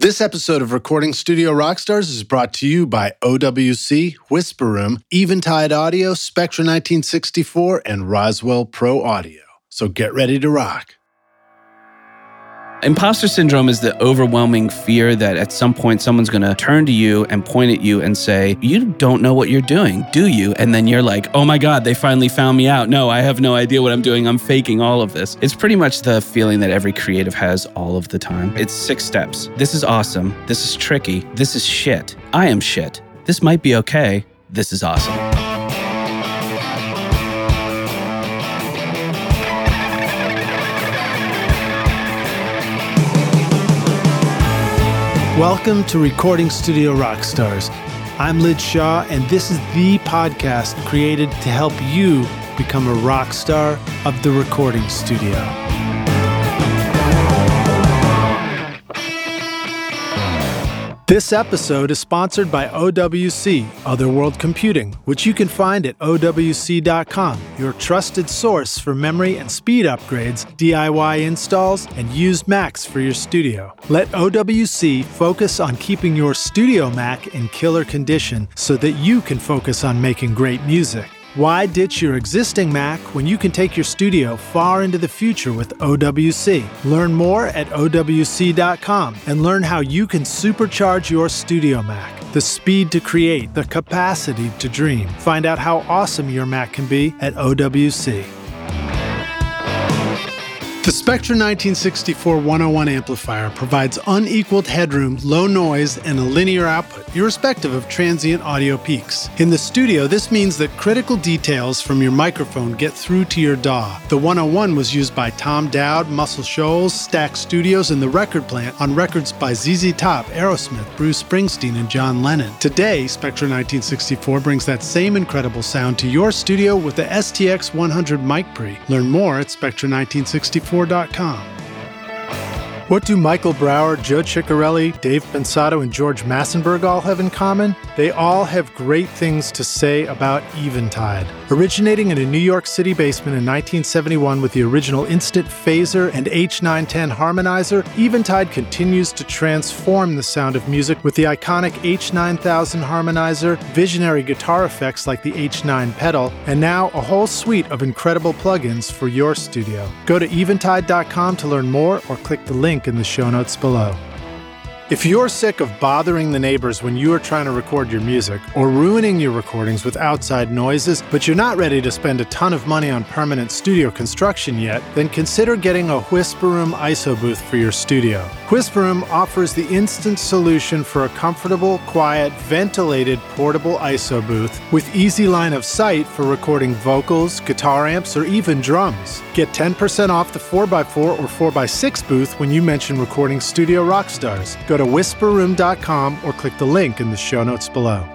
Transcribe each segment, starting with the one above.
This episode of Recording Studio Rockstars is brought to you by OWC, Whisper Room, Eventide Audio, Spectra 1964, and Roswell Pro Audio. So get ready to rock. Imposter syndrome is the overwhelming fear that at some point someone's going to turn to you and point at you and say, You don't know what you're doing, do you? And then you're like, Oh my God, they finally found me out. No, I have no idea what I'm doing. I'm faking all of this. It's pretty much the feeling that every creative has all of the time. It's six steps. This is awesome. This is tricky. This is shit. I am shit. This might be okay. This is awesome. Welcome to Recording Studio Rockstars. I'm Lij Shaw, and this is the podcast created to help you become a rock star of the recording studio. This episode is sponsored by OWC, Otherworld Computing, which you can find at OWC.com, your trusted source for memory and speed upgrades, DIY installs, and used Macs for your studio. Let OWC focus on keeping your studio Mac in killer condition so that you can focus on making great music. Why ditch your existing Mac when you can take your studio far into the future with OWC? Learn more at OWC.com and learn how you can supercharge your studio Mac. The speed to create, the capacity to dream. Find out how awesome your Mac can be at OWC. The Spectra 1964 101 amplifier provides unequaled headroom, low noise, and a linear output, irrespective of transient audio peaks. In the studio, this means that critical details from your microphone get through to your DAW. The 101 was used by Tom Dowd, Muscle Shoals, Stax Studios, and the Record Plant on records by ZZ Top, Aerosmith, Bruce Springsteen, and John Lennon. Today, Spectra 1964 brings that same incredible sound to your studio with the STX 100 mic pre. Learn more at Spectra1964 what do Michael Brauer, Joe Chiccarelli, Dave Pensado, and George Massenburg all have in common? They all have great things to say about Eventide. Originating in a New York City basement in 1971 with the original Instant Phaser and H910 harmonizer, Eventide continues to transform the sound of music with the iconic H9000 harmonizer, visionary guitar effects like the H9 pedal, and now a whole suite of incredible plugins for your studio. Go to eventide.com to learn more or click the link in the show notes below. If you're sick of bothering the neighbors when you are trying to record your music or ruining your recordings with outside noises, but you're not ready to spend a ton of money on permanent studio construction yet, then consider getting a Whisper Room ISO booth for your studio. Whisper Room offers the instant solution for a comfortable, quiet, ventilated portable ISO booth with easy line of sight for recording vocals, guitar amps, or even drums. Get 10% off the 4x4 or 4x6 booth when you mention Recording Studio Rockstars. Go to whisperroom.com or click the link in the show notes below.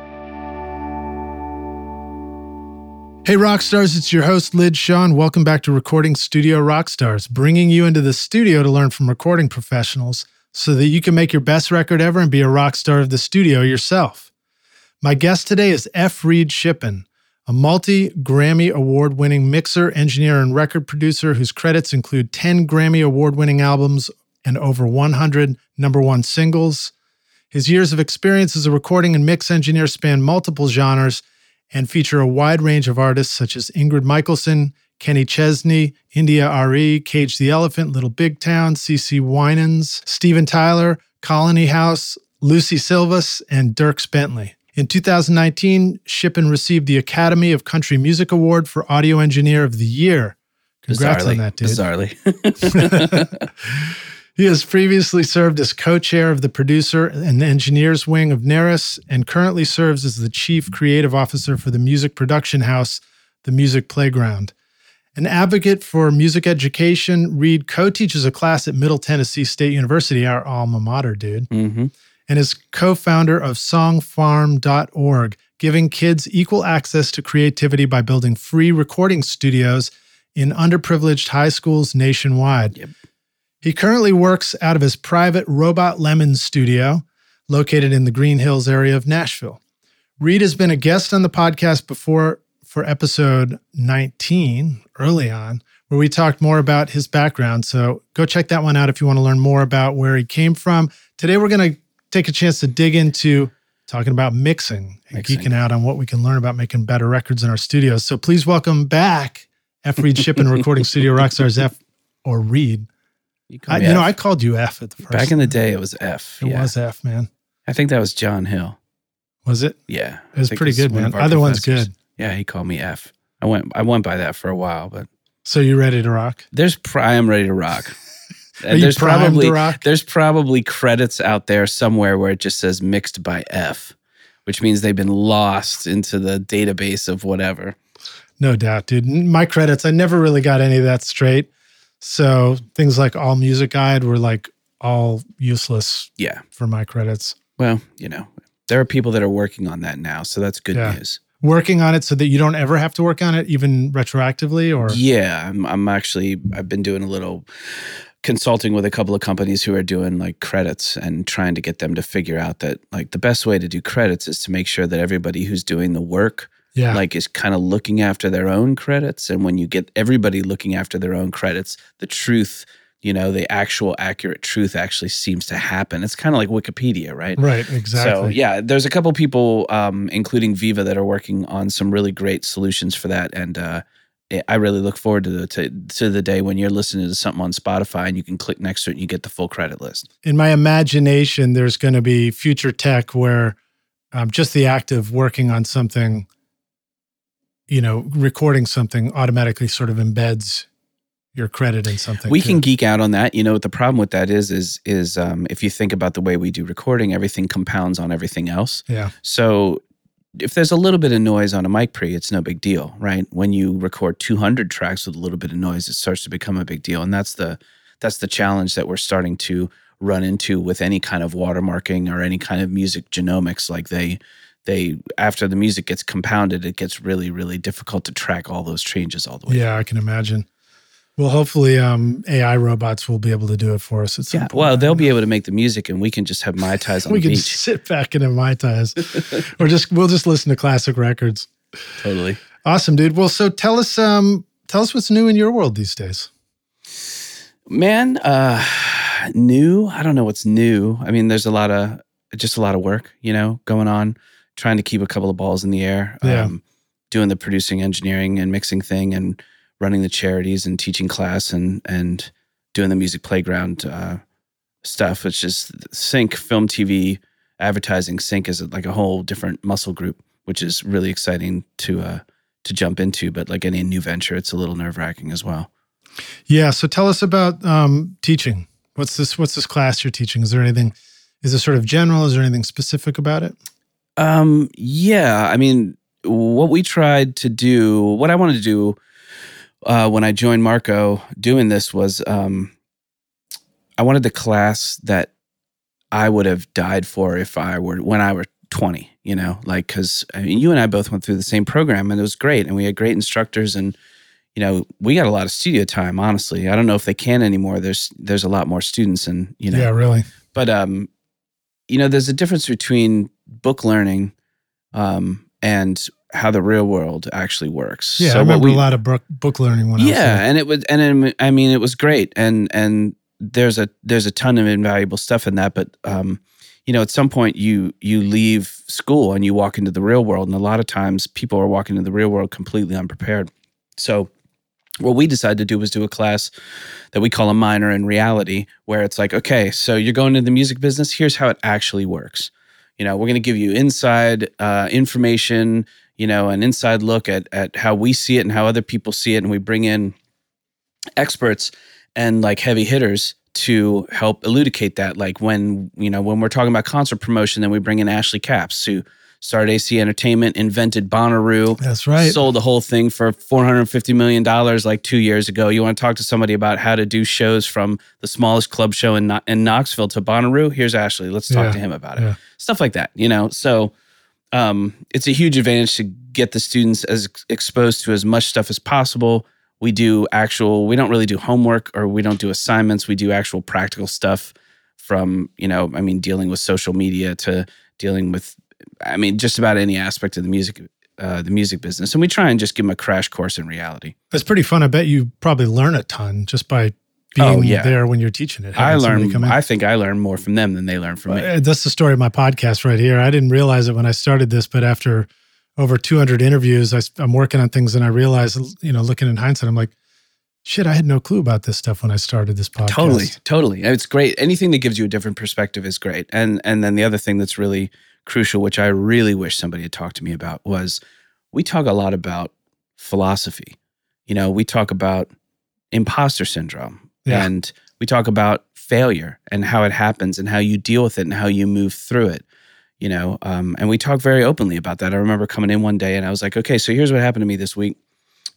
Hey, Rockstars, it's your host, Lij Shaw. Welcome back to Recording Studio Rockstars, bringing you into the studio to learn from recording professionals so that you can make your best record ever and be a rock star of the studio yourself. My guest today is F. Reid Shippen, a multi Grammy award winning mixer, engineer, and record producer whose credits include 10 Grammy award winning albums and over 100 number one singles. His years of experience as a recording and mix engineer span multiple genres and feature a wide range of artists such as Ingrid Michaelson, Kenny Chesney, India RE, Cage the Elephant, Little Big Town, CeCe Winans, Steven Tyler, Colony House, Lucie Silvas, and Dierks Bentley. In 2019, Shippen received the Academy of Country Music Award for Audio Engineer of the Year. Congrats Bizarrely. on that, dude. Bizarrely. He has previously served as co chair of the producer and engineers wing of NARAS and currently serves as the chief creative officer for the music production house, The Music Playground. An advocate for music education, Reid co teaches a class at Middle Tennessee State University, our alma mater, dude, mm-hmm. and is co founder of songfarm.org, giving kids equal access to creativity by building free recording studios in underprivileged high schools nationwide. Yep. He currently works out of his private Robot Lemon studio located in the Green Hills area of Nashville. Reid has been a guest on the podcast before for episode 19, early on, where we talked more about his background. So go check that one out if you want to learn more about where he came from. Today, we're going to take a chance to dig into talking about mixing and Mixing. geeking out on what we can learn about making better records in our studios. So please welcome back F. Reid Shippen Recording Studio Rockstars F or Reid. You, I, you know. I called you F at the first. back in the day it was F. It yeah. was F, man. I think that was John Hill. Was it? Yeah. It was pretty good, one man. our one's good. Yeah, he called me F. I went I went by that for a while, but So you ready to rock? there's I am ready to rock. Are you there's probably to rock? there's probably credits out there somewhere where it just says mixed by F, which means they've been lost into the database of whatever. No doubt, dude. My credits, I never really got any of that straight. So things like All Music Guide were like all useless Yeah. for my credits. Well, you know, there are people that are working on that now, so that's good Yeah. news. Working on it so that you don't ever have to work on it, even retroactively, or Yeah, I'm, I'm actually I've been doing a little consulting with a couple of companies who are doing like credits and trying to get them to figure out that like the best way to do credits is to make sure that everybody who's doing the work yeah, like is kind of looking after their own credits and when you get everybody looking after their own credits the truth you know the actual accurate truth actually seems to happen it's kind of like wikipedia right right, exactly. so yeah, there's a couple people, um, including Veva, that are working on some really great solutions for that, and uh, I really look forward to the to, to the day when you're listening to something on Spotify and you can click next to it and you get the full credit list. In my imagination, there's going to be future tech where um, just the act of working on something, you know, recording something automatically sort of embeds your credit in something. we too. can geek out on that. You know what the problem with that is? Is is um, if you think about the way we do recording, everything compounds on everything else. yeah, So if there's a little bit of noise on a mic pre, it's no big deal, right? When you record 200 tracks with a little bit of noise, it starts to become a big deal, and that's the that's the challenge that we're starting to run into with any kind of watermarking or any kind of music genomics. Like they they after the music gets compounded, it gets really really difficult to track all those changes all the way. yeah, I can imagine. Well, hopefully, um, AI robots will be able to do it for us at some Yeah, point. well, they'll be able to make the music, and we can just have mai tais on we the can beach. sit back and have mai tais, or just we'll just listen to classic records. Totally. Awesome, dude. Well, so tell us, um, tell us what's new in your world these days. Man, uh new, I don't know what's new. I mean, there's a lot of just a lot of work, you know, going on, trying to keep a couple of balls in the air. Yeah. doing the producing, engineering and mixing thing and running the charities and teaching class and and doing the music playground uh stuff, which is sync film TV advertising sync is like a whole different muscle group, which is really exciting to uh to jump into, but like any new venture, it's a little nerve wracking as well. Yeah. So tell us about um, teaching. What's this? What's this class you're teaching? Is there anything? Is it sort of general? Is there anything specific about it? Um, yeah, I mean, what we tried to do, what I wanted to do uh, when I joined Marco doing this was um, I wanted the class that I would have died for if I were when I were 20, you know, like, cause I mean, you and I both went through the same program and it was great. And we had great instructors and, you know, we got a lot of studio time, honestly. I don't know if they can anymore. There's, there's a lot more students and, you know, yeah, really. but um you know there's a difference between book learning um and how the real world actually works. Yeah, So I remember we- a lot of book book learning when I was yeah and it was and it, i mean it was great and and there's a there's a ton of invaluable stuff in that but um you know at some point you you leave school and you walk into the real world and a lot of times people are walking into the real world completely unprepared. So what we decided to do was do a class that we call a minor in reality where it's like okay so you're going into the music business here's how it actually works you know we're going to give you inside uh, information you know an inside look at at how we see it and how other people see it and we bring in experts and like heavy hitters to help elucidate that. Like when you know when we're talking about concert promotion then we bring in Ashley Capps who started ac entertainment invented bonnaroo That's right. sold the whole thing for $450 million like two years ago. You want to talk to somebody about how to do shows from the smallest club show in, in Knoxville to Bonnaroo? Here's Ashley. Let's talk Yeah, to him about it. yeah. Stuff like that, you know? So um, it's a huge advantage to get the students as exposed to as much stuff as possible. We do actual, we don't really do homework or we don't do assignments. We do actual practical stuff from, you know, I mean, dealing with social media to dealing with, I mean, just about any aspect of the music uh, the music business, and we try and just give them a crash course in reality. That's pretty fun. I bet you probably learn a ton just by Oh, being yeah. there when you're teaching it. I learn. I think I learn more from them than they learn from me. That's the story of my podcast right here. I didn't realize it when I started this, but after over 200 interviews, I, am working on things and I realized, you know, looking in hindsight, I'm like, shit, I had no clue about this stuff when I started this podcast. Totally, totally. It's great. Anything that gives you a different perspective is great. And and then the other thing that's really crucial, which I really wish somebody had talked to me about, was we talk a lot about philosophy. You know, we talk about imposter syndrome Yeah. and we talk about failure and how it happens and how you deal with it and how you move through it. You know, um, and we talk very openly about that. I remember coming in one day and I was like, okay, so here's what happened to me this week.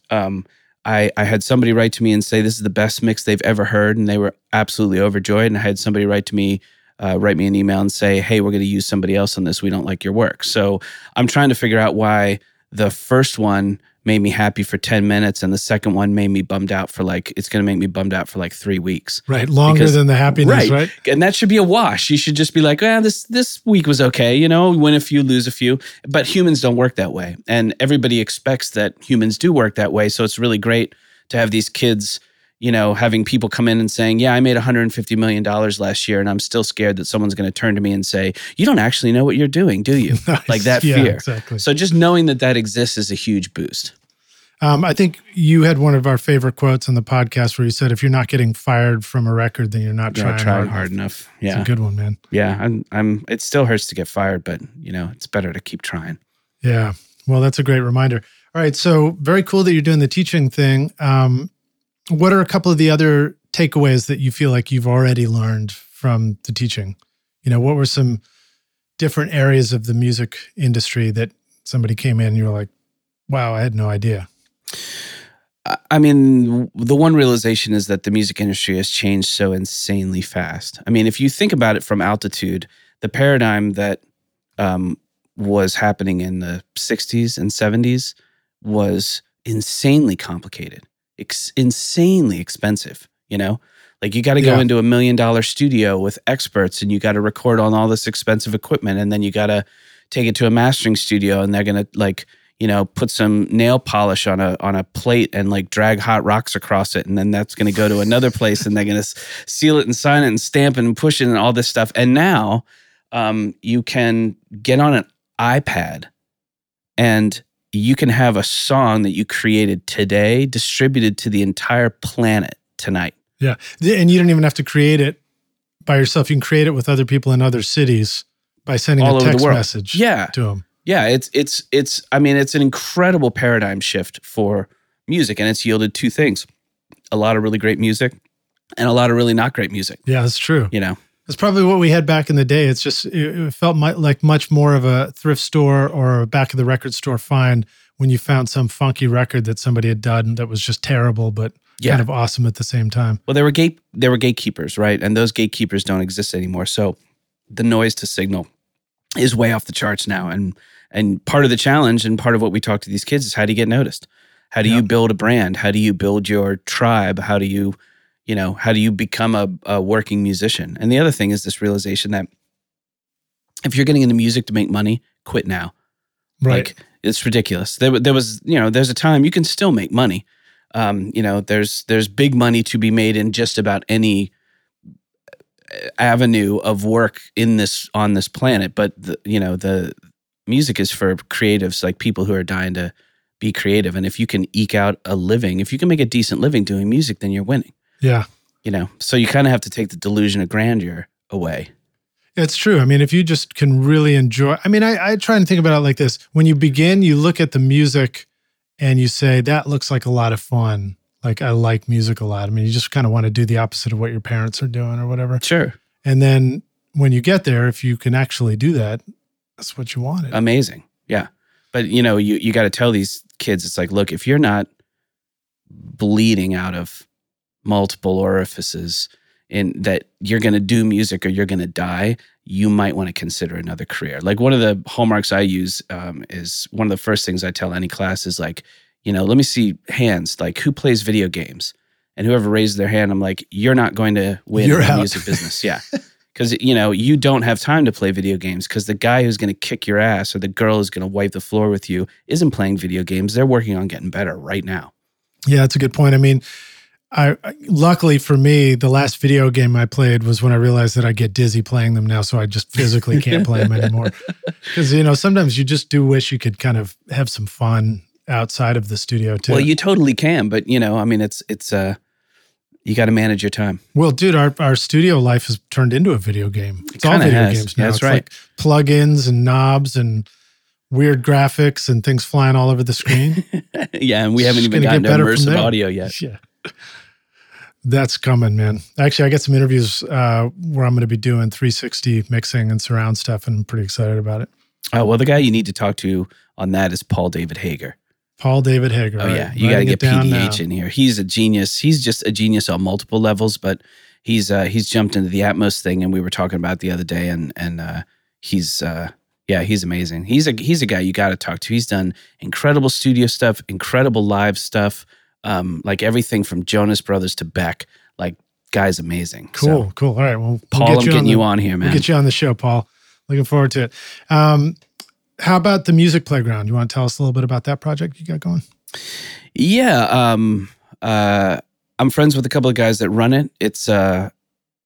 Um, I, I had somebody write to me and say this is the best mix they've ever heard, and they were absolutely overjoyed. And I had somebody write to me, uh, write me an email and say, "Hey, we're going to use somebody else on this. We don't like your work." So I'm trying to figure out why the first one made me happy for 10 minutes, and the second one made me bummed out for like it's going to make me bummed out for like three weeks. Right. Longer Because- than the happiness, right? And that should be a wash. You should just be like, "Ah, this this week was okay. You know, win a few, lose a few." But humans don't work that way, and everybody expects that humans do work that way. So it's really great to have these kids, you know, having people come in and saying, "Yeah, I made 150 million dollars last year, and I'm still scared that someone's going to turn to me and say, "You don't actually know what you're doing, do you?" Like that yeah, fear. Exactly. So just knowing that that exists is a huge boost. Um, I think you had one of our favorite quotes on the podcast where you said, if you're not getting fired from a record, then you're not You're trying, not trying hard, enough. enough. It's Yeah, a good one, man. yeah. I'm, I'm. It still hurts to get fired, but you know, it's better to keep trying. Yeah. Well, that's a great reminder. All right. So very cool that you're doing the teaching thing. Um, what are a couple of the other takeaways that you feel like you've already learned from the teaching? You know, what were some different areas of the music industry that somebody came in and you were like, wow, I had no idea. I- mean, the one realization is that the music industry has changed so insanely fast. I mean, if you think about it from altitude, the paradigm that um, was happening in the 60s and 70s was insanely complicated, ex- insanely expensive, you know? Like you got to go Yeah. into a million dollar studio with experts and you got to record on all this expensive equipment and then you got to take it to a mastering studio and they're going to like you know, put some nail polish on a on a plate and like drag hot rocks across it, and then that's going to go to another place, and they're going to seal it and sign it and stamp it and push it and all this stuff. And now, um, you can get on an iPad, and you can have a song that you created today distributed to the entire planet tonight. Yeah. And you don't even have to create it by yourself. You can create it with other people in other cities by sending All a text message Yeah, to them. yeah it's it's it's i mean it's an incredible paradigm shift for music and it's yielded two things a lot of really great music and a lot of really not great music Yeah, that's true. you know That's probably what we had back in the day. It's just it, it felt mu- like much more of a thrift store or a back of the record store find when you found some funky record that somebody had done that was just terrible, but Yeah. kind of awesome at the same time. well there were gate there were gatekeepers right? And those gatekeepers don't exist anymore. So the noise to signal is way off the charts now. And and part of the challenge and part of what we talk to these kids is how do you get noticed? How do you build a brand? How do you build your tribe? How do you you know how do you become a, a working musician and the other thing is this realization that if you're getting into music to make money quit now Right. like it's ridiculous. There, there was, you know, there's a time you can still make money. Um, you know, there's there's big money to be made in just about any uh, avenue of work in this on this planet. But the, you know, the music is for creatives, like people who are dying to be creative. And if you can eke out a living, if you can make a decent living doing music, then you're winning. Yeah. You know, so you kind of have to take the delusion of grandeur away. It's true. I mean, if you just can really enjoy, I mean, I, I try and think about it like this. When you begin, you look at the music and you say, that looks like a lot of fun. Like, I like music a lot. I mean, you just kind of want to do the opposite of what your parents are doing or whatever. Sure, And then when you get there, if you can actually do that, that's what you wanted. amazing yeah but you know you, you got to tell these kids it's like look if you're not bleeding out of multiple orifices in that you're going to do music or you're going to die you might want to consider another career. Like one of the hallmarks i use um, is one of the first things i tell any class is like you know let me see hands. Like who plays video games? And whoever raises their hand i'm like you're not going to win You're the out. music business. Yeah. Because you know you don't have time to play video games because the guy who's going to kick your ass or the girl who's going to wipe the floor with you isn't playing video games. They're working on getting better right now. Yeah, that's a good point. I mean, I luckily for me, the last video game I played was when I realized that I get dizzy playing them now, so I just physically can't play them anymore. Because you know, sometimes you just do wish you could kind of have some fun outside of the studio too. well you totally can but you know i mean it's it's uh you got to manage your time Well, dude, our, our studio life has turned into a video game. It's all video has. games now. that's it's right. like plugins and knobs and weird graphics and things flying all over the screen. yeah and we haven't even gotten to immersive audio yet yeah. That's coming, man. Actually, I got some interviews uh, where I'm going to be doing 360 mixing and surround stuff, and I'm pretty excited about it. oh well the guy you need to talk to on that is paul david hager Paul David Hager. Oh right? yeah, you got to get PDH now. in here. He's a genius. He's just a genius on multiple levels, but he's uh he's jumped into the Atmos thing, and we were talking about the other day, and and uh, he's uh yeah he's amazing. He's a he's a guy you got to talk to. He's done incredible studio stuff, incredible live stuff, um like everything from Jonas Brothers to Beck. Like guy's amazing. So, Cool, cool. All right. Well, Paul, we'll I'm get getting you you on, on here, man. We'll get you on the show, Paul. Looking forward to it. Um, how about the music playground? You want to tell us a little bit about that project you got going? Yeah, um, uh, I'm friends with a couple of guys that run it. It's uh,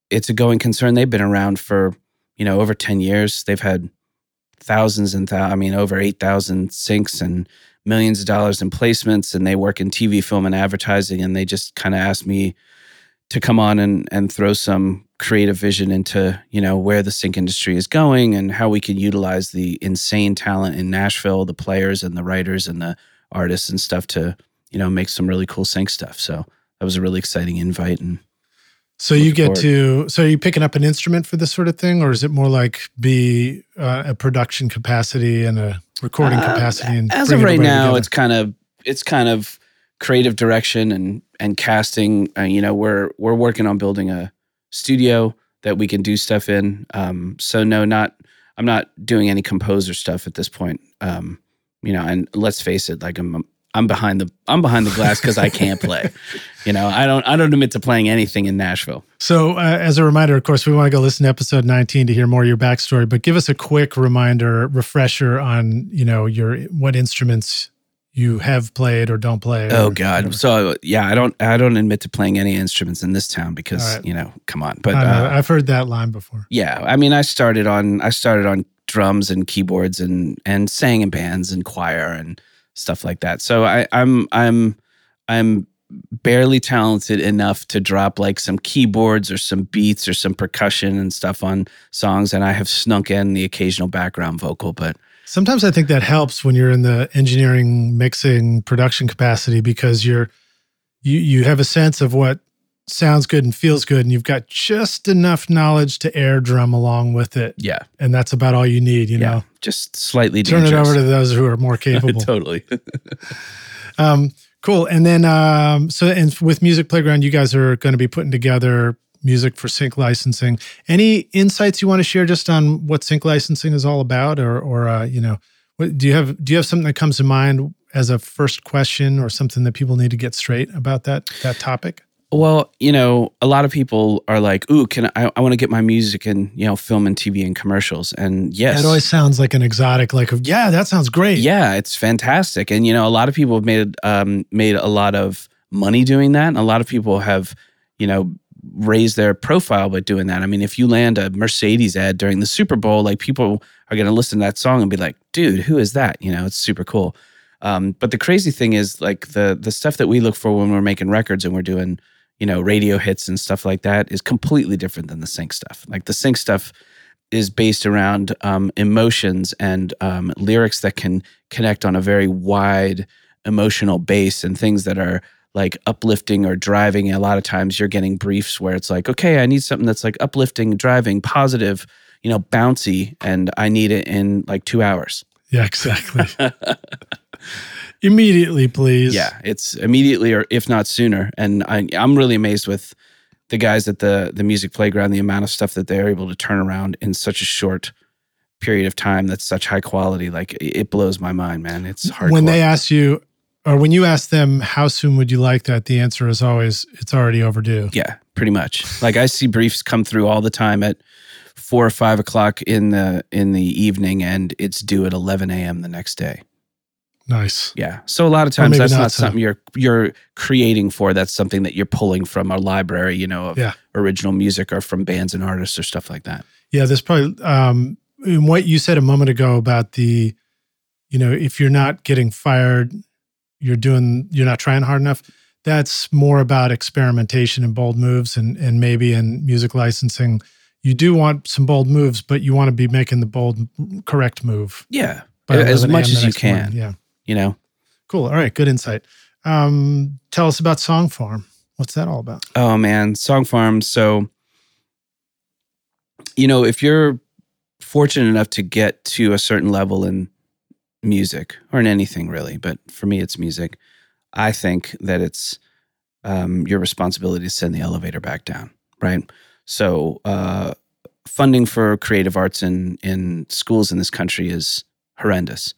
it's a going concern. They've been around for you know over ten years. They've had thousands and thou- I mean over eight thousand syncs and millions of dollars in placements, and they work in TV, film, and advertising. And they just kind of asked me to come on and and throw some creative vision into you know where the sync industry is going and how we can utilize the insane talent in Nashville, the players and the writers and the artists and stuff to you know make some really cool sync stuff. So that was a really exciting invite and So you get forward. to. So are you picking up an instrument for this sort of thing, or is it more like be uh, a production capacity and a recording Uh, capacity? And as of right everybody now together? it's kind of it's kind of creative direction and and casting uh, you know we're we're working on building a studio that we can do stuff in um so no not i'm not doing any composer stuff at this point um you know and let's face it like i'm i'm behind the i'm behind the glass because i can't play you know i don't i don't admit to playing anything in nashville So, uh, as a reminder, of course, we want to go listen to episode 19 to hear more of your backstory. But give us a quick reminder, refresher on you know your what instruments you have played or don't play. Oh God! whatever. So yeah, I don't I don't admit to playing any instruments in this town because right. you know, come on. But uh, I've heard that line before. yeah, I mean, I started on I started on drums and keyboards and and sang in bands and choir and stuff like that. So I, I'm I'm I'm barely talented enough to drop like some keyboards or some beats or some percussion and stuff on songs, and I have snuck in the occasional background vocal, but. Sometimes I think that helps when you're in the engineering, mixing, production capacity because you're you you have a sense of what sounds good and feels good, and you've got just enough knowledge to air drum along with it, Yeah, and that's about all you need. You yeah, know, just slightly turn it over to those who are more capable. totally. Um, cool. And then, um, so and with Music Playground, you guys are going to be putting together music for sync licensing. Any insights you want to share just on what sync licensing is all about, or, or uh, you know, what, do you have do you have something that comes to mind as a first question, or something that people need to get straight about that that topic? Well, you know, a lot of people are like, "Ooh, can I? I want to get my music in, you know, film and TV and commercials." And yes, That always sounds like an exotic, like yeah, that sounds great. yeah, it's fantastic. And you know, a lot of people have made um, made a lot of money doing that, and a lot of people have, you know, raised their profile by doing that. I mean, if you land a Mercedes ad during the Super Bowl, like people are going to listen to that song and be like, "Dude, who is that?" You know, it's super cool. Um, but the crazy thing is, like the the stuff that we look for when we're making records and we're doing, you know, radio hits and stuff like that is completely different than the sync stuff. Like the sync stuff is based around um, emotions and um, lyrics that can connect on a very wide emotional base and things that are like uplifting or driving. A lot of times you're getting briefs where it's like, okay, I need something that's like uplifting, driving, positive, you know, bouncy, and I need it in like two hours. Yeah, exactly. Immediately, please. Yeah, it's immediately or if not sooner. And I, I'm really amazed with the guys at the the music playground, the amount of stuff that they're able to turn around in such a short period of time that's such high quality. Like it it blows my mind, man. It's hard. When they ask you, or when you ask them, how soon would you like that? The answer is always, it's already overdue. Yeah, pretty much. Like I see briefs come through all the time at four or five o'clock in the in the evening, and it's due at eleven a.m. the next day. Nice. Yeah. So a lot of times that's not not so. something you're you're creating for. That's something that you're pulling from a library, you know, of Yeah. original music or from bands and artists or stuff like that. Yeah, there's probably um, in what you said a moment ago about the, you know, if you're not getting fired, you're doing, you're not trying hard enough. That's more about experimentation and bold moves, and and maybe in music licensing, you do want some bold moves, but you want to be making the bold, correct move Yeah. as much as you morning. can. Yeah, You know. cool. All right, good insight. Um, tell us about Song Farm. What's that all about? Oh man, Song Farm. So, you know, if you're fortunate enough to get to a certain level in music or in anything really, but for me, it's music. I think that it's um, your responsibility to send the elevator back down, right? So, uh, funding for creative arts in in schools in this country is horrendous,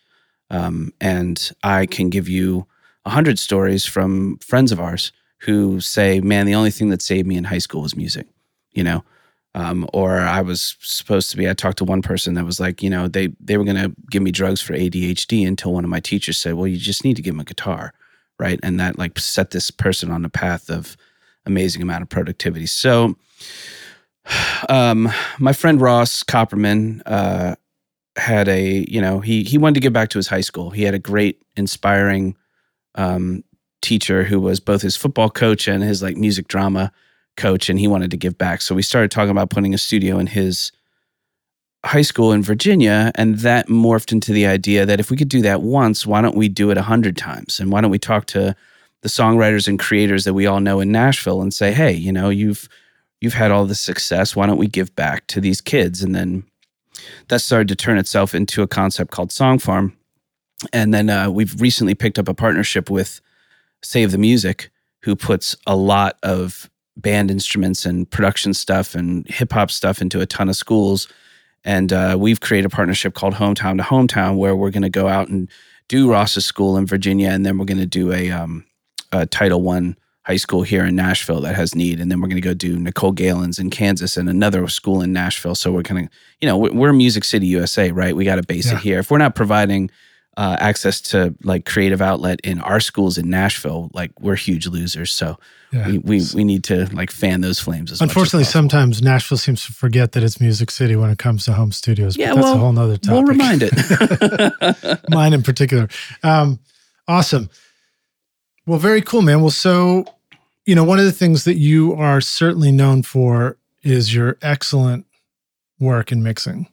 um, and I can give you a hundred stories from friends of ours who say, "Man, the only thing that saved me in high school was music," you know. Um, or I was supposed to be. I talked to one person that was like, you know, they they were going to give me drugs for ADHD until one of my teachers said, "Well, you just need to give him a guitar," right? And that like set this person on the path of amazing amount of productivity. So, um, my friend Ross Copperman uh, had a, you know, he he wanted to give back to his high school. He had a great, inspiring um, teacher who was both his football coach and his like music drama coach, and he wanted to give back. So we started talking about putting a studio in his high school in Virginia, and that morphed into the idea that if we could do that once, why don't we do it a hundred times? And why don't we talk to the songwriters and creators that we all know in Nashville and say, hey, you know, you've you've had all this success. Why don't we give back to these kids? And then that started to turn itself into a concept called Song Farm. And then uh, we've recently picked up a partnership with Save the Music, who puts a lot of band instruments and production stuff and hip hop stuff into a ton of schools. And uh, we've created a partnership called Hometown to Hometown, where we're going to go out and do Ross's school in Virginia, and then we're going to do a, um, a Title One high school here in Nashville that has need, and then we're going to go do Nicolle Galyon's in Kansas and another school in Nashville. So we're going to, you know, we're, Music City, USA, right? We got to base Yeah. it here. If we're not providing uh, access to like creative outlet in our schools in Nashville, like we're huge losers. So Yeah. we, we we need to like fan those flames as much as Unfortunately, sometimes Nashville seems to forget that it's Music City when it comes to home studios. Yeah, but that's well, a whole nother topic. we'll remind it. Mine in particular. Um, awesome. Well, very cool, man. Well, so you know, one of the things that you are certainly known for is your excellent work in mixing.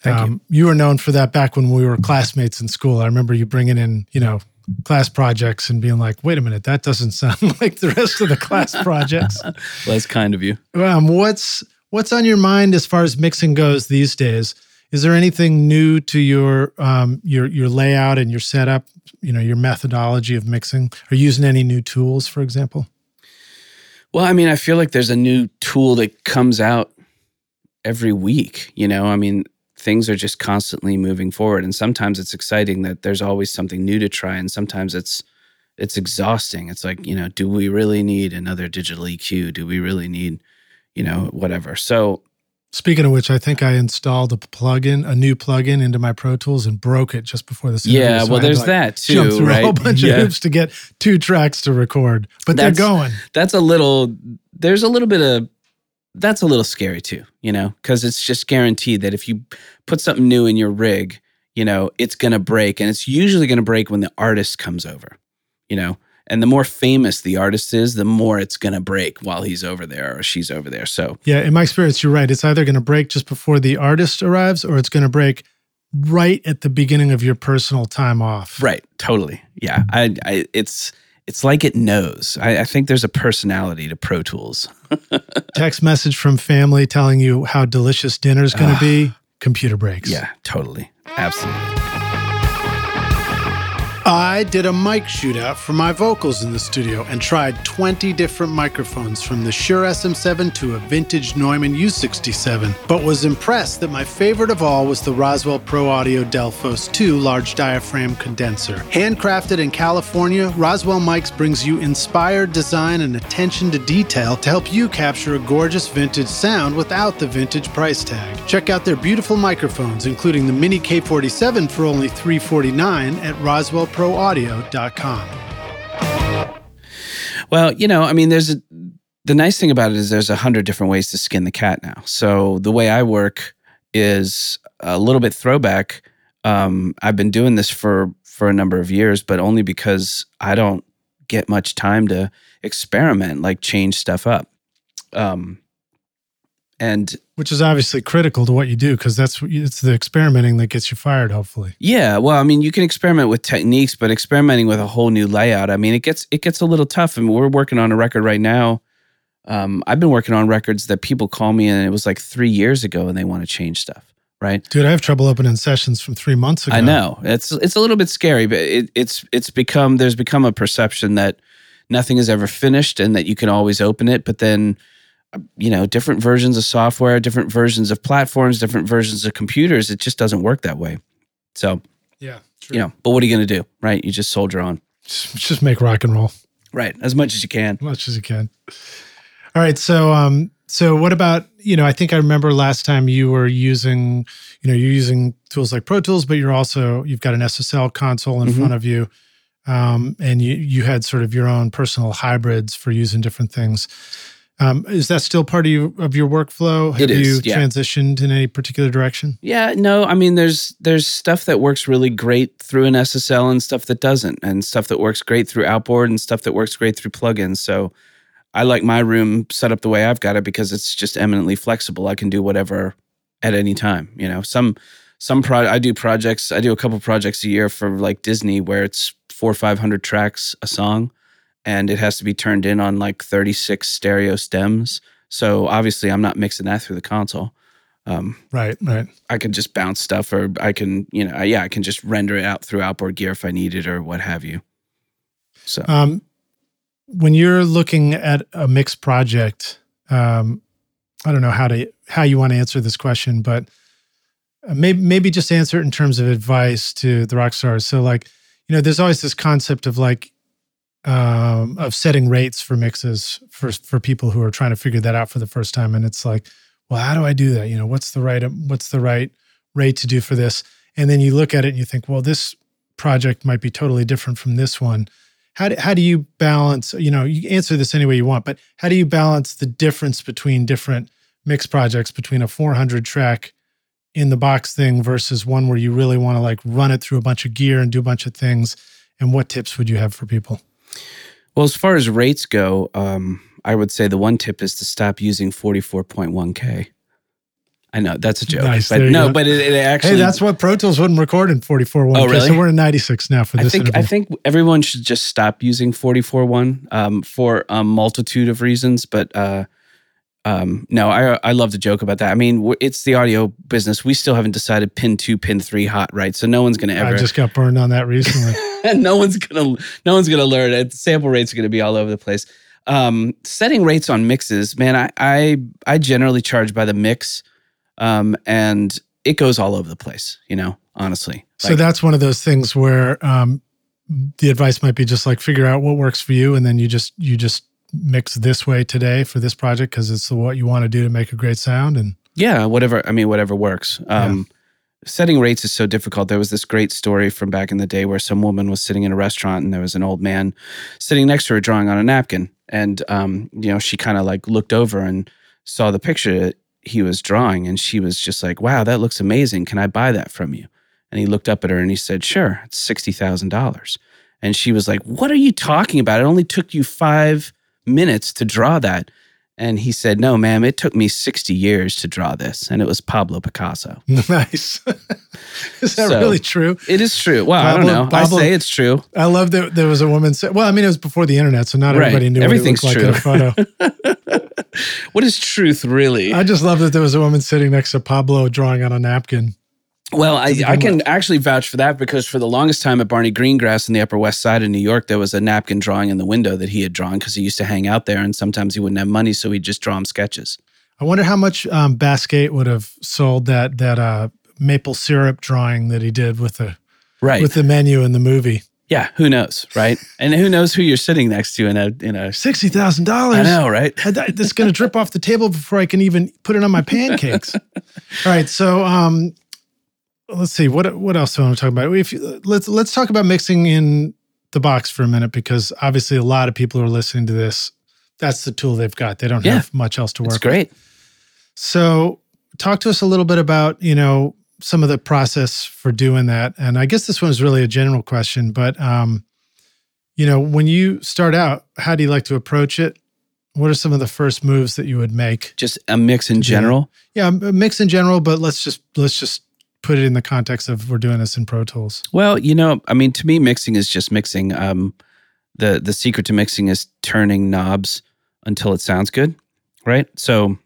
Thank you. you. were known for that back when we were classmates in school. I remember you bringing in, you know, class projects and being like, "Wait a minute, that doesn't sound like the rest of the class projects." Well, that's kind of you. Um, what's what's on your mind as far as mixing goes these days? Is there anything new to your um, your your layout and your setup? You know, your methodology of mixing. Are you using any new tools, for example? Well, I mean, I feel like there's a new tool that comes out every week. You know, I mean, things are just constantly moving forward, and sometimes it's exciting that there's always something new to try, and sometimes it's it's exhausting. It's like, you know, do we really need another digital EQ? Do we really need, you know, whatever? So Speaking of which, I think I installed a plugin, a new plugin into my Pro Tools and broke it just before this. yeah, So well, I had to, there's like, that Jump too, through right? a whole bunch Yeah. of hoops to get two tracks to record, but That's- they're going. that's a little there's a little bit of that's a little scary too you know because it's just guaranteed that if you put something new in your rig you know it's going to break and it's usually going to break when the artist comes over you know and the more famous the artist is the more it's going to break while he's over there or she's over there so Yeah, in my experience, you're right. It's either going to break just before the artist arrives, or it's going to break right at the beginning of your personal time off. right totally yeah i, I it's it's like it knows I, I think there's a personality to pro tools Text message from family telling you how delicious dinner's going to ah. be. Computer breaks. yeah totally absolutely I did a mic shootout for my vocals in the studio and tried 20 different microphones from the Shure SM7 to a vintage Neumann U67, but was impressed that my favorite of all was the Roswell Pro Audio Delphos 2 large diaphragm condenser. Handcrafted in California, Roswell Mics brings you inspired design and attention to detail to help you capture a gorgeous vintage sound without the vintage price tag. Check out their beautiful microphones, including the Mini K47 for only 349 at Roswell proaudio.com. Well, you know, I mean, there's a, the nice thing about it is there's a hundred different ways to skin the cat now. So the way I work is a little bit throwback. Um, I've been doing this for for a number of years, but only because I don't get much time to experiment, like change stuff up. Um, and which is obviously critical to what you do because that's it's the experimenting that gets you fired hopefully. Yeah well i mean you can experiment with techniques but experimenting with a whole new layout i mean it gets it gets a little tough. I and mean, we're working on a record right now. Um, i've been working on records that people call me and it was like three years ago and they want to change stuff right? Dude i have trouble opening sessions from three months ago. I know. It's it's a little bit scary but it, it's it's become there's become a perception that nothing is ever finished and that you can always open it but then you know, different versions of software, different versions of platforms, different versions of computers. It just doesn't work that way. So, yeah, true. you know, but what are you going to do, right? You just soldier on. Just, just make rock and roll. Right. As much as you can. As much as you can. All right. So, um, so what about, you know, I think I remember last time you were using, you know, you're using tools like Pro Tools, but you're also, you've got an SSL console in mm-hmm. front of you. Um, and you, you had sort of your own personal hybrids for using different things. Um, is that still part of, you, of your workflow? Have is, you yeah. transitioned in any particular direction? Yeah, no. I mean, there's there's stuff that works really great through an SSL and stuff that doesn't, and stuff that works great through Outboard and stuff that works great through plugins. So I like my room set up the way I've got it because it's just eminently flexible. I can do whatever at any time. You know, some some pro I do projects. I do a couple projects a year for like Disney where it's four or five hundred tracks a song and it has to be turned in on like 36 stereo stems. So obviously, I'm not mixing that through the console. Um, right, right. I can just bounce stuff, or I can, you know, yeah, I can just render it out through outboard gear if I need it, or what have you. So, um, when you're looking at a mixed project, um, I don't know how to how you want to answer this question, but uh, maybe maybe just answer it in terms of advice to the rock stars. So, like, you know, there's always this concept of like um, of setting rates for mixes for for people who are trying to figure that out for the first time. And it's like, well, how do I do that? You know, what's the right what's the right rate to do for this? And then you look at it and you think, well, this project might be totally different from this one. How do, how do you balance? You know, you answer this any way you want, but how do you balance the difference between different mix projects between a 400 track in the box thing versus one where you really want to like run it through a bunch of gear and do a bunch of things? And what tips would you have for people? Well, as far as rates go, um, I would say the one tip is to stop using 44.1K. I know that's a joke, nice, but no, go. but it, it, actually. Hey, that's what Pro Tools wouldn't record in 44.1K. Oh, really? So we're in 96 now for this. I think interview. I think everyone should just stop using 44.1 um, for a multitude of reasons, but uh, um, no, I I love to joke about that. I mean, it's the audio business. We still haven't decided pin two, pin three, hot right. So no one's going to ever. I just got burned on that recently. no one's gonna no one's gonna learn it. Sample rates are to be all over the place. Um, setting rates on mixes, man. I I I generally charge by the mix, um, and it goes all over the place. You know, honestly. So like, that's one of those things where um, the advice might be just like figure out what works for you, and then you just you just mix this way today for this project because it's what you want to do to make a great sound and yeah whatever i mean whatever works um, yeah. Setting rates is so difficult. There was this great story from back in the day where some woman was sitting in a restaurant and there was an old man sitting next to her drawing on a napkin. And um, you know she kind of like looked over and saw the picture he was drawing and she was just like wow that looks amazing. Can i buy that from you? And he looked up at her and he said sure it's $60000 and she was like what are you talking about? It only took you five minutes to draw that. And he said, No, ma'am, it took me 60 years to draw this. And it was Pablo Picasso. Nice. is that so, really true? It is true. Well, Pablo, I don't know. Pablo, I say it's true. I love that there was a woman. Say, well, I mean, it was before the internet, so not right. everybody knew Everything's what it looked true. like in a photo. what is truth, really? I just love that there was a woman sitting next to Pablo drawing on a napkin. Well, I, I can actually vouch for that because for the longest time at Barney Greengrass in the Upper West Side of New York, there was a napkin drawing in the window that he had drawn because he used to hang out there, and sometimes he wouldn't have money, so he'd just draw him sketches. I wonder how much um, would have sold that that uh, maple syrup drawing that he did with the Right. with the menu in the movie. yeah. Who knows, right? and who knows who you're sitting next to in a in a. Sixty thousand dollars. I know, right? That's going to drip off the table before I can even put it on my pancakes. All right, so um, let's see what what else do I want to talk about. If you, let's let's talk about mixing in the box for a minute because obviously a lot of people are listening to this. That's the tool they've got. They don't Yeah. have much else to work. It's with. great. So, talk to us a little bit about you know some of the process for doing that. And I guess this one is really a general question, but um, you know, when you start out, how do you like to approach it? What are some of the first moves that you would make? Just a mix in general. Yeah, a mix in general, but let's just let's just put it in the context of we're doing this in Pro Tools. Well, you know, I mean, to me, mixing is just mixing. Um, the the secret to mixing is turning knobs until it sounds good, right? So,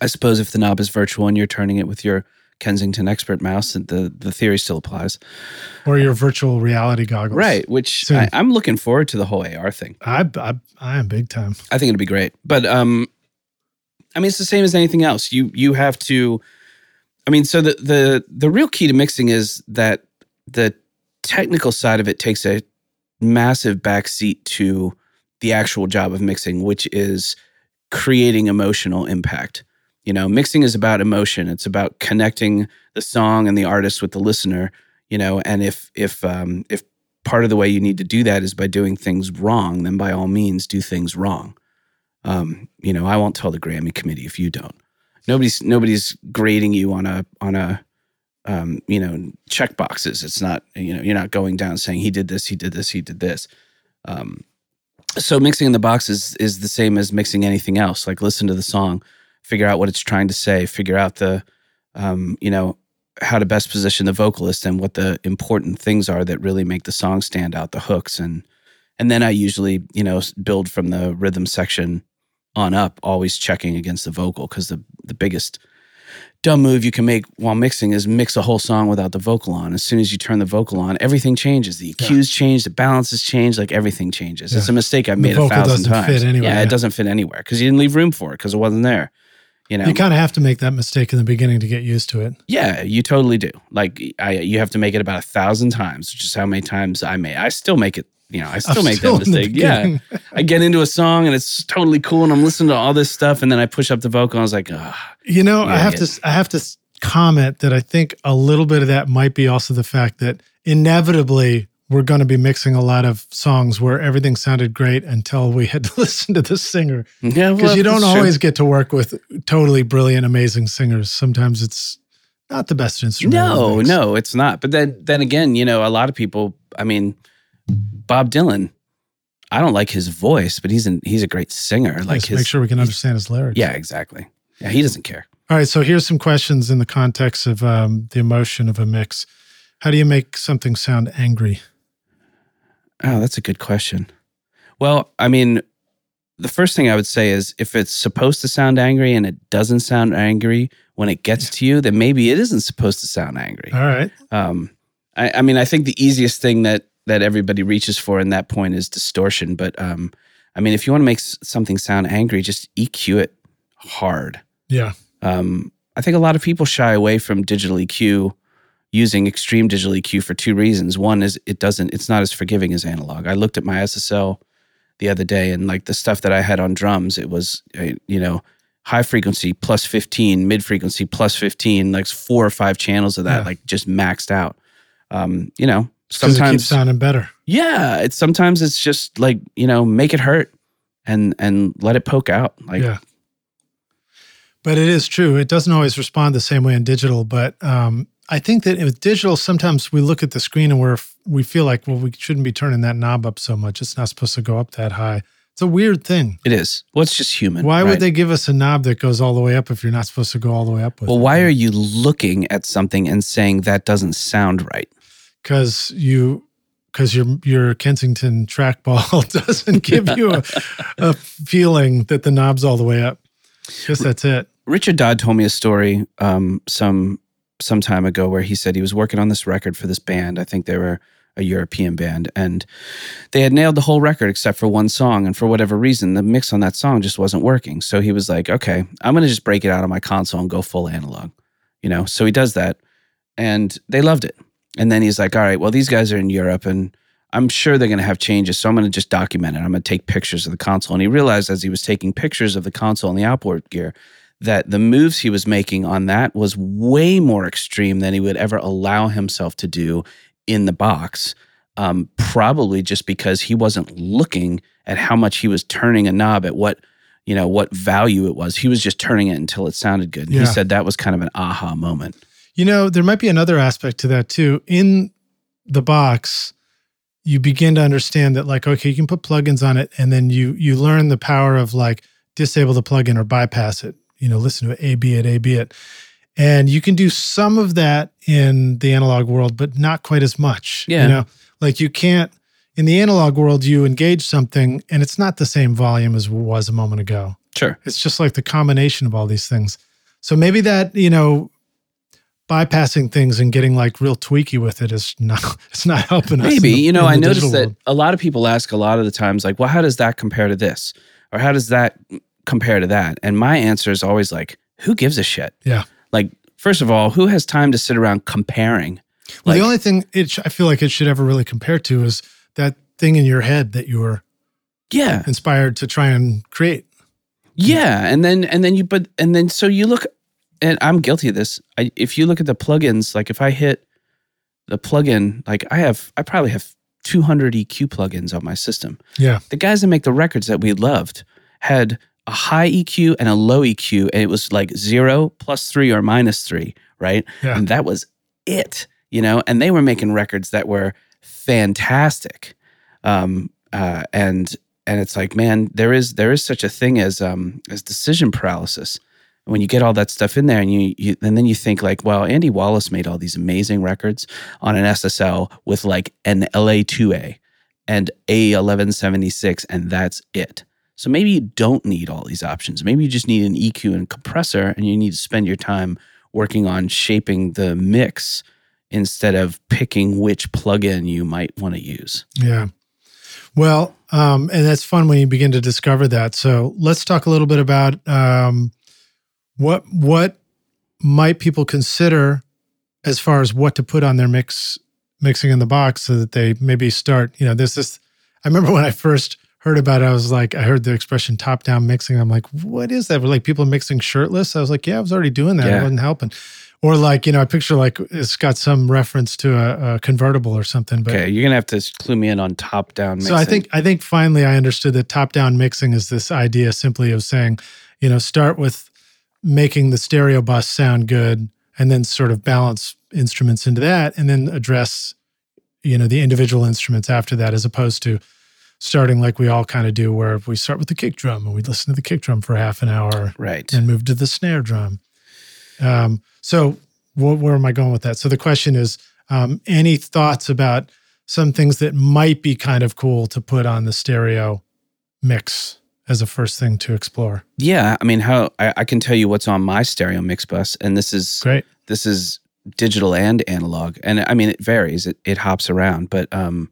I suppose if the knob is virtual and you're turning it with your Kensington Expert mouse, the the theory still applies, Or your virtual reality goggles. right? Which Soon. I, I'm looking forward to the whole AR thing. I, I I am big time. I think it'll be great. But um, I mean, it's the same as anything else. You you have to. I mean, so the the the real key to mixing is that the technical side of it takes a massive backseat to the actual job of mixing, which is creating emotional impact. You know, mixing is about emotion. It's about connecting the song and the artist with the listener. You know, and if if um, if part of the way you need to do that is by doing things wrong, then by all means do things wrong. Um, you know, I won't tell the Grammy committee if you don't. Nobody's nobody's grading you on a on a um, you know check boxes. It's not you know you're not going down saying he did this, he did this, he did this. Um, so mixing in the box is is the same as mixing anything else. Like listen to the song, figure out what it's trying to say, figure out the um, you know how to best position the vocalist and what the important things are that really make the song stand out, the hooks and and then I usually you know build from the rhythm section on up, always checking against the vocal because the the biggest dumb move you can make while mixing is mix a whole song without the vocal on. As soon as you turn the vocal on, everything changes. The EQs change, the balances change, like everything changes. It's a mistake I've The made a thousand doesn't times. fit anywhere, Yeah, yeah. it doesn't fit anywhere because you didn't leave room for it because it wasn't there. You know, You kind of have to make that mistake in the beginning to get used to it. yeah, you totally do. Like I, you have to make it about a thousand times, which is how many times I made. I still make it. You know, I still I'm make still that mistake. Yeah. I get into a song and it's totally cool, and I'm listening to all this stuff, and then I push up the vocal, and I was like, Ugh. You know, I have to I have to comment that I think a little bit of that might be also the fact that inevitably we're going to be mixing a lot of songs where everything sounded great until we had to listen to the singer yeah, because well, you don't true. always get to work with totally brilliant, amazing singers. Sometimes it's not the best instrument. No, no, it's not. But then, then again, you know, a lot of people. I mean, Bob Dylan. I don't like his voice, but he's an he's a great singer. Like his, make sure we can understand his lyrics. yeah, exactly. Yeah, he doesn't care. All right. So here's some questions in the context of um, the emotion of a mix. How do you make something sound angry? Oh, that's a good question. Well, I mean, the first thing I would say is if it's supposed to sound angry and it doesn't sound angry when it gets to you, then maybe it isn't supposed to sound angry. All right. Um, I, I mean, I think the easiest thing that that everybody reaches for in that point is distortion. But um, I mean, if you want to make something sound angry, just EQ it hard. Yeah. Um, I think a lot of people shy away from digital EQ using extreme digital EQ for two reasons. One is it doesn't, it's not as forgiving as analog. I looked at my SSL the other day and like the stuff that I had on drums, it was, uh, you know, high frequency plus 15, mid frequency plus 15, like four or five channels of that, Yeah. like just maxed out. Um, you know, 'Cause it keeps sometimes, sounding better. yeah, it's sometimes it's just like, you know, make it hurt and, and let it poke out. Like, yeah. But it is true. It doesn't always respond the same way in digital. But um, I think that with digital, sometimes we look at the screen and we're we feel like, well, we shouldn't be turning that knob up so much. It's not supposed to go up that high. It's a weird thing. it is. Well, it's just human. Why right? would they give us a knob that goes all the way up if you're not supposed to go all the way up with Well, it? why are you looking at something and saying that doesn't sound right? Because you because your your Kensington trackball doesn't give you a, a feeling that the knob's all the way up. Guess that's it. Richard Dodd told me a story um, some some time ago where he said he was working on this record for this band. I think they were a European band, and they had nailed the whole record except for one song. And for whatever reason, the mix on that song just wasn't working. So he was like, "Okay, I'm going to just break it out on my console and go full analog." You know, so he does that, and they loved it. And then he's like, "All right, well, these guys are in Europe, and I'm sure they're going to have changes, so I'm going to just document it. I'm going to take pictures of the console." And he realized as he was taking pictures of the console and the outboard gear that the moves he was making on that was way more extreme than he would ever allow himself to do in the box. Um, probably just because he wasn't looking at how much he was turning a knob at what you know what value it was. He was just turning it until it sounded good. And Yeah. He said that was kind of an aha moment. You know, there might be another aspect to that too. In the box, you begin to understand that like, okay, you can put plugins on it and then you you learn the power of like disable the plugin or bypass it. You know, listen to it, A B it, A B it. And you can do some of that in the analog world, but not quite as much. Yeah. You know, like you can't in the analog world, you engage something and it's not the same volume as was a moment ago. Sure. It's just like the combination of all these things. So maybe that, you know, bypassing things and getting like real tweaky with it is not it's not helping us. Maybe the- you know I noticed that world. a lot of people ask a lot of the times like, well, how does that compare to this, or how does that compare to that? And my answer is always like, who gives a shit? Yeah. Like, first of all, who has time to sit around comparing? Well, Like- the only thing it sh- I feel like it should ever really compare to is that thing in your head that you were Yeah, inspired to try and create. Yeah, and then and then you but and then so you look, and I'm guilty of this. I, if you look at the plugins, like if I hit the plugin, like I have, I probably have 200 EQ plugins on my system. Yeah. The guys that make the records that we loved had a high EQ and a low EQ, and it was like zero, plus three, or minus three, right? Yeah. And that was it, you know. And they were making records that were fantastic, um, uh, and and it's like, man, there is there is such a thing as um as decision paralysis. When you get all that stuff in there, and you, you and then you think like, well, Andy Wallace made all these amazing records on an SSL with like an LA2A and A1176, and that's it. So maybe you don't need all these options. Maybe you just need an EQ and compressor, and you need to spend your time working on shaping the mix instead of picking which plugin you might want to use. Yeah. Well, um, and that's fun when you begin to discover that. So let's talk a little bit about um, what what might people consider as far as what to put on their mix mixing in the box so that they maybe start. You know, this is. I remember when I first heard about it, I was like, I heard the expression top down mixing. I'm like, what is that? Were like people mixing shirtless? I was like, yeah, I was already doing that. It wasn't helping. Or like, you know, I picture like it's got some reference to a, a convertible or something. But Okay, you're gonna have to clue me in on top down. Mixing. So I think I think finally I understood that top down mixing is this idea simply of saying, you know, start with making the stereo bus sound good and then sort of balance instruments into that and then address, you know, the individual instruments after that as opposed to starting like we all kind of do where we start with the kick drum and we listen to the kick drum for half an hour right. and move to the snare drum. Um, so wh- where am I going with that? So the question is, um, any thoughts about some things that might be kind of cool to put on the stereo mix as a first thing to explore? Yeah, I mean, how I, I can tell you what's on my stereo mix bus, and this is Great. this is digital and analog, and I mean it varies. It it hops around, but um,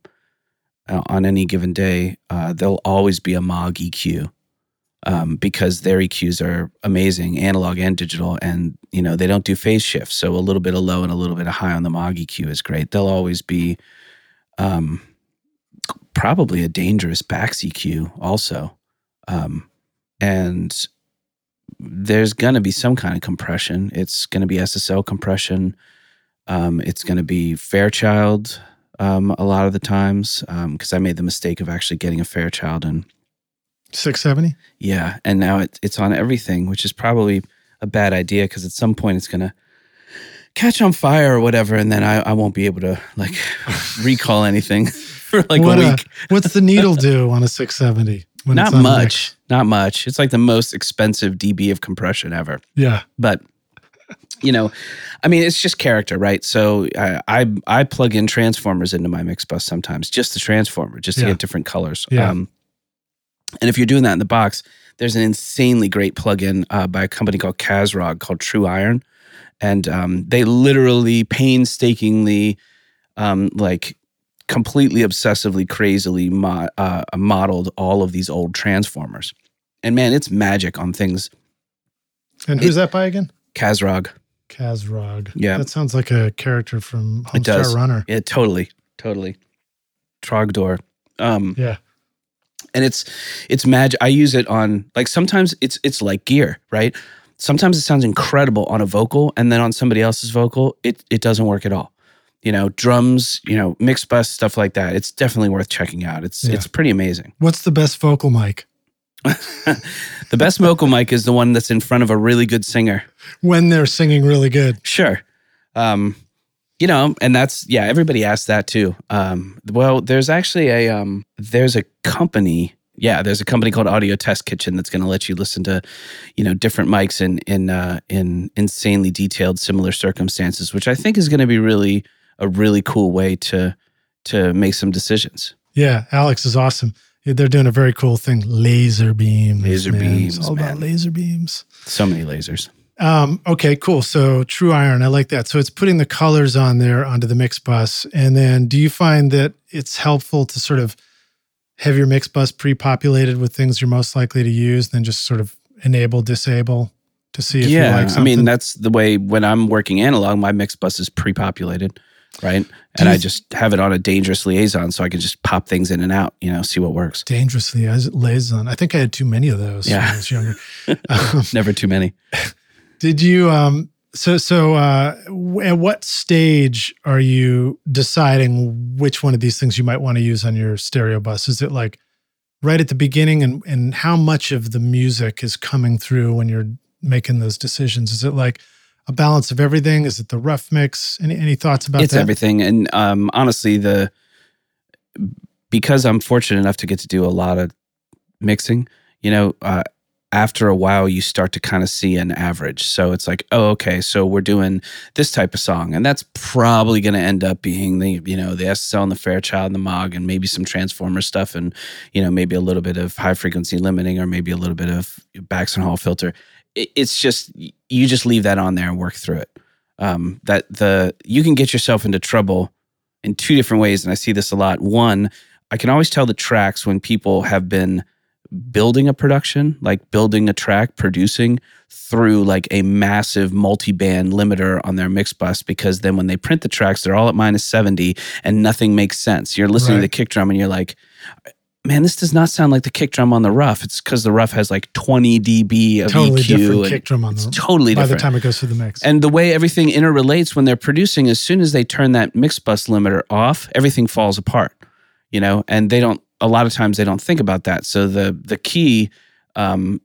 uh, on any given day, uh, there'll always be a Moog EQ, um, because their EQs are amazing, analog and digital, and you know they don't do phase shifts, so a little bit of low and a little bit of high on the Moog EQ is great. They'll always be, um, probably a Dangerous BAX EQ also, um, and there's going to be some kind of compression. It's going to be SSL compression. Um, it's going to be Fairchild um, a lot of the times because I made the mistake of actually getting a Fairchild and 670? yeah, and now it, it's on everything, which is probably a bad idea because at some point it's going to catch on fire or whatever, and then I, I won't be able to like recall anything for like what, a uh, week. what's the needle do on a 670? Not it's on the much, not much. It's like the most expensive dB of compression ever. Yeah. but you know i mean it's just character right so I, I i plug in transformers into my mix bus sometimes just the transformer just to Yeah. get different colors Yeah. um and if you're doing that in the box there's an insanely great plugin uh, by a company called Kazrog called True Iron and um, they literally painstakingly, um, like completely obsessively, crazily mo- uh, modeled all of these old transformers. And man, it's magic on things. And who's that by again? Kazrog. Kazrog. Yeah. That sounds like a character from It does. Runner. Yeah, totally, totally. Trogdor. Um, Yeah. and it's it's magic. I use it on like sometimes it's it's like gear, right? Sometimes it sounds incredible on a vocal, and then on somebody else's vocal, it it doesn't work at all. You know, drums, you know, mix bus stuff like that. It's definitely worth checking out. It's Yeah. it's pretty amazing. What's the best vocal mic? the best vocal mic is the one that's in front of a really good singer. When they're singing really good. Sure. Um, you know, and that's yeah, everybody asks that too. Um, well, there's actually a um there's a company, yeah, there's a company called Audio Test Kitchen that's gonna let you listen to, you know, different mics in in uh in insanely detailed similar circumstances, which I think is gonna be really a really cool way to to make some decisions. Yeah, Alex is awesome. They're doing a very cool thing. Laser beams. Laser man. beams, It's all about laser beams. So many lasers. Um, okay, cool. So True Iron, I like that. So it's putting the colors on there onto the mix bus. And then do you find that it's helpful to sort of have your mix bus pre-populated with things you're most likely to use, and then just sort of enable, disable to see if you yeah, like I mean that's the way when I'm working analog, my mix bus is pre-populated, right? And I just have it on a dangerous liaison, so I can just pop things in and out, you know, see what works. dangerously as liaison. I think I had too many of those when Yeah. I was younger. um, Never too many. Did you um so so uh w- at what stage are you deciding which one of these things you might want to use on your stereo bus? Is it like right at the beginning and and how much of the music is coming through when you're making those decisions? Is it like a balance of everything? Is it the rough mix? Any any thoughts about it's that? everything, and um, honestly, the because I'm fortunate enough to get to do a lot of mixing, you know, uh, after a while you start to kind of see an average. So it's like, oh, okay, so we're doing this type of song, and that's probably going to end up being the, you know, the SSL and the Fairchild and the Moog, and maybe some Transformer stuff, and you know, maybe a little bit of high frequency limiting, or maybe a little bit of Baxter Hall filter. It, it's just you just leave that on there and work through it. Um, that the you can get yourself into trouble in two different ways, and I see this a lot. One, I can always tell the tracks when people have been building a production, like building a track, producing through like a massive multi-band limiter on their mix bus because then when they print the tracks, they're all at minus 70 and nothing makes sense. You're listening to the kick drum and you're like, man, this does not sound like the kick drum on the rough. It's because the rough has like 20 dB of totally EQ. different and kick drum on it's the totally by different. By the time it goes through the mix. And the way everything interrelates when they're producing, as soon as they turn that mix bus limiter off, everything falls apart. You know, and they don't. A lot of times they don't think about that. So the the key, um,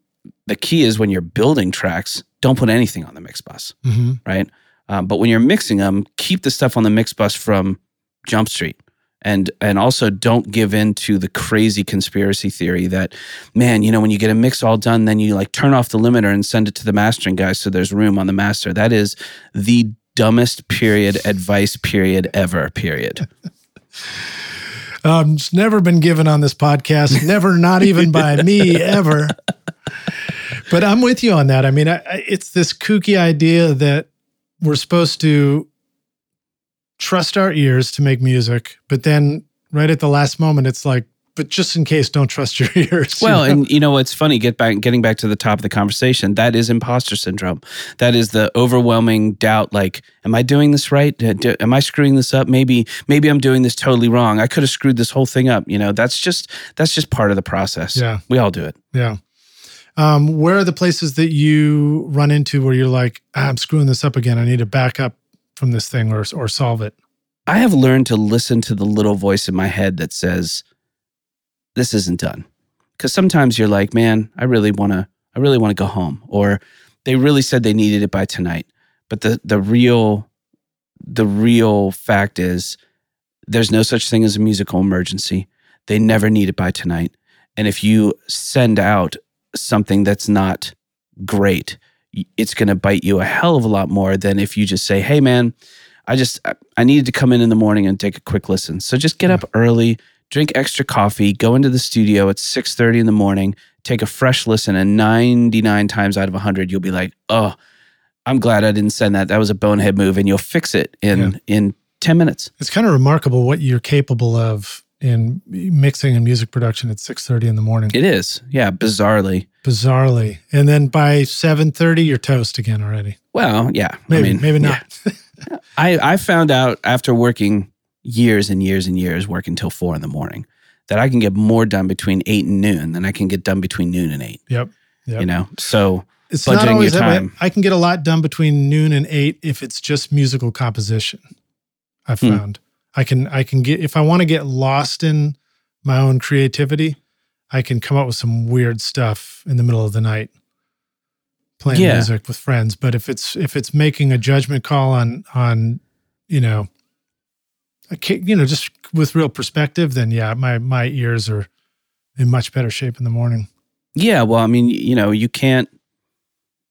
the key is when you're building tracks, don't put anything on the mix bus, Mhm. right? Um, but when you're mixing them, keep the stuff on the mix bus from Jump Street. And and also don't give in to the crazy conspiracy theory that, man, you know, when you get a mix all done, then you like turn off the limiter and send it to the mastering guy so there's room on the master. That is the dumbest period advice period ever period. Um, it's never been given on this podcast. Never, not even by me ever. But I'm with you on that. I mean, I, I, it's this kooky idea that we're supposed to trust our ears to make music, but then right at the last moment, it's like, but just in case, don't trust your ears. you Well, know? and you know what's funny? Get back, getting back to the top of the conversation. That is imposter syndrome. That is the overwhelming doubt. Like, am I doing this right? Am I screwing this up? Maybe, maybe I'm doing this totally wrong. I could have screwed this whole thing up. You know, that's just that's just part of the process. Yeah. we all do it. yeah. Um, where are the places that you run into where you're like, ah, I'm screwing this up again. I need to back up from this thing or or solve it. I have learned to listen to the little voice in my head that says, "This isn't done." Because sometimes you're like, "Man, I really want to. I really want to go home," or they really said they needed it by tonight. But the the real the real fact is, there's no such thing as a musical emergency. They never need it by tonight. And if you send out something that's not great, it's going to bite you a hell of a lot more than if you just say, "Hey, man." I just I- needed to come in in the morning and take a quick listen. So just get up early, drink extra coffee, go into the studio at 6:30 in the morning, take a fresh listen and 99 times out of 100 you'll be like, "Oh, I'm glad I didn't send that. That was a bonehead move, and you'll fix it in Yeah. in ten minutes. It's kind of remarkable what you're capable of in mixing and music production at 6:30 in the morning. It is, yeah, bizarrely. Bizarrely. And then by 7:30 you're toast again already. Well, yeah, Maybe I mean, maybe yeah. not. I I found out after working years and years and years, working till four in the morning, that I can get more done between eight and noon than I can get done between noon and eight. yep. Yep. You know, so It's budgeting not always your that way. time. I can get a lot done between noon and 8 if it's just musical composition. I've Hmm. I can I can get if I want to get lost in my own creativity, I can come up with some weird stuff in the middle of the night playing Yeah. music with friends, but if it's if it's making a judgment call on on you know a you know just with real perspective then yeah, my my ears are in much better shape in the morning. yeah. Well, I mean, you know, you can't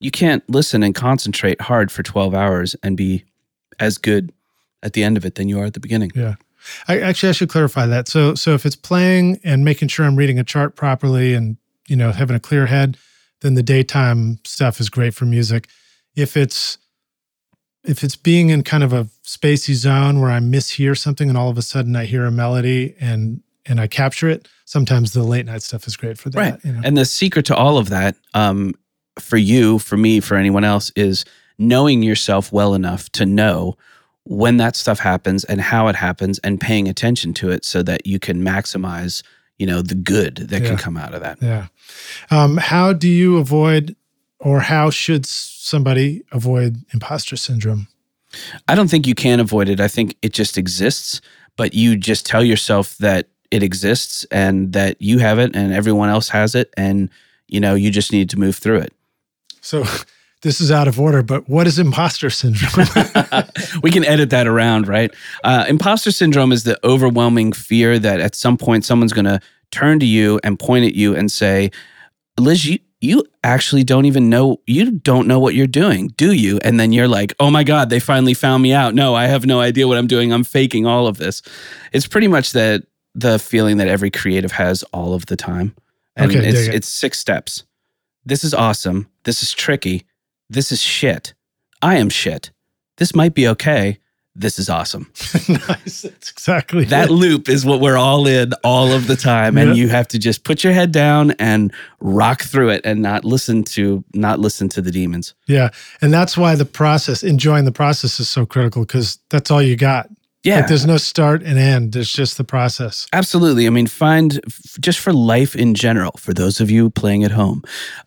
you can't listen and concentrate hard for twelve hours and be as good at the end of it than you are at the beginning. Yeah. I actually I should clarify that. So so if it's playing and making sure I'm reading a chart properly and you know having a clear head, then the daytime stuff is great for music. If it's if it's being in kind of a spacey zone where I mishear something and all of a sudden I hear a melody and and I capture it, sometimes the late night stuff is great for that. Right. You know? And the secret to all of that, um, for you, for me, for anyone else, is knowing yourself well enough to know when that stuff happens and how it happens and paying attention to it so that you can maximize, you know, the good that Yeah. can come out of that. Yeah. Um, how do you avoid, or how should somebody avoid imposter syndrome? I don't think you can avoid it. I think it just exists, but you just tell yourself that it exists and that you have it and everyone else has it and you know, you just need to move through it. So this is out of order, but what is imposter syndrome? we can edit that around, right? Uh, imposter syndrome is the overwhelming fear that at some point someone's going to turn to you and point at you and say, Liz, you, you actually don't even know, you don't know what you're doing, do you? And then you're like, oh my God, they finally found me out. No, I have no idea what I'm doing. I'm faking all of this. It's pretty much that the feeling that every creative has all of the time. And Okay, it's, it. it's six steps. This is awesome. This is tricky. This is shit. I am shit. This might be okay. This is awesome. nice. That's exactly That it. loop is what we're all in all of the time. And Yeah. you have to just put your head down and rock through it and not listen to not listen to the demons. Yeah. And that's why the process, enjoying the process is so critical because that's all you got. Yeah. Like there's no start and end. It's just the process. Absolutely. I mean, find just for life in general, for those of you playing at home,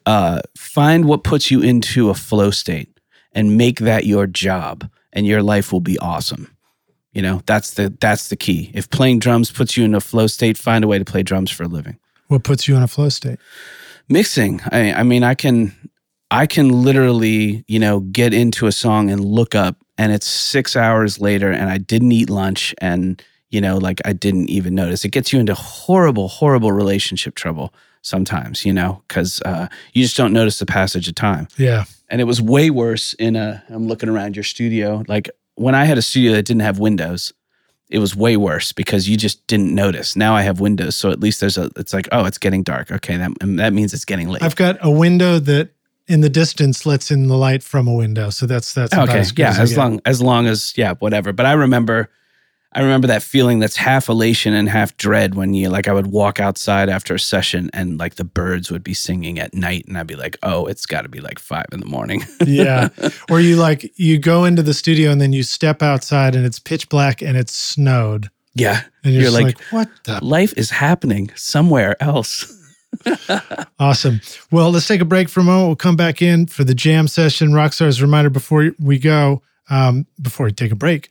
uh, find what puts you into a flow state and make that your job, and your life will be awesome. You know, that's the that's the key. If playing drums puts you in a flow state, find a way to play drums for a living. What puts you in a flow state? Mixing. I, I mean, I can I can literally, you know, get into a song and look up and it's six hours later and I didn't eat lunch and, you know, like I didn't even notice. It gets you into horrible, horrible relationship trouble sometimes, you know, because uh, you just don't notice the passage of time. Yeah. And it was way worse in a, I'm looking around your studio. Like when I had a studio that didn't have windows, it was way worse because you just didn't notice. Now I have windows. So at least there's a, it's like, oh, it's getting dark. Okay. That, that means it's getting late. I've got a window that in the distance lets in the light from a window. So that's that's okay as yeah as, as long as long as yeah whatever but i remember i remember that feeling that's half elation and half dread when you like i would walk outside after a session and like the birds would be singing at night and i'd be like oh it's got to be like five in the morning yeah. Or you like you go into the studio and then you step outside and it's pitch black and it's snowed. yeah And you're, You're like, like, what the life is happening somewhere else Awesome. Well, let's take a break for a moment. We'll come back in for the jam session. Rockstar's reminder before we go, um, before we take a break,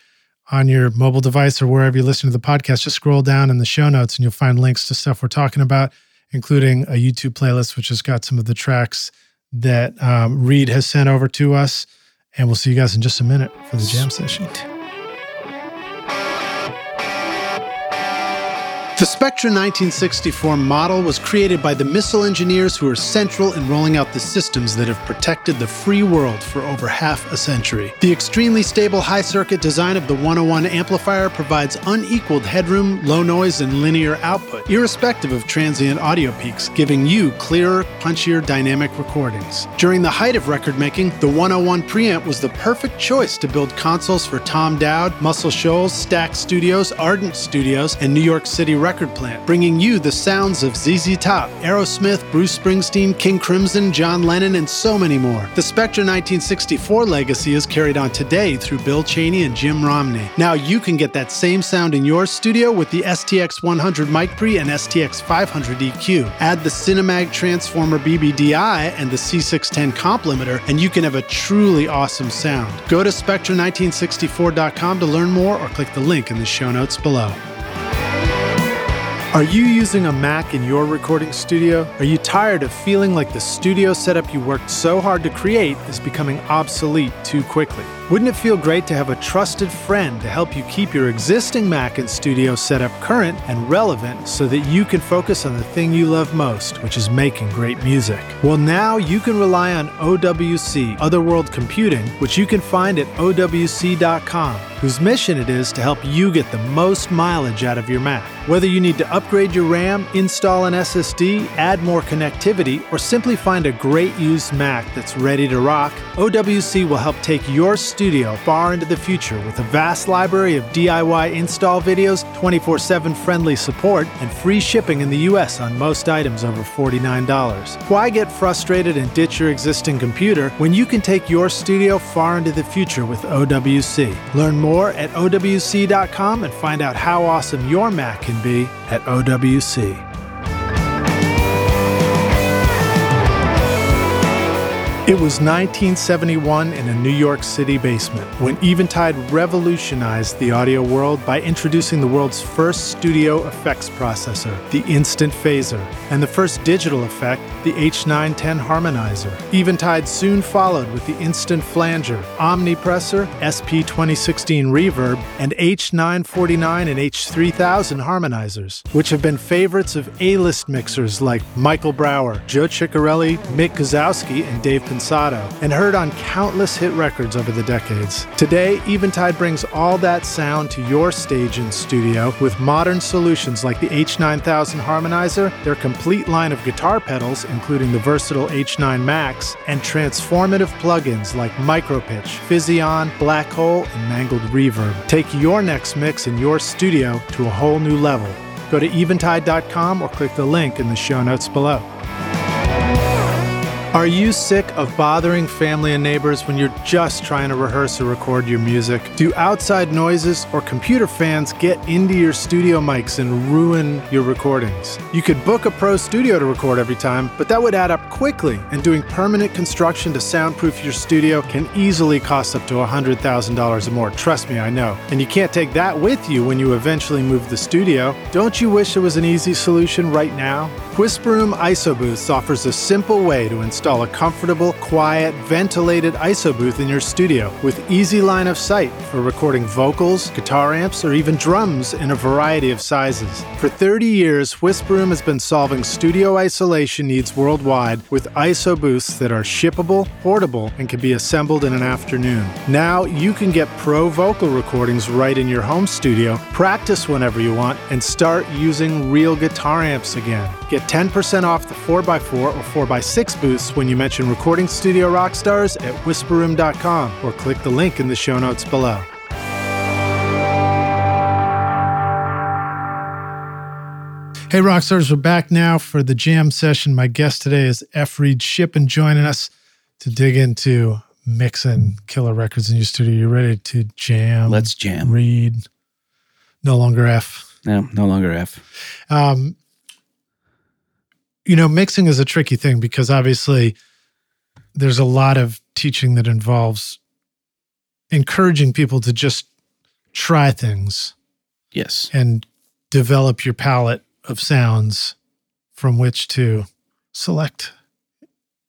on your mobile device or wherever you listen to the podcast, just scroll down in the show notes and you'll find links to stuff we're talking about, including a YouTube playlist, which has got some of the tracks that um, Reid has sent over to us. And we'll see you guys in just a minute for the jam session. The Spectra 1964 model was created by the missile engineers who are central in rolling out the systems that have protected the free world for over half a century. The extremely stable high circuit design of the 101 amplifier provides unequaled headroom, low noise, and linear output, irrespective of transient audio peaks, giving you clearer, punchier dynamic recordings. During the height of record making, the 101 preamp was the perfect choice to build consoles for Tom Dowd, Muscle Shoals, Stax Studios, Ardent Studios, and New York City record plant, bringing you the sounds of ZZ Top, Aerosmith, Bruce Springsteen, King Crimson, John Lennon, and so many more. The Spectra 1964 legacy is carried on today through Bill Cheney and Jim Romney. Now you can get that same sound in your studio with the STX 100 mic pre and STX 500 EQ. Add the Cinemag Transformer BBDI and the C610 comp limiter, and you can have a truly awesome sound. Go to Spectra1964.com to learn more or click the link in the show notes below. Are you using a Mac in your recording studio? Are you tired of feeling like the studio setup you worked so hard to create is becoming obsolete too quickly? Wouldn't it feel great to have a trusted friend to help you keep your existing Mac and studio setup current and relevant so that you can focus on the thing you love most, which is making great music? Well, now you can rely on OWC, Other World Computing, which you can find at OWC.com, whose mission it is to help you get the most mileage out of your Mac. Whether you need to upgrade your RAM, install an SSD, add more connectivity, or simply find a great used Mac that's ready to rock, OWC will help take your studio far into the future with a vast library of DIY install videos, 24 7 friendly support, and free shipping in the US on most items over $49. Why get frustrated and ditch your existing computer when you can take your studio far into the future with OWC? Learn more at OWC.com and find out how awesome your Mac can be at OWC. It was 1971 in a New York City basement when Eventide revolutionized the audio world by introducing the world's first studio effects processor, the Instant Phaser, and the first digital effect, the H910 Harmonizer. Eventide soon followed with the Instant Flanger, Omnipressor, SP2016 Reverb, and H949 and H3000 harmonizers, which have been favorites of A-list mixers like Michael Brauer, Joe Chiccarelli, Mick Guzauski, and Dave And heard on countless hit records over the decades. Today, Eventide brings all that sound to your stage and studio with modern solutions like the H9000 Harmonizer, their complete line of guitar pedals, including the versatile H9 Max, and transformative plugins like Micropitch, Physion, Black Hole, and Mangled Reverb. Take your next mix in your studio to a whole new level. Go to eventide.com or click the link in the show notes below. Are you sick of bothering family and neighbors when you're just trying to rehearse or record your music? Do outside noises or computer fans get into your studio mics and ruin your recordings? You could book a pro studio to record every time, but that would add up quickly, and doing permanent construction to soundproof your studio can easily cost up to $100,000 or more. Trust me, I know. And you can't take that with you when you eventually move the studio. Don't you wish there was an easy solution right now? Whisperroom IsoBooths offers a simple way to install a comfortable, quiet, ventilated ISO booth in your studio with easy line of sight for recording vocals, guitar amps, or even drums in a variety of sizes. For 30 years, Whisperroom has been solving studio isolation needs worldwide with ISO booths that are shippable, portable, and can be assembled in an afternoon. Now you can get pro vocal recordings right in your home studio, practice whenever you want, and start using real guitar amps again. Get 10% off the 4x4 or 4x6 booths when you mention Recording Studio Rockstars at whisperroom.com or click the link in the show notes below. Hey, Rockstars, we're back now for the jam session. My guest today is F. Reid Shippen joining us to dig into mixing killer records in your studio. You ready to jam? Let's jam. Reid. No longer F. No, no longer F. Um, you know, mixing is a tricky thing because obviously there's a lot of teaching that involves encouraging people to just try things Yes. and develop your palette of sounds from which to select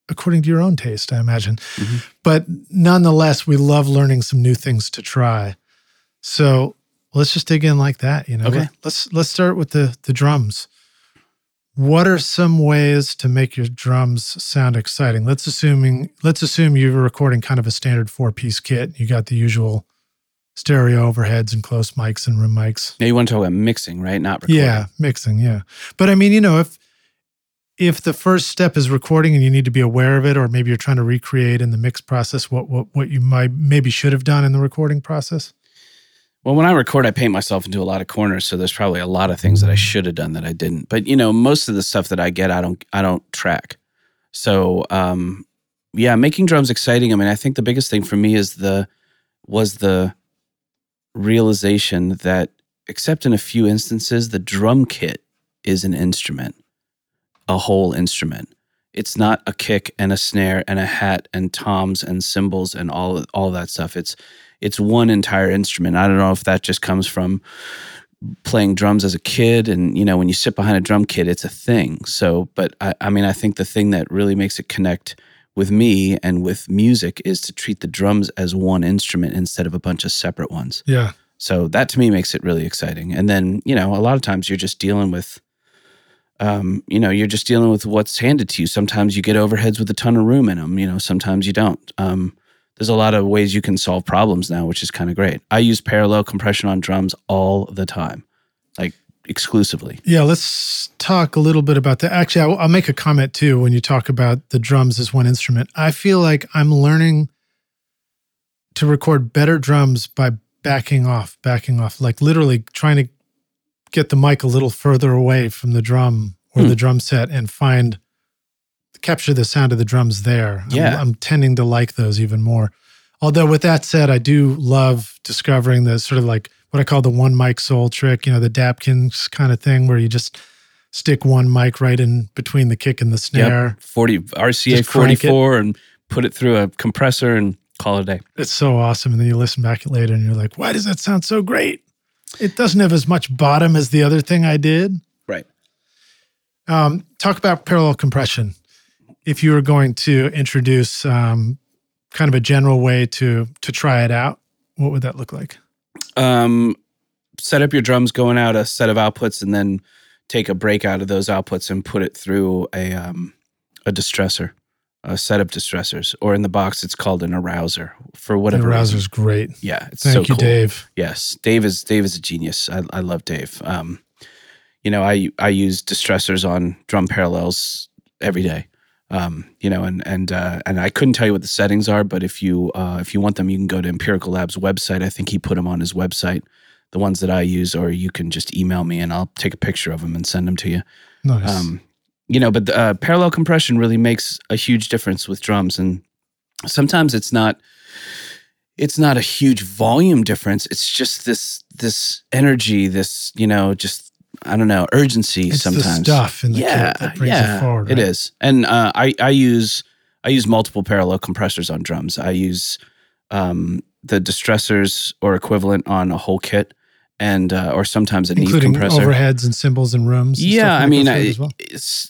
according to your own taste, I imagine. Mhm. But nonetheless, we love learning some new things to try. So let's just dig in like that. You know, Okay. Let's let's start with the the drums. What are some ways to make your drums sound exciting? Let's assuming let's assume you're recording kind of a standard four piece kit. You got the usual stereo overheads and close mics and room mics. Now you want to talk about mixing, right? Not recording. Yeah, mixing. Yeah, but I mean, you know, if if the first step is recording and you need to be aware of it, or maybe you're trying to recreate in the mix process what what what you might maybe should have done in the recording process. Well, when I record, I paint myself into a lot of corners, so there's probably a lot of things that I should have done that I didn't. But you know, most of the stuff that I get, I don't, I don't track. So, um, yeah, making drums exciting. I mean, I think the biggest thing for me is the was the realization that, except in a few instances, the drum kit is an instrument, a whole instrument. It's not a kick and a snare and a hat and toms and cymbals and all all that stuff. It's it's one entire instrument. I don't know if that just comes from playing drums as a kid and you know when you sit behind a drum kit it's a thing. So but I, I mean i think the thing that really makes it connect with me and with music is to treat the drums as one instrument instead of a bunch of separate ones. Yeah, so that to me makes it really exciting. And then you know a lot of times you're just dealing with um, you know you're just dealing with what's handed to you. Sometimes you get overheads with a ton of room in them you know sometimes you don't. Um, there's a lot of ways you can solve problems now, which is kind of great. I use parallel compression on drums all the time, like exclusively. Yeah, let's talk a little bit about that. Actually, I'll, I'll make a comment too when you talk about the drums as one instrument. I feel like I'm learning to record better drums by backing off, backing off, like literally trying to get the mic a little further away from the drum or Hmm. the drum set and find capture the sound of the drums there. I'm- Yeah. I'm, tending to like those even more. Although with that said, I do love discovering the sort of like what I call the one mic soul trick, you know, the Dap-Kings kind of thing where you just stick one mic right in between the kick and the snare. 40 RCA Just crank it. 44 and put it through a compressor and call it a day. It's so awesome. And then you listen back later and you're like, why does that sound so great? It doesn't have as much bottom as the other thing I did. Right. Um, talk about parallel compression. If you were going to introduce um, kind of a general way to to try it out, what would that look like? Um, set up your drums going out a set of outputs and then take a break out of those outputs and put it through a um, a distressor, a set of distressors, or in the box it's called an Arousor for The whatever. reason. great. Yeah, it's Thank so you, cool. Dave. Yes, Dave is Dave is a genius. I, I love Dave. Um, you know, I I use distressors on drum parallels every day. Um, you know, and and uh, and I couldn't tell you what the settings are, but if you uh, if you want them, you can go to Empirical Labs website. I think he put them on his website, the ones that I use, or you can just email me and I'll take a picture of them and send them to you. Nice. Um, you know, but the, uh, parallel compression really makes a huge difference with drums, and sometimes it's not. It's not a huge volume difference. It's just this this energy, this you know, just I don't know, urgency. it's sometimes the stuff in the yeah, kit that brings yeah, it forward. It right? is, and uh, I I use I use multiple parallel compressors on drums. I use um, the distressors or equivalent on a whole kit, and uh, or sometimes a including compressor. overheads and cymbals and rooms. and Yeah, stuff I mean, it I, well.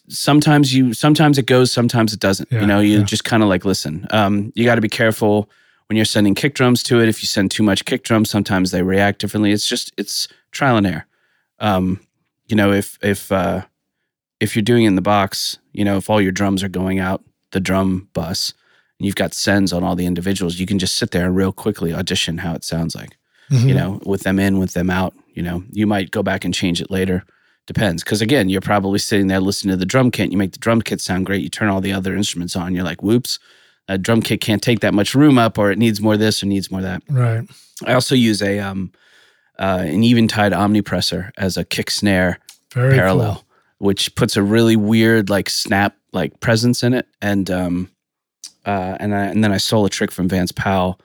sometimes you sometimes it goes, sometimes it doesn't. Yeah, you know, you yeah. just kind of like listen. Um, you got to be careful when you're sending kick drums to it. If you send too much kick drums, sometimes they react differently. It's just it's trial and error. Um, you know, if if uh, if you're doing it in the box, you know, if all your drums are going out the drum bus and you've got sends on all the individuals, you can just sit there and real quickly audition how it sounds like Mhm. you know, with them in, with them out. You know, you might go back and change it later. Depends. Because again, you're probably sitting there listening to the drum kit. You make the drum kit sound great. You turn all the other instruments on. You're like, whoops, a drum kit can't take that much room up, or it needs more this or needs more that. right. I also use a um, uh, an Eventide omnipressor as a kick snare Very parallel, cool. which puts a really weird like snap like presence in it. And um, uh, and I, and then I stole a trick from Vance Powell,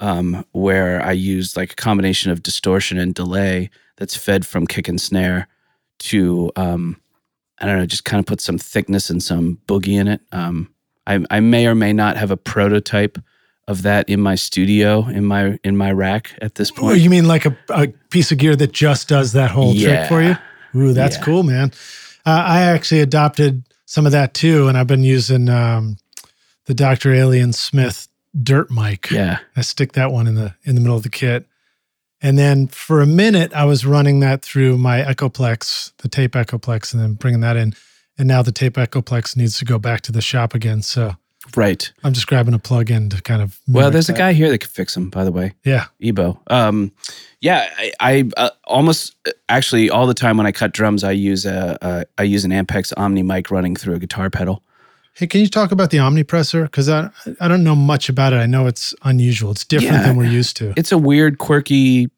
um, where I used like a combination of distortion and delay that's fed from kick and snare to um, I don't know, just kind of put some thickness and some boogie in it. Um, I, I may or may not have a prototype of that in my studio in my in my rack at this Oh, point. you mean like a, a piece of gear that just does that whole trick for you? Ooh, that's Yeah. cool, man. Uh, I actually adopted some of that too, and I've been using um, the Dr. Alien Smith dirt mic. yeah. I stick that one in the in the middle of the kit, And then for a minute, I was running that through my Echoplex, the tape Echoplex, and then bringing that in. And now the tape Echoplex needs to go back to the shop again. So Right. I'm just grabbing a plug in to kind of. Well, there's a guy here that could fix them, by the way. Yeah. Ebo. Um, yeah, I, I uh, almost actually all the time when I cut drums, I use a, a I use an Ampex Omni mic running through a guitar pedal. Hey, can you talk about the Omnipressor? Because I I don't know much about it. I know it's unusual. It's different Yeah. than we're used to. It's a weird, quirky.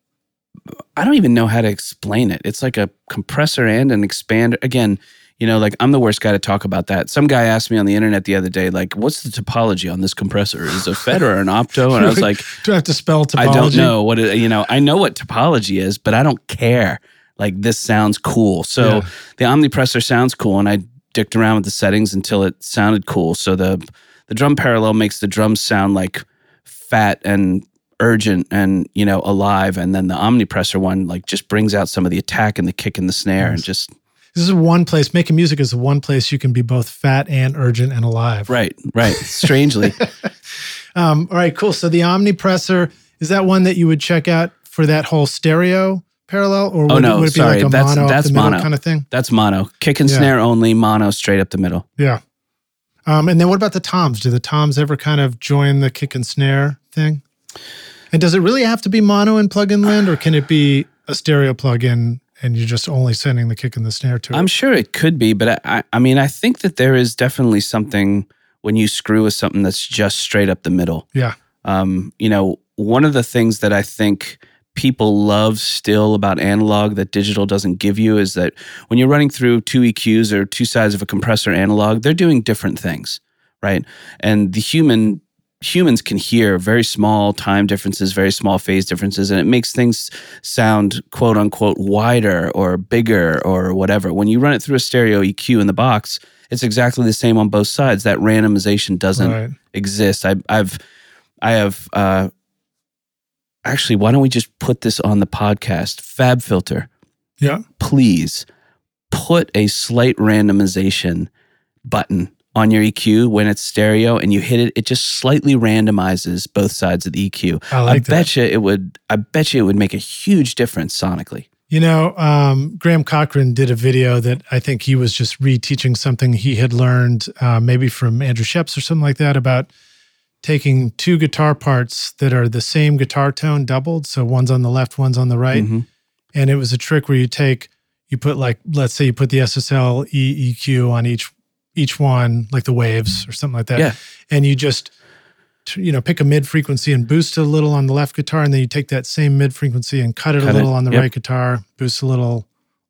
I don't even know how to explain it. It's like a compressor and an expander. Again, you know, like I'm the worst guy to talk about that. Some guy asked me on the internet the other day, like, "What's the topology on this compressor? Is it a FET or an opto?" And I was like, Do I have to spell topology? I don't know what it, you know. I know what topology is, but I don't care. Like this sounds cool. So Yeah. the omnipressor sounds cool, and I dicked around with the settings until it sounded cool. So the the drum parallel makes the drums sound like fat and urgent and you know alive, and then the omnipressor one like just brings out some of the attack and the kick and the snare, and just This is one place. Making music is the one place you can be both fat and urgent and alive. right, right. Strangely, Um, all right, cool. So the Omnipressor is that one that you would check out for that whole stereo parallel, or would, Oh, it- no, would it be sorry. like a That's- mono, that's mono. kind of thing? that's mono, kick and Yeah. snare only, mono straight up the middle. Yeah. Um, and then what about the toms? Do the toms ever kind of join the kick and snare thing? And does it really have to be mono in plug-in land, or can it be a stereo plug-in and you're just only sending the kick and the snare to it? I'm sure it could be, but I, I, mean, I think that there is definitely something when you screw with something that's just straight up the middle. yeah. Um, you know, one of the things that I think people love still about analog that digital doesn't give you is that when you're running through two EQs or two sides of a compressor analog, they're doing different things, right? And the human humans can hear very small time differences, very small phase differences, and it makes things sound quote unquote wider or bigger or whatever. When you run it through a stereo EQ in the box, it's exactly the same on both sides. That randomization doesn't Right. exist. I, I've, I have, uh, actually, why don't we just put this on the podcast? FabFilter, Yeah. please put a slight randomization button on your EQ when it's stereo and you hit it, it just slightly randomizes both sides of the EQ. I like that. bet you it would. I bet you it would make a huge difference sonically. You know, um, Graham Cochran did a video that I think he was just reteaching something he had learned, uh, maybe from Andrew Scheps or something like that, about taking two guitar parts that are the same guitar tone doubled. So one's on the left, one's on the right. Mhm. And it was a trick where you take, you put like, let's say you put the SSL EQ on each each one, like the waves or something like that. Yeah. And you just, you know, pick a mid frequency and boost it a little on the left guitar, and then you take that same mid frequency and cut it Cut a little it. on the Yep. right guitar, boost a little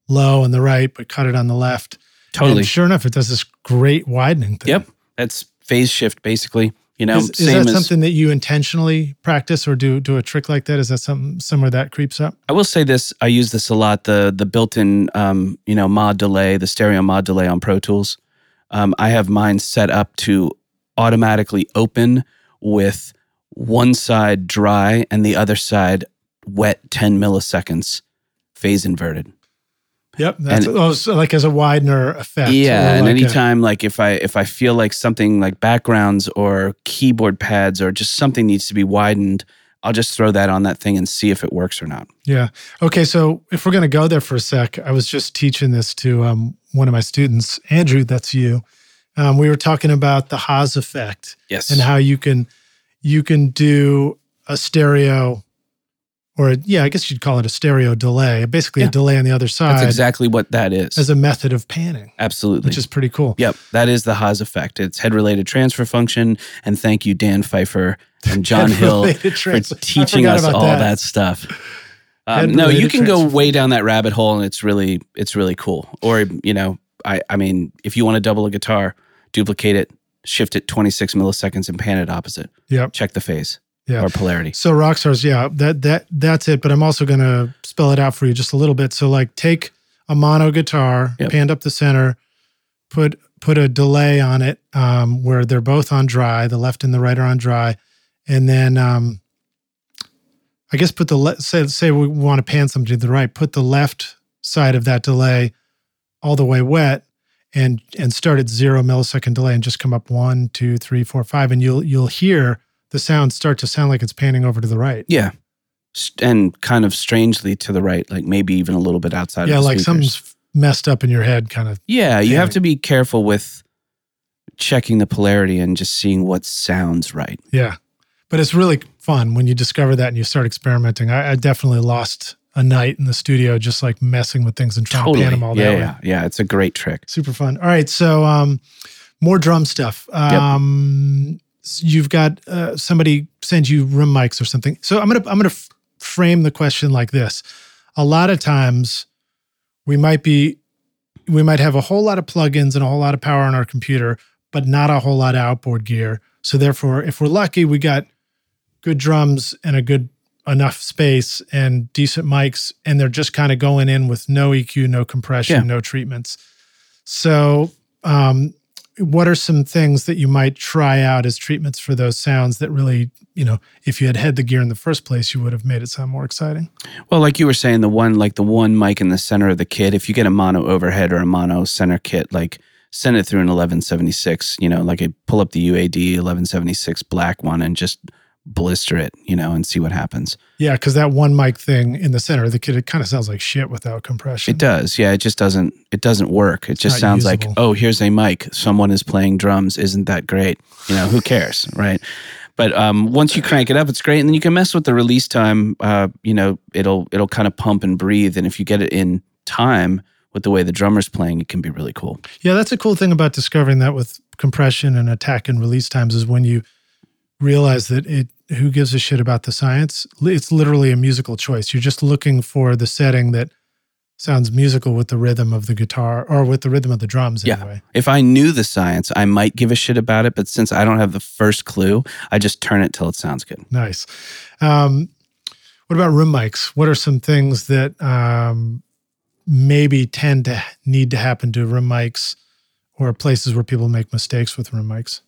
low on the right, but cut it on the left. Totally. And sure enough, it does this great widening thing. Yep. That's phase shift, basically. You know, Is, is that as something that you intentionally practice or do do a trick like that? Is that something somewhere that creeps up? I will say this. I use this a lot. The the built-in, um, you know, mod delay, the stereo mod delay on Pro Tools. Um, I have mine set up to automatically open with one side dry and the other side wet, ten milliseconds, phase inverted. Yep. That's And- oh, so like as a widener effect. yeah, and like a- anytime like if I if I feel like something like backgrounds or keyboard pads or just something needs to be widened, I'll just throw that on that thing and see if it works or not. Yeah. Okay. So if we're going to go there for a sec, I was just teaching this to um, one of my students, Andrew. That's you. Um, we were talking about the Haas effect Yes. and how you can you can do a stereo, or a, yeah, I guess you'd call it a stereo delay. Basically, Yeah. a delay on the other side That's exactly what that is. as a method of panning, Absolutely. which is pretty cool. Yep, that is the Haas effect. It's head related transfer function. And thank you, Dan Pfeiffer and John Hill, for teaching us all that, stuff. Um, no, you can go way down that rabbit hole, and it's really it's really cool. Or you know, I I mean, if you want to double a guitar, duplicate it, shift it 26 milliseconds, and pan it opposite. Yep. Check the phase Yeah. or polarity. So rock stars, yeah, that that that's it. But I'm also going to spell it out for you just a little bit. So like, take a mono guitar, Yep. panned up the center, put put a delay on it um, where they're both on dry. The left and the right are on dry, and then um, I guess put the le- say say we want to pan something to the right. Put the left side of that delay all the way wet. And and start at zero millisecond delay and just come up one, two, three, four, five, and you'll you'll hear the sound start to sound like it's panning over to the right. Yeah. and kind of strangely to the right, like maybe even a little bit outside. yeah, of the like something's messed up in your head, kind of. Yeah, you have to be careful with checking the polarity and just seeing what sounds right. Yeah, but it's really fun when you discover that and you start experimenting. I, I definitely lost a night in the studio just like messing with things and trying Totally. to pan them all yeah, that way. yeah, yeah. It's a great trick. Super fun. All right, so um, more drum stuff. Um, s- You've got uh, somebody send you room mics or something. So I'm gonna I'm gonna f- frame the question like this. A lot of times, we might be we might have a whole lot of plugins and a whole lot of power on our computer, but not a whole lot of outboard gear. So therefore, if we're lucky, we got good drums and a good enough space and decent mics, and they're just kind of going in with no EQ, no compression, Yeah. no treatments. So, um, what are some things that you might try out as treatments for those sounds that really, you know, if you had had the gear in the first place, you would have made it sound more exciting? Well, like you were saying, the one like the one mic in the center of the kit. If you get a mono overhead or a mono center kit, like send it through an 1176. You know, like a pull up the UAD 1176 black one and just blister it. You know, and see what happens. Yeah, because that one mic thing in the center of the kit, it kind of sounds like shit without compression. It does. Yeah, it just doesn't. It doesn't work. It just sounds usable. like oh, here's a mic. Someone is playing drums. Isn't that great? You know, who cares, right? But um, once you crank it up, it's great, and then you can mess with the release time. Uh, you know, it'll it'll kind of pump and breathe, and if you get it in time with the way the drummer's playing, it can be really cool. Yeah, that's a cool thing about discovering that with compression and attack and release times is when you realize that it who gives a shit about the science? It's literally a musical choice. You're just looking for the setting that sounds musical with the rhythm of the guitar or with the rhythm of the drums Yeah. If I knew the science, I might give a shit about it. But since I don't have the first clue, I just turn it till it sounds good. Nice. Um, what about room mics? What are some things that um, maybe tend to need to happen to room mics or places where people make mistakes with room mics?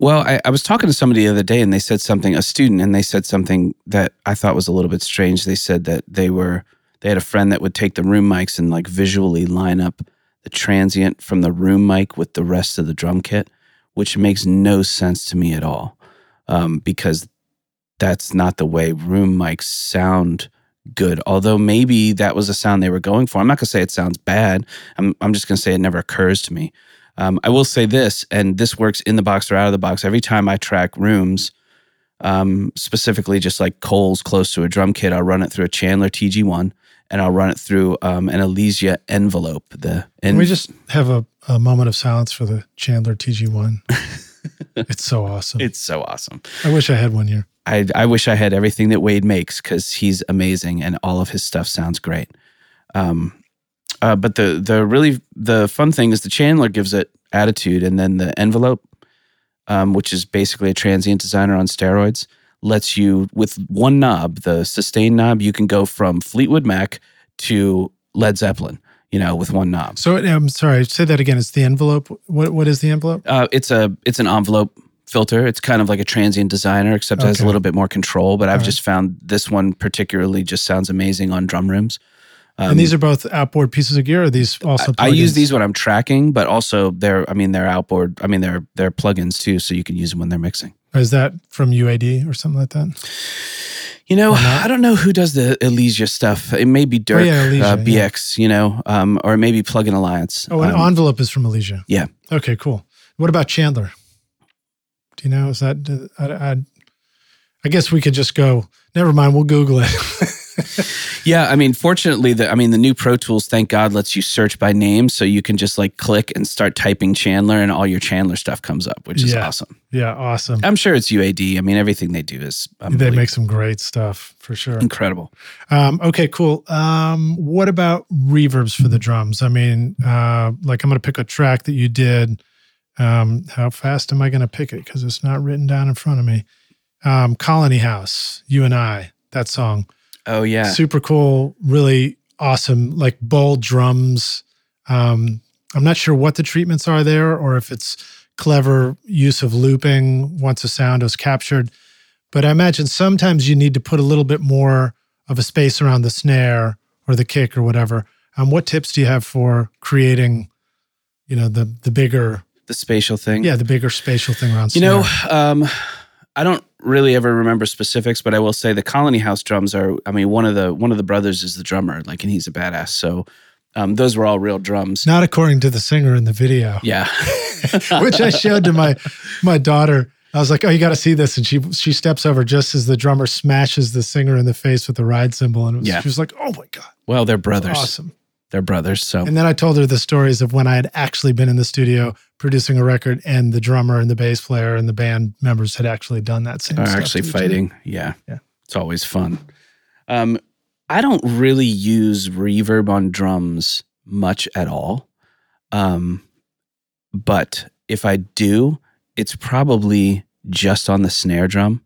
Well, I, I was talking to somebody the other day and they said something, a student, and they said something that I thought was a little bit strange. They said that they were, they had a friend that would take the room mics and like visually line up the transient from the room mic with the rest of the drum kit, which makes no sense to me at all. Um, because that's not the way room mics sound good. Although maybe that was a sound they were going for. I'm not going to say it sounds bad. I'm, I'm just going to say it never occurs to me. Um, I will say this, and this works in the box or out of the box. Every time I track rooms, um, specifically just like Cole's close to a drum kit, I'll run it through a Chandler TG1 and I'll run it through um, an Elysia envelope. The Can and we just have a, a moment of silence for the Chandler TG1? it's so awesome. it's so awesome. I wish I had one here. I, I wish I had everything that Wade makes because he's amazing and all of his stuff sounds great. Um, uh, but the the really the fun thing is the Chandler gives it attitude, and then the envelope, um, which is basically a transient designer on steroids, lets you with one knob, the sustain knob, you can go from Fleetwood Mac to Led Zeppelin. You know, with one knob. So I'm sorry, say that again. It's the envelope. What what is the envelope? Uh, it's a it's an envelope filter. It's kind of like a transient designer, except it has a little bit more control. But I've All right. just found this one particularly just sounds amazing on drum rooms. Um, and these are both outboard pieces of gear. Or are these also? I use these when I'm tracking, but also they're I mean they're outboard. I mean they're they're plugins too, so you can use them when they're mixing. Is that from UAD or something like that? You know, I don't know who does the Elysia stuff. It may be Dirk Oh, yeah, Elysia, uh, yeah. BX, you know, um, or maybe Plugin Alliance. Oh, an Um, envelope is from Elysia. yeah. Okay, cool. What about Chandler? Do you know? Is that? I, I, I guess we could just go. Never mind. We'll Google it. Yeah, I mean, fortunately, the I mean, the new Pro Tools, thank God, lets you search by name, so you can just like click and start typing Chandler, and all your Chandler stuff comes up, which is Yeah. awesome. yeah, awesome. I'm sure it's UAD. I mean, everything they do is They make some great stuff for sure. incredible. Um, okay, cool. Um, what about reverbs for the drums? I mean, uh, like I'm going to pick a track that you did. Um, how fast am I going to pick it? Because it's not written down in front of me. Um, Colony House, you and I, that song. Oh yeah, Super cool, really awesome, like bold drums. Um, I'm not sure what the treatments are there or if it's clever use of looping once a sound is captured. But I imagine sometimes you need to put a little bit more of a space around the snare or the kick or whatever. Um, what tips do you have for creating, you know, the the bigger, the spatial thing. yeah, the bigger spatial thing around You snare? know, um, I don't. Really ever remember specifics, but I will say the Colony House drums are. I mean, one of the one of the brothers is the drummer, like, and he's a badass. So um, those were all real drums. Not according to the singer in the video, Yeah, which I showed to my my daughter. I was like, "Oh, you got to see this!" And she she steps over just as the drummer smashes the singer in the face with the ride cymbal, and it was, Yeah. she was like, "Oh my god, well, they're brothers. awesome!" They're brothers. So And then I told her the stories of when I had actually been in the studio producing a record, and the drummer and the bass player and the band members had actually done that same are stuff actually fighting. Yeah. Yeah. It's always fun. Um, I don't really use reverb on drums much at all. Um, but if I do, it's probably just on the snare drum.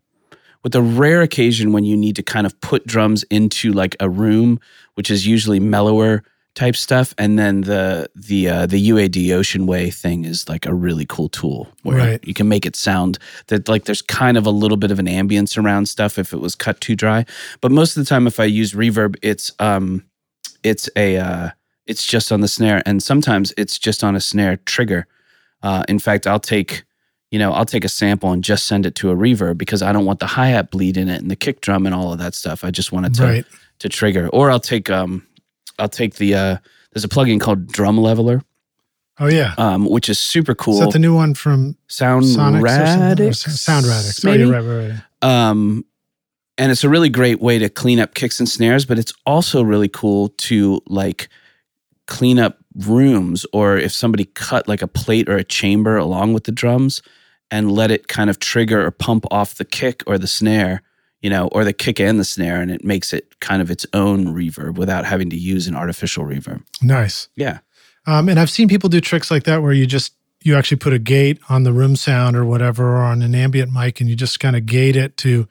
With a rare occasion when you need to kind of put drums into like a room, which is usually mellower type stuff, and then the the uh, the UAD Ocean Way thing is like a really cool tool where Right. you can make it sound that like there's kind of a little bit of an ambience around stuff if it was cut too dry. But most of the time, if I use reverb, it's um it's a uh, it's just on the snare, and sometimes it's just on a snare trigger. Uh, in fact, I'll take you know I'll take a sample and just send it to a reverb because I don't want the hi hat bleed in it and the kick drum and all of that stuff. I just want it to Right. to trigger. Or I'll take um I'll take the uh there's a plugin called Drum Leveler, Oh yeah. um, which is super cool. Is that the new one from Sound Sonics or something? Radix? Sound Radix. Oh, maybe? you're right, right, right. Um, and it's a really great way to clean up kicks and snares, but it's also really cool to like clean up rooms or if somebody cut like a plate or a chamber along with the drums and let it kind of trigger or pump off the kick or the snare, you know, or the kick and the snare, and it makes it kind of its own reverb without having to use an artificial reverb. Nice. Yeah. Um, and I've seen people do tricks like that where you just you actually put a gate on the room sound or whatever, or on an ambient mic, and you just kind of gate it to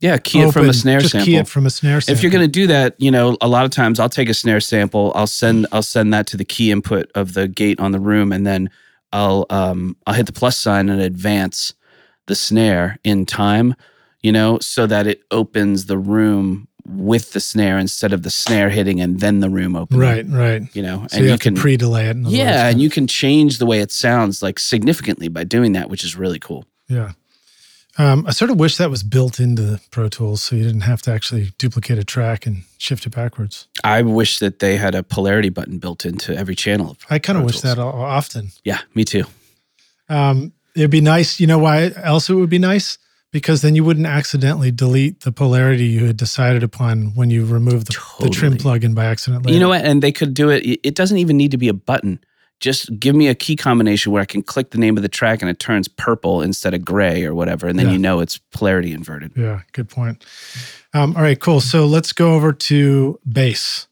Yeah, key it from a snare just sample. key it from a snare sample. if you're going to do that, you know, a lot of times I'll take a snare sample, I'll send I'll send that to the key input of the gate on the room, and then I'll um I'll hit the plus sign and advance the snare in time, you know, so that it opens the room with the snare instead of the snare hitting and then the room opening. right, right. You know, So you, have to pre-delay it. in other yeah, and you can change the way it sounds like significantly by doing that, which is really cool. Yeah. Um, I sort of wish that was built into Pro Tools so you didn't have to actually duplicate a track and shift it backwards. I wish that they had a polarity button built into every channel. I kind of wish Tools. that often. Yeah, me too. Um, it'd be nice. You know why else it would be nice? Because then you wouldn't accidentally delete the polarity you had decided upon when you removed the, the trim Totally. plugin by accident. You know what? And they could do it. It doesn't even need to be a button. Just give me a key combination where I can click the name of the track and it turns purple instead of gray or whatever. And then Yeah. you know it's polarity inverted. Yeah, good point. Um, all right, cool. So let's go over to bass.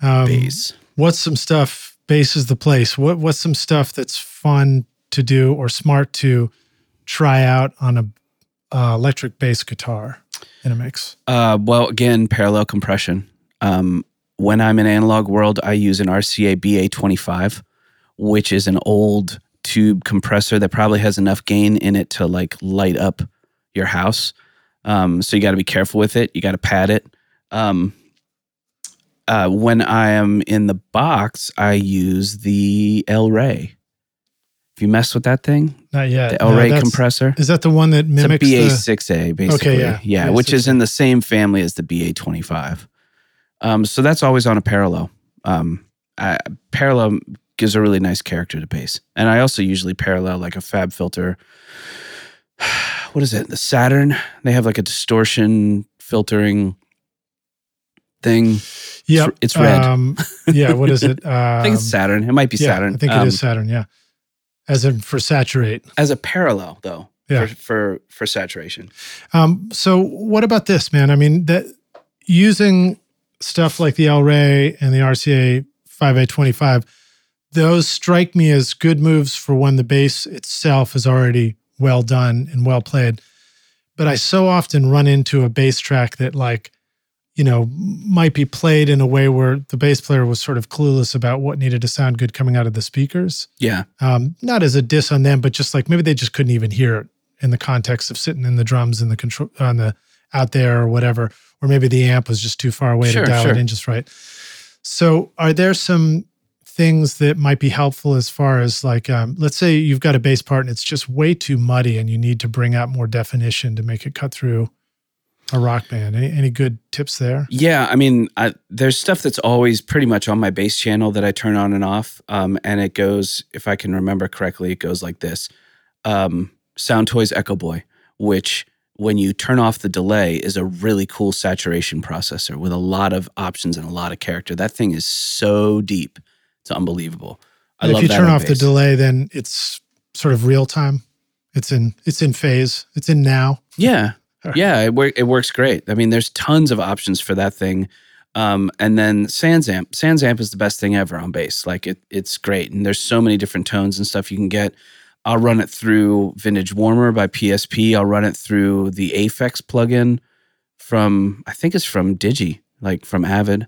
Um, Bass. What's some stuff? Bass is the place. What What's some stuff that's fun to do or smart to try out on a uh, electric bass guitar in a mix? Uh, well, again, parallel compression. Um, when I'm in analog world, I use an RCA BA25, which is an old tube compressor that probably has enough gain in it to like light up your house. Um, so you got to be careful with it. You got to pad it. Um, uh, when I am in the box, I use the El Ray. If you mess with that thing, Not yet. the El No, compressor, Is that the one that it's a mimics the? BA6A, basically. yeah. yeah, which is BA6A. in the same family as the BA25. Um, so that's always on a parallel. Um, I, parallel gives a really nice character to bass, and I also usually parallel like a FabFilter. What is it? The Saturn. They have like a distortion filtering thing. Yeah, it's red. Um, yeah, what is it? Um, I think it's Saturn. It might be yeah, Saturn. I think Um, it is Saturn. Yeah, as in for saturate. as a parallel though. Yeah. For, for for saturation. Um, so what about this, man? I mean, that using stuff like the El Ray and the RCA BA25, those strike me as good moves for when the bass itself is already well done and well played. But I so often run into a bass track that like, you know, might be played in a way where the bass player was sort of clueless about what needed to sound good coming out of the speakers. Yeah. Um, not as a diss on them, but just like maybe they just couldn't even hear it in the context of sitting in the drums and the control on the out there or whatever, or maybe the amp was just too far away Sure, to dial sure. it in just right. So, are there some things that might be helpful as far as like, um, let's say you've got a bass part and it's just way too muddy and you need to bring out more definition to make it cut through a rock band? Any, any good tips there? Yeah, I mean, I, there's stuff that's always pretty much on my bass channel that I turn on and off, um, and it goes, if I can remember correctly, it goes like this: um, Soundtoys EchoBoy, which when you turn off the delay is a really cool saturation processor with a lot of options and a lot of character. That thing is so deep, it's unbelievable. I if you turn off the delay, then it's sort of real time. It's in it's in phase. It's in now. Yeah. Yeah, it, wor- it works great. I mean, there's tons of options for that thing. Um, and then Sansamp. Sansamp is the best thing ever on bass. Like it, it's great. And there's so many different tones and stuff you can get. I'll run it through Vintage Warmer by PSP. I'll run it through the Aphex plugin from I think it's from Digi, like from Avid.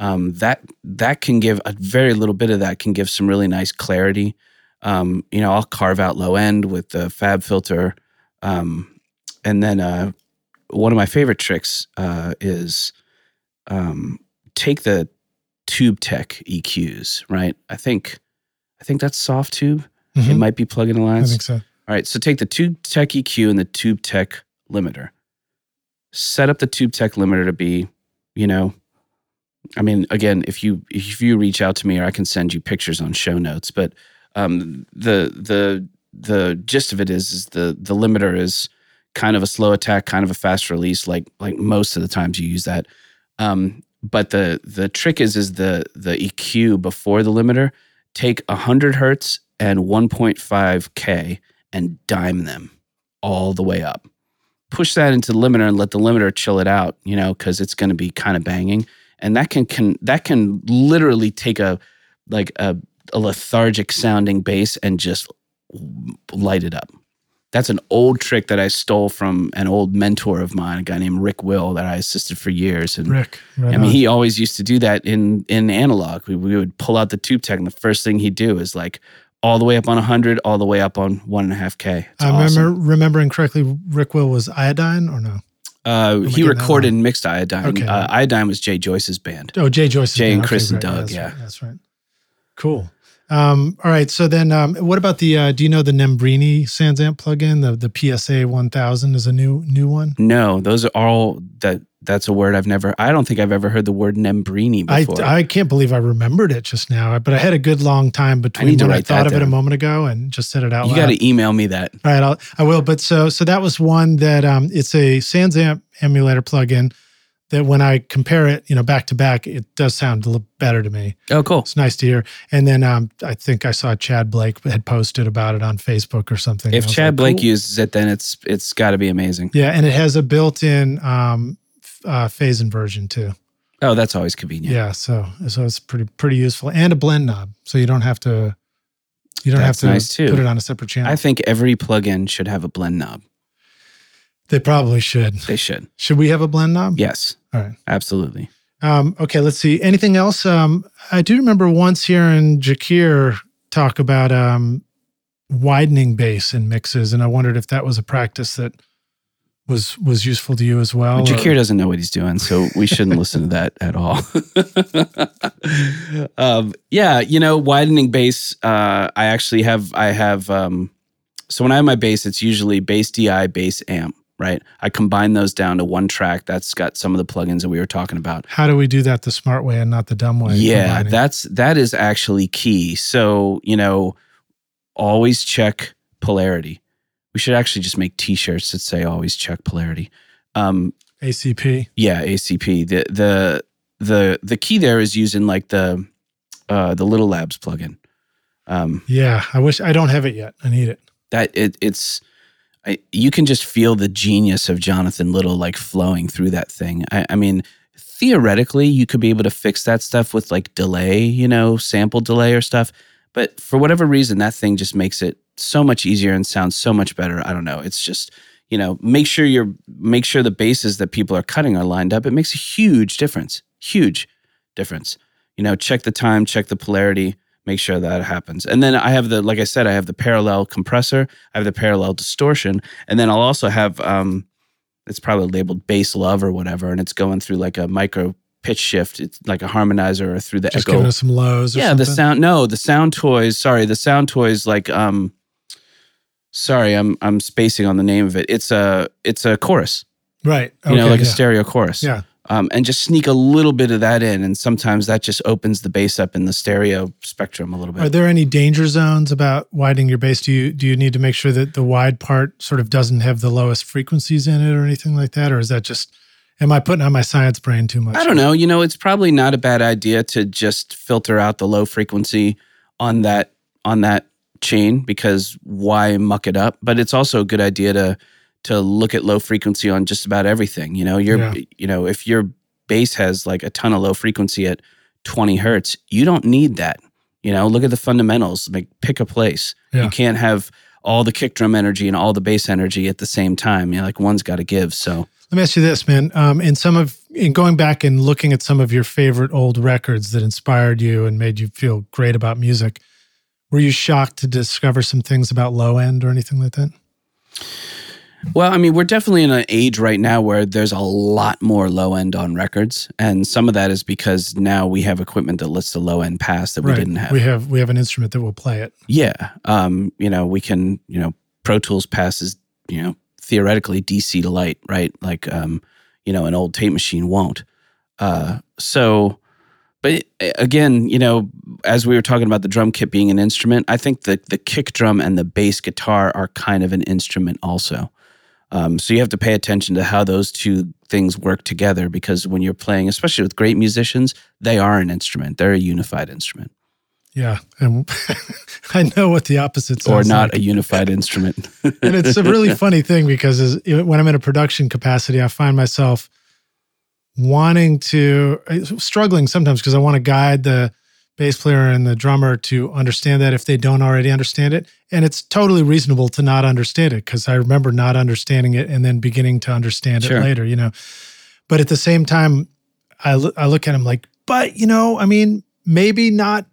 Um, that that can give a very little bit of that can give some really nice clarity. Um, you know, I'll carve out low end with the FabFilter. Um, and then uh, one of my favorite tricks uh, is um, take the Tube Tech EQs. Right, I think I think that's Softube. It Mhm. might be Plug-in alliance. I think so. All right, so take the Tube Tech EQ and the Tube Tech limiter. Set up the Tube Tech limiter to be, you know, I mean, again, if you if you reach out to me, or I can send you pictures on show notes. But um, the the the gist of it is is the the limiter is kind of a slow attack, kind of a fast release, like like most of the times you use that. Um, but the the trick is is the the EQ before the limiter. Take hundred hertz and 1.5 k and dime them all the way up. Push that into the limiter and let the limiter chill it out, you know, because it's going to be kind of banging, and that can can that can literally take a like a, a lethargic sounding bass and just light it up. That's an old trick that I stole from an old mentor of mine, a guy named Rick Will, that I assisted for years. And Rick. Right I mean, on. he always used to do that in in analog. We, we would pull out the tube tech, and the first thing he'd do is like all the way up on 100, all the way up on one and a half K. It's I awesome. remember remembering correctly. Rick Will was iodine or no? Uh, he recorded and mixed Iodine. Okay. Uh, Iodine was Jay Joyce's band. Oh, Jay Joyce. Jay and Chris and Doug, That's yeah. right, that's right. Cool. Um, all right. So then, um, what about the? Uh, do you know the Nembrini Sansamp plugin? The the PSA one thousand is a new new one. No, those are all that. That's a word I've never. I don't think I've ever heard the word Nembrini before. I can't believe I remembered it just now, but I had a good long time between to when I thought of it a moment ago and just said it out you got to email me that. All right, I'll, I will. But so so that was one that um, it's a Sansamp emulator plugin that when I compare it, you know, back to back, it does sound a little better to me. Oh, cool. It's nice to hear. And then um, I think I saw Tchad Blake had posted about it on Facebook or something. If Tchad like, Blake cool. uses it, then it's it's got to be amazing. yeah, and it has a built-in um, uh, phase inversion too. Oh, that's always convenient. Yeah, so so it's pretty pretty useful, and a blend knob, so you don't have to you don't That's have to nice, put it on a separate channel. I think every plugin should have a blend knob. They probably should. They should. Should we have a blend knob? Yes, All right. absolutely. Um, okay, let's see. Anything else? Um, I do remember once hearing Jakir talk about um, widening bass in mixes, and I wondered if that was a practice that was was useful to you as well. or- Jakir doesn't know what he's doing, so we shouldn't listen to that at all. um, yeah, you know, widening bass. Uh, I actually have. I have. Um, so when I have my bass, it's usually bass DI, bass amp. Right. I combine those down to one track. That's got some of the plugins that we were talking about. How do we do that the smart way and not the dumb way? Yeah, that's that is actually key. So, you know, always check polarity. We should actually just make t-shirts that say always check polarity. Um ACP. yeah, ACP. The the the the key there is using like the uh the Little Labs plugin. Um Yeah, I wish I don't have it yet. I need it. that it it's I, you can just feel the genius of Jonathan Little like flowing through that thing. I, I mean, theoretically, you could be able to fix that stuff with like delay, you know, sample delay or stuff. But for whatever reason, that thing just makes it so much easier and sounds so much better. I don't know. It's just you know, make sure you're make sure the bases that people are cutting are lined up. It makes a huge difference. Huge difference. You know, check the time, check the polarity make sure that happens. And then I have the, like I said, I have the parallel compressor, I have the parallel distortion, and then I'll also have, um, it's probably labeled bass love or whatever, and it's going through like a micro pitch shift. It's like a harmonizer or through the Just echo. giving us some lows. Or yeah, something. the sound. No, the sound toys. Sorry, the sound toys. Like um, sorry, I'm I'm spacing on the name of it. It's a it's a chorus. Right. You know, Okay, like a stereo chorus. Yeah. Um, and just sneak a little bit of that in, and sometimes that just opens the bass up in the stereo spectrum a little bit. Are there any danger zones about widening your bass? Do you do you need to make sure that the wide part sort of doesn't have the lowest frequencies in it or anything like that, or is that just am I putting on my science brain too much? I don't know. You know, it's probably not a bad idea to just filter out the low frequency on that on that chain because why muck it up? But it's also a good idea to to look at low frequency on just about everything. You know, your Yeah. you know, if your bass has like a ton of low frequency at 20 hertz, you don't need that. You know, look at the fundamentals. Like pick a place. Yeah. You can't have all the kick drum energy and all the bass energy at the same time. You know, like one's got to give. So Let me ask you this, man. Um, in some of in going back and looking at some of your favorite old records that inspired you and made you feel great about music, were you shocked to discover some things about low end or anything like that? Well, I mean, we're definitely in an age right now where there's a lot more low end on records, and some of that is because now we have equipment that lets the low end pass that we didn't have. We have we have an instrument that will play it. yeah, um, you know, we can, you know, Pro Tools passes, you know, theoretically DC to light, right? Like, um, you know, an old tape machine won't. Uh, so, but uh, again, you know, as we were talking about the drum kit being an instrument, I think the the kick drum and the bass guitar are kind of an instrument also. Um, so you have to pay attention to how those two things work together because when you're playing, especially with great musicians, they are an instrument. They're a unified instrument, Yeah, and I know what the opposite or not like. a unified instrument. and it's a really funny thing because as, when I'm in a production capacity, I find myself wanting to struggling sometimes because I want to guide the bass player and the drummer to understand that if they don't already understand it. And it's totally reasonable to not understand it because I remember not understanding it and then beginning to understand Sure. it later, you know. But at the same time, I, I look at him like, but, you know, I mean, maybe not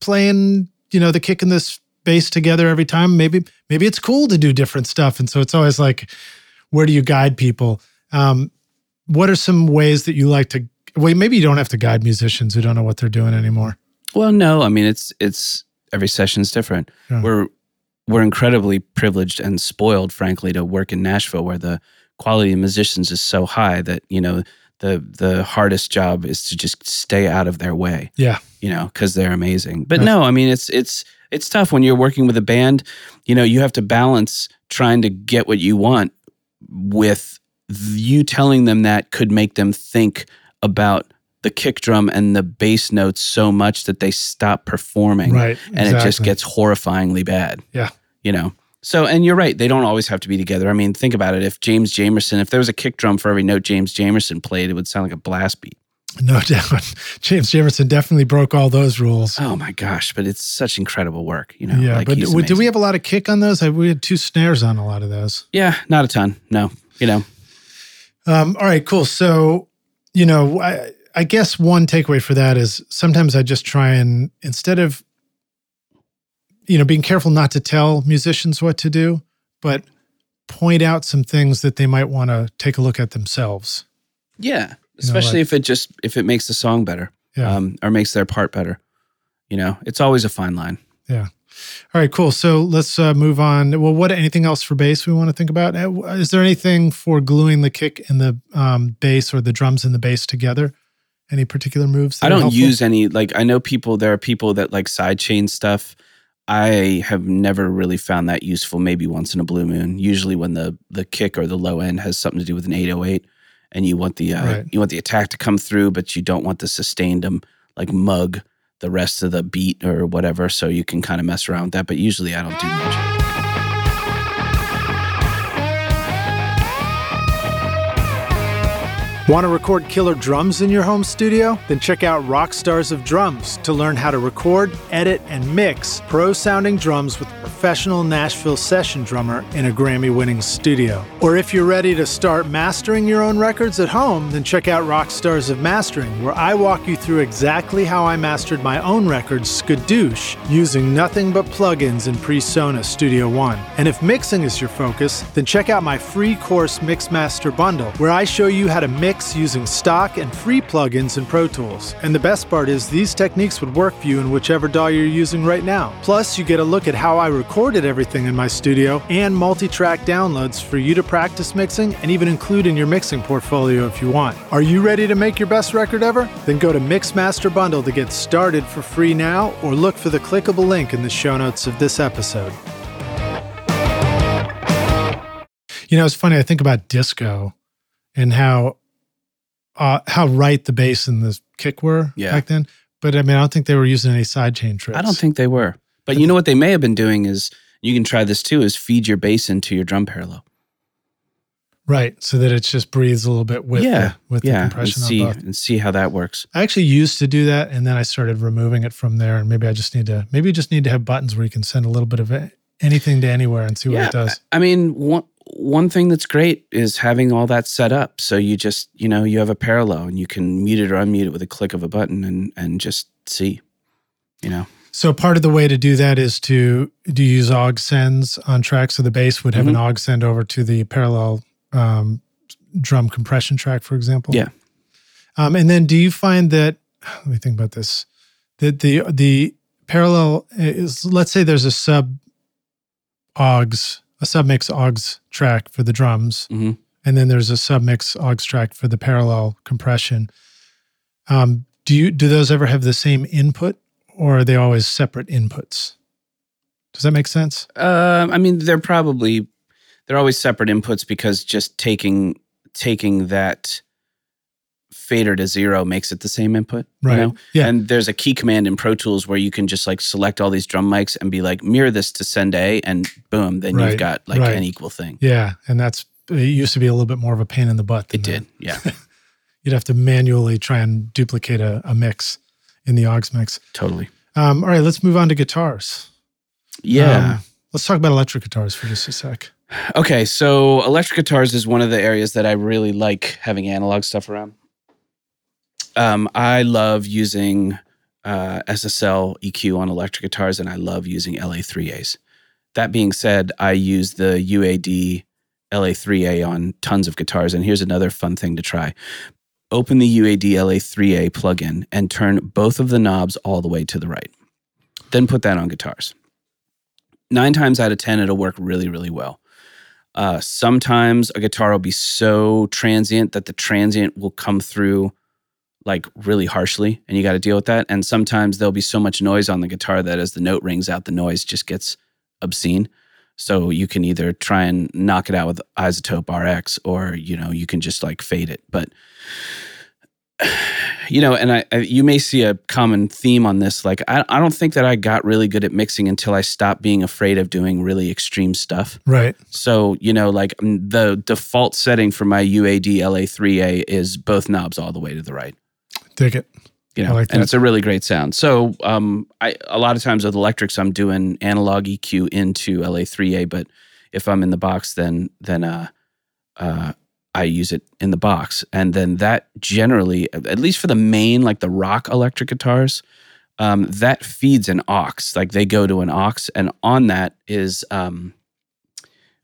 playing, you know, the kick and this bass together every time. Maybe, maybe it's cool to do different stuff. And so it's always like, where do you guide people? Um, what are some ways that you like to, well, maybe you don't have to guide musicians who don't know what they're doing anymore. Well, no, I mean it's it's every session's different. Yeah. We're we're incredibly privileged and spoiled, frankly, to work in Nashville, where the quality of musicians is so high that you know the the hardest job is to just stay out of their way. Yeah. You know, because they're amazing. But That's- no, I mean it's it's it's tough when you're working with a band. You know, you have to balance trying to get what you want with you telling them that could make them think about the kick drum and the bass notes so much that they stop performing Right. and it just gets horrifyingly bad. Yeah. You know. So and you're right, they don't always have to be together. I mean, think about it. If James Jamerson, if there was a kick drum for every note James Jamerson played, it would sound like a blast beat. no doubt. James Jamerson definitely broke all those rules. Oh my gosh, but it's such incredible work, you know. yeah. like but do, did we have a lot of kick on those? We had two snares on a lot of those. Yeah, not a ton. No. You know. Um, all right, cool. So, you know, I, I guess one takeaway for that is sometimes I just try and instead of, you know, being careful not to tell musicians what to do, but point out some things that they might want to take a look at themselves. Yeah. Especially if it just if it makes the song better. Yeah. Um, or makes their part better. You know, it's always a fine line. Yeah. All right, cool. So let's uh, move on. Well, what anything else for bass we want to think about? Uh, Is there anything for gluing the kick and the um, bass or the drums and the bass together? Any particular moves? that I don't use any like I know people there are people that like sidechain stuff. I have never really found that useful. Maybe once in a blue moon. Usually when the the kick or the low end has something to do with an 808 and you want the uh, Right. you want the attack to come through but you don't want the sustained um like mug the rest of the beat or whatever so you can kind of mess around with that but usually I don't do much. Want to record killer drums in your home studio? Then check out Rockstars of Drums to learn how to record, edit, and mix pro sounding drums with a professional Nashville session drummer in a Grammy winning studio. Or if you're ready to start mastering your own records at home, then check out Rockstars of Mastering, where I walk you through exactly how I mastered my own records, Skadoosh, using nothing but plugins in PreSonus Studio One. And if mixing is your focus, then check out my free course Mixmaster Bundle, where I show you how to mix mix using stock and free plugins in Pro Tools. And the best part is these techniques would work for you in whichever DAW you're using right now. Plus, you get a look at how I recorded everything in my studio and multi-track downloads for you to practice mixing and even include in your mixing portfolio if you want. Are you ready to make your best record ever? Then go to Mixmaster Bundle to get started for free now or look for the clickable link in the show notes of this episode. You know, it's funny. I think about disco and how uh, how right the bass and the kick were Yeah. back then. But I mean, I don't think they were using any sidechain tricks. I don't think they were. But you know what they may have been doing is you can try this too is feed your bass into your drum parallel. right, so that it just breathes a little bit with yeah. the, with yeah. the and compression see on both. and see how that works. I actually used to do that, and then I started removing it from there. And maybe I just need to maybe you just need to have buttons where you can send a little bit of anything to anywhere and see what yeah. it does. I mean, one one thing that's great is having all that set up. So you just, you know, you have a parallel and you can mute it or unmute it with a click of a button and and just see. You know. So part of the way to do that is to do you use aux sends on tracks. So the bass would have Mm-hmm. an aux send over to the parallel um, drum compression track, for example. Yeah. Um, and then do you find that? Let me think about this. That the the parallel is let's say there's a sub aux a submix aux track for the drums, Mhm. and then there's a submix aux track for the parallel compression. Um, do you do those ever have the same input, or are they always separate inputs? Does that make sense? Uh, I mean, they're probably they're always separate inputs because just taking taking that fader to zero makes it the same input. Right. You know? Yeah. And there's a key command in Pro Tools where you can just like select all these drum mics and be like mirror this to send A, and boom, then Right, you've got like right. an equal thing. Yeah, and that's it used to be a little bit more of a pain in the butt. Than It that. did, yeah, You'd have to manually try and duplicate a, a mix in the aux mix. totally. Um, all right, let's move on to guitars. Yeah. Um, let's talk about electric guitars for just a sec. Okay, so electric guitars is one of the areas that I really like having analog stuff around. Um, I love using uh, SSL EQ on electric guitars, and I love using LA3As. That being said, I use the UAD LA3A on tons of guitars, and here's another fun thing to try. Open the UAD LA3A plugin and turn both of the knobs all the way to the right. Then put that on guitars. Nine times out of 10, it'll work really, really well. Uh, sometimes a guitar will be so transient that the transient will come through like really harshly, and you got to deal with that. And sometimes there'll be so much noise on the guitar that as the note rings out, the noise just gets obscene. So you can either try and knock it out with iZotope RX, or you know you can just like fade it. But you know, and I, I you may see a common theme on this. Like I, I don't think that I got really good at mixing until I stopped being afraid of doing really extreme stuff. Right. So, you know, like mm, the default setting for my UAD LA3A is both knobs all the way to the right. Dig it. You know, I like and it's a really great sound. So, um, I a lot of times with electrics, I'm doing analog EQ into LA3A, but if I'm in the box, then then uh, uh, I use it in the box, and then that generally, at least for the main, like the rock electric guitars, um, that feeds an aux. Like they go to an aux, and on that is um,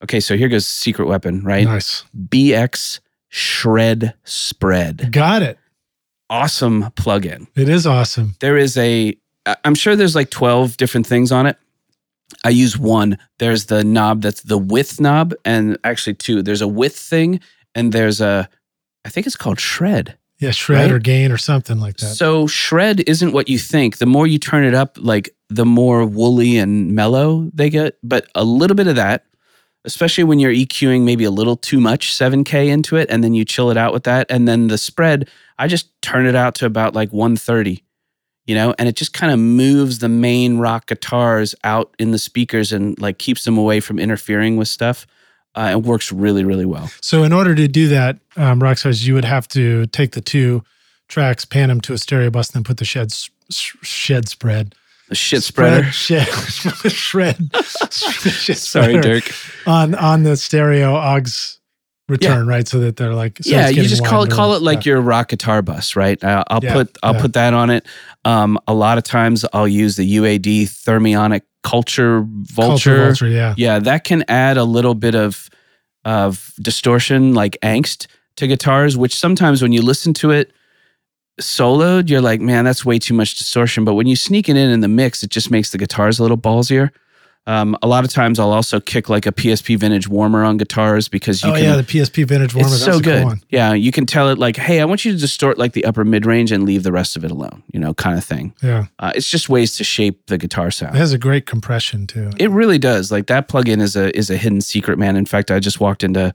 okay. So here goes secret weapon, right? Nice. BX Shred Spread, Got it. Awesome plugin. It is awesome. There is a, I'm sure there's like 12 different things on it. I use one. There's the knob that's the width knob and actually two. There's a width thing and there's a i think it's called shred. Yeah, shred Right? or gain or something like that. so shred isn't what you think. The more you turn it up like the more woolly and mellow they get but a little bit of that especially when you're EQing maybe a little too much 7K into it, and then you chill it out with that. And then the spread, I just turn it out to about like 130, you know, and it just kind of moves the main rock guitars out in the speakers and like keeps them away from interfering with stuff. Uh, it works really, really well. So in order to do that, um, Rockstars, you would have to take the two tracks, pan them to a stereo bus, and then put the shed s- s- shed spread. The shit spreader. Shed, shred. shred Sorry, Dirk. On on the stereo aux return, right? So that they're like so yeah, you just call it call it like Yeah. your rock guitar bus, right? Uh, I'll Yeah, put I'll yeah. put that on it. Um, a lot of times I'll use the UAD thermionic culture vulture. Culture vulture, yeah. Yeah, that can add a little bit of of distortion, like angst, to guitars, which sometimes when you listen to it soloed, you're like, man, that's way too much distortion. But when you sneak it in in the mix, it just makes the guitars a little ballsier. Um, a lot of times I'll also kick like a PSP vintage warmer on guitars because you oh can. yeah, the PSP vintage warmer. it's so a good. Cool one. Yeah, you can tell it like, hey, I want you to distort like the upper mid range and leave the rest of it alone, you know, kind of thing. Yeah, Uh, it's just ways to shape the guitar sound. it has a great compression too. It really does. Like that plugin is a is a hidden secret, man. In fact, I just walked into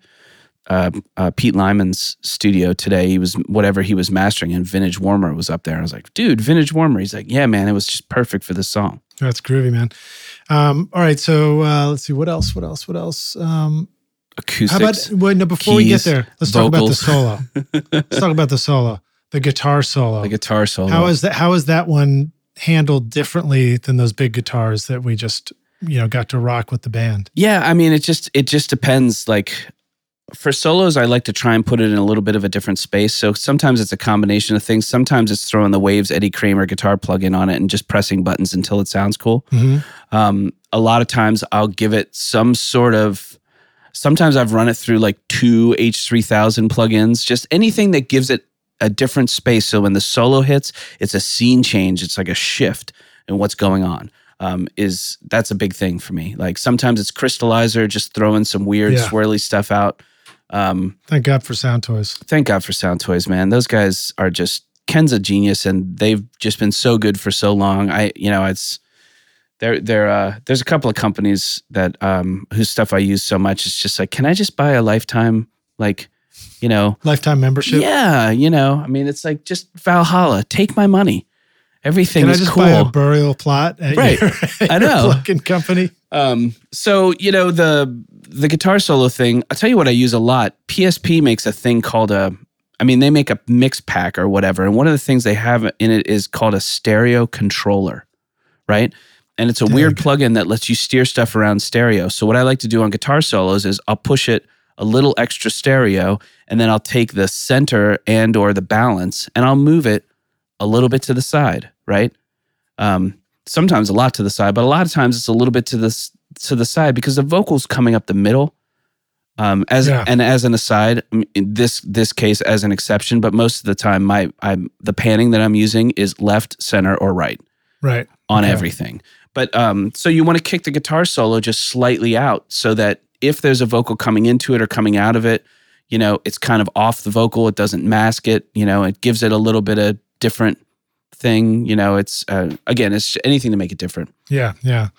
uh, uh, Pete Lyman's studio today. He was whatever he was mastering, and Vintage Warmer was up there. I was like, dude, Vintage Warmer. He's like, yeah, man, it was just perfect for this song. That's groovy, man. Um, all right, so uh, let's see what else. What else? What else? Um, how about wait, no, before we get there, let's talk about the solo. let's talk about the solo, the guitar solo. the guitar solo. How is that? How is that one handled differently than those big guitars that we just you know got to rock with the band? Yeah, I mean, it just it just depends. Like for solos, I like to try and put it in a little bit of a different space. So sometimes it's a combination of things. Sometimes it's throwing the Waves Eddie Kramer guitar plug-in on it and just pressing buttons until it sounds cool. Mhm. Um, a lot of times I'll give it some sort of. Sometimes I've run it through like two H3000 plugins, just anything that gives it a different space. So when the solo hits, it's a scene change. It's like a shift in what's going on. Um, is that's a big thing for me. Like sometimes it's crystallizer, just throwing some weird Yeah. swirly stuff out. Um, Thank God for Sound Toys. thank God for Sound Toys, man. Those guys are just Ken's a genius, and they've just been so good for so long. I, you know, it's there. There, uh, there's a couple of companies that um, whose stuff I use so much. It's just like, can I just buy a lifetime, like, you know, Lifetime membership. yeah, you know. I mean, it's like just Valhalla. Take my money. Everything Can I is just cool. buy a burial plot at Right. your, at I know. fucking company? Um, so you know the the guitar solo thing. I'll tell you what I use a lot. PSP makes a thing called a. I mean, they make a mix pack or whatever, and one of the things they have in it is called a stereo controller, right? And it's a weird Dig. plugin that lets you steer stuff around stereo. So what I like to do on guitar solos is I'll push it a little extra stereo, and then I'll take the center and or the balance, and I'll move it a little bit to the side, right? Um, sometimes a lot to the side, but a lot of times it's a little bit to the to the side because the vocals coming up the middle. Um, as Yeah. and as an aside, in this this case as an exception, but most of the time, my I'm the panning that I'm using is left, center, or right Right. on Okay. everything. But um, so you want to kick the guitar solo just slightly out so that if there's a vocal coming into it or coming out of it, you know, it's kind of off the vocal. It doesn't mask it. You know, it gives it a little bit of different thing. You know, it's uh, again, it's anything to make it different. Yeah, yeah.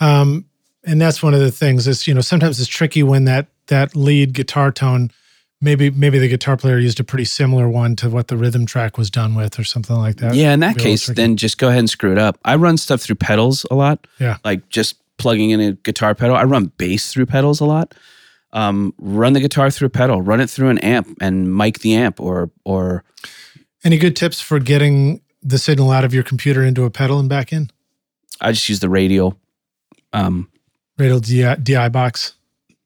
Um, and that's one of the things is, you know, sometimes it's tricky when that that lead guitar tone, maybe maybe the guitar player used a pretty similar one to what the rhythm track was done with or something like that. yeah, in that be a little case, then just go ahead and screw it up. I run stuff through pedals a lot. Yeah. Like just plugging in a guitar pedal. I run bass through pedals a lot. Um, run the guitar through a pedal, run it through an amp and mic the amp or or Any good tips for getting the signal out of your computer into a pedal and back in? I just use the radial. Um, Radial DI, DI box.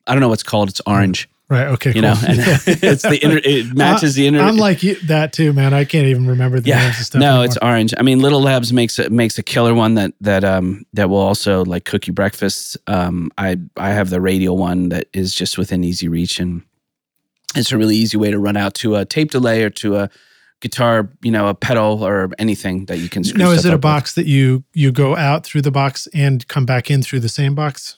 I don't know what's called. It's orange, Right. Okay. you cool. know, it's the inner. It matches the inner. I'm like you- that too, man. I can't even remember the yeah, names of stuff. no, anymore. it's orange. I mean, Little Labs makes a, makes a killer one that that um that will also like cook you breakfast. Um, I I have the radial one that is just within easy reach, and it's a really easy way to run out to a tape delay or to a guitar, you know, a pedal or anything that you can. Screw Now, is it a up with. box that you you go out through the box and come back in through the same box?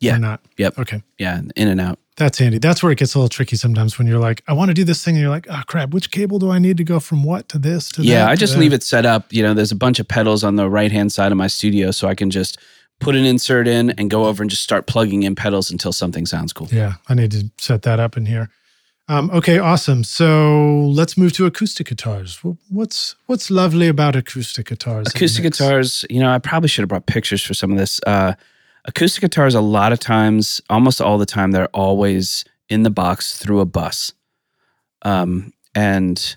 Yeah. Or not? Yep. Okay. Yeah, in and out. That's handy. That's where it gets a little tricky sometimes when you're like, I want to do this thing, and you're like, oh crap, which cable do I need to go from what to this to Yeah, that I just leave it set up. You know, there's a bunch of pedals on the right hand side of my studio, so I can just put an insert in and go over and just start plugging in pedals until something sounds cool. Yeah, I need to set that up in here. Um, okay, awesome. So let's move to acoustic guitars. What's what's lovely about acoustic guitars? Acoustic guitars, you know, I probably should have brought pictures for some of this. Uh, acoustic guitars, a lot of times, almost all the time, they're always in the box through a bus. Um, and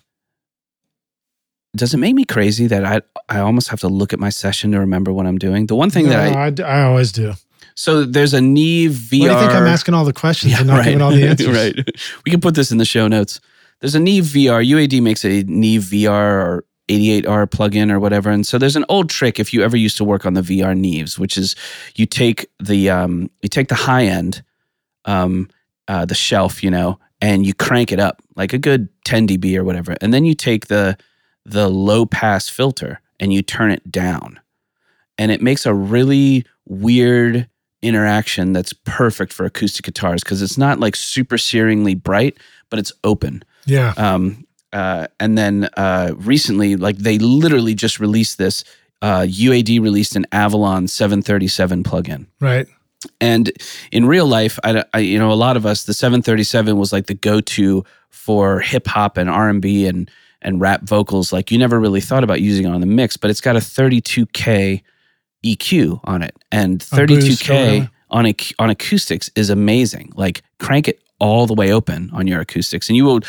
does it make me crazy that I I almost have to look at my session to remember what I'm doing? The one thing that I No, I, I always do. So there's a Neve VR. Why do you think I'm asking all the questions and not giving all the answers? right. We can put this in the show notes. There's a Neve VR. UAD makes a Neve VR or 88R plugin or whatever. And so there's an old trick if you ever used to work on the VR Neves, which is you take the um, you take the high end, um, uh, the shelf, you know, and you crank it up like a good 10 dB or whatever, and then you take the the low pass filter and you turn it down, and it makes a really weird interaction that's perfect for acoustic guitars because it's not like super searingly bright, but it's open. Yeah. Um, uh, and then uh, recently, like they literally just released this. Uh, UAD released an Avalon 737 plugin. Right. And in real life, I, I, you know, a lot of us, the 737 was like the go-to for hip hop and R and B and and rap vocals. Like you never really thought about using it on the mix, but it's got a 32k EQ on it, and 32k on a, on acoustics is amazing. Like crank it all the way open on your acoustics, and you will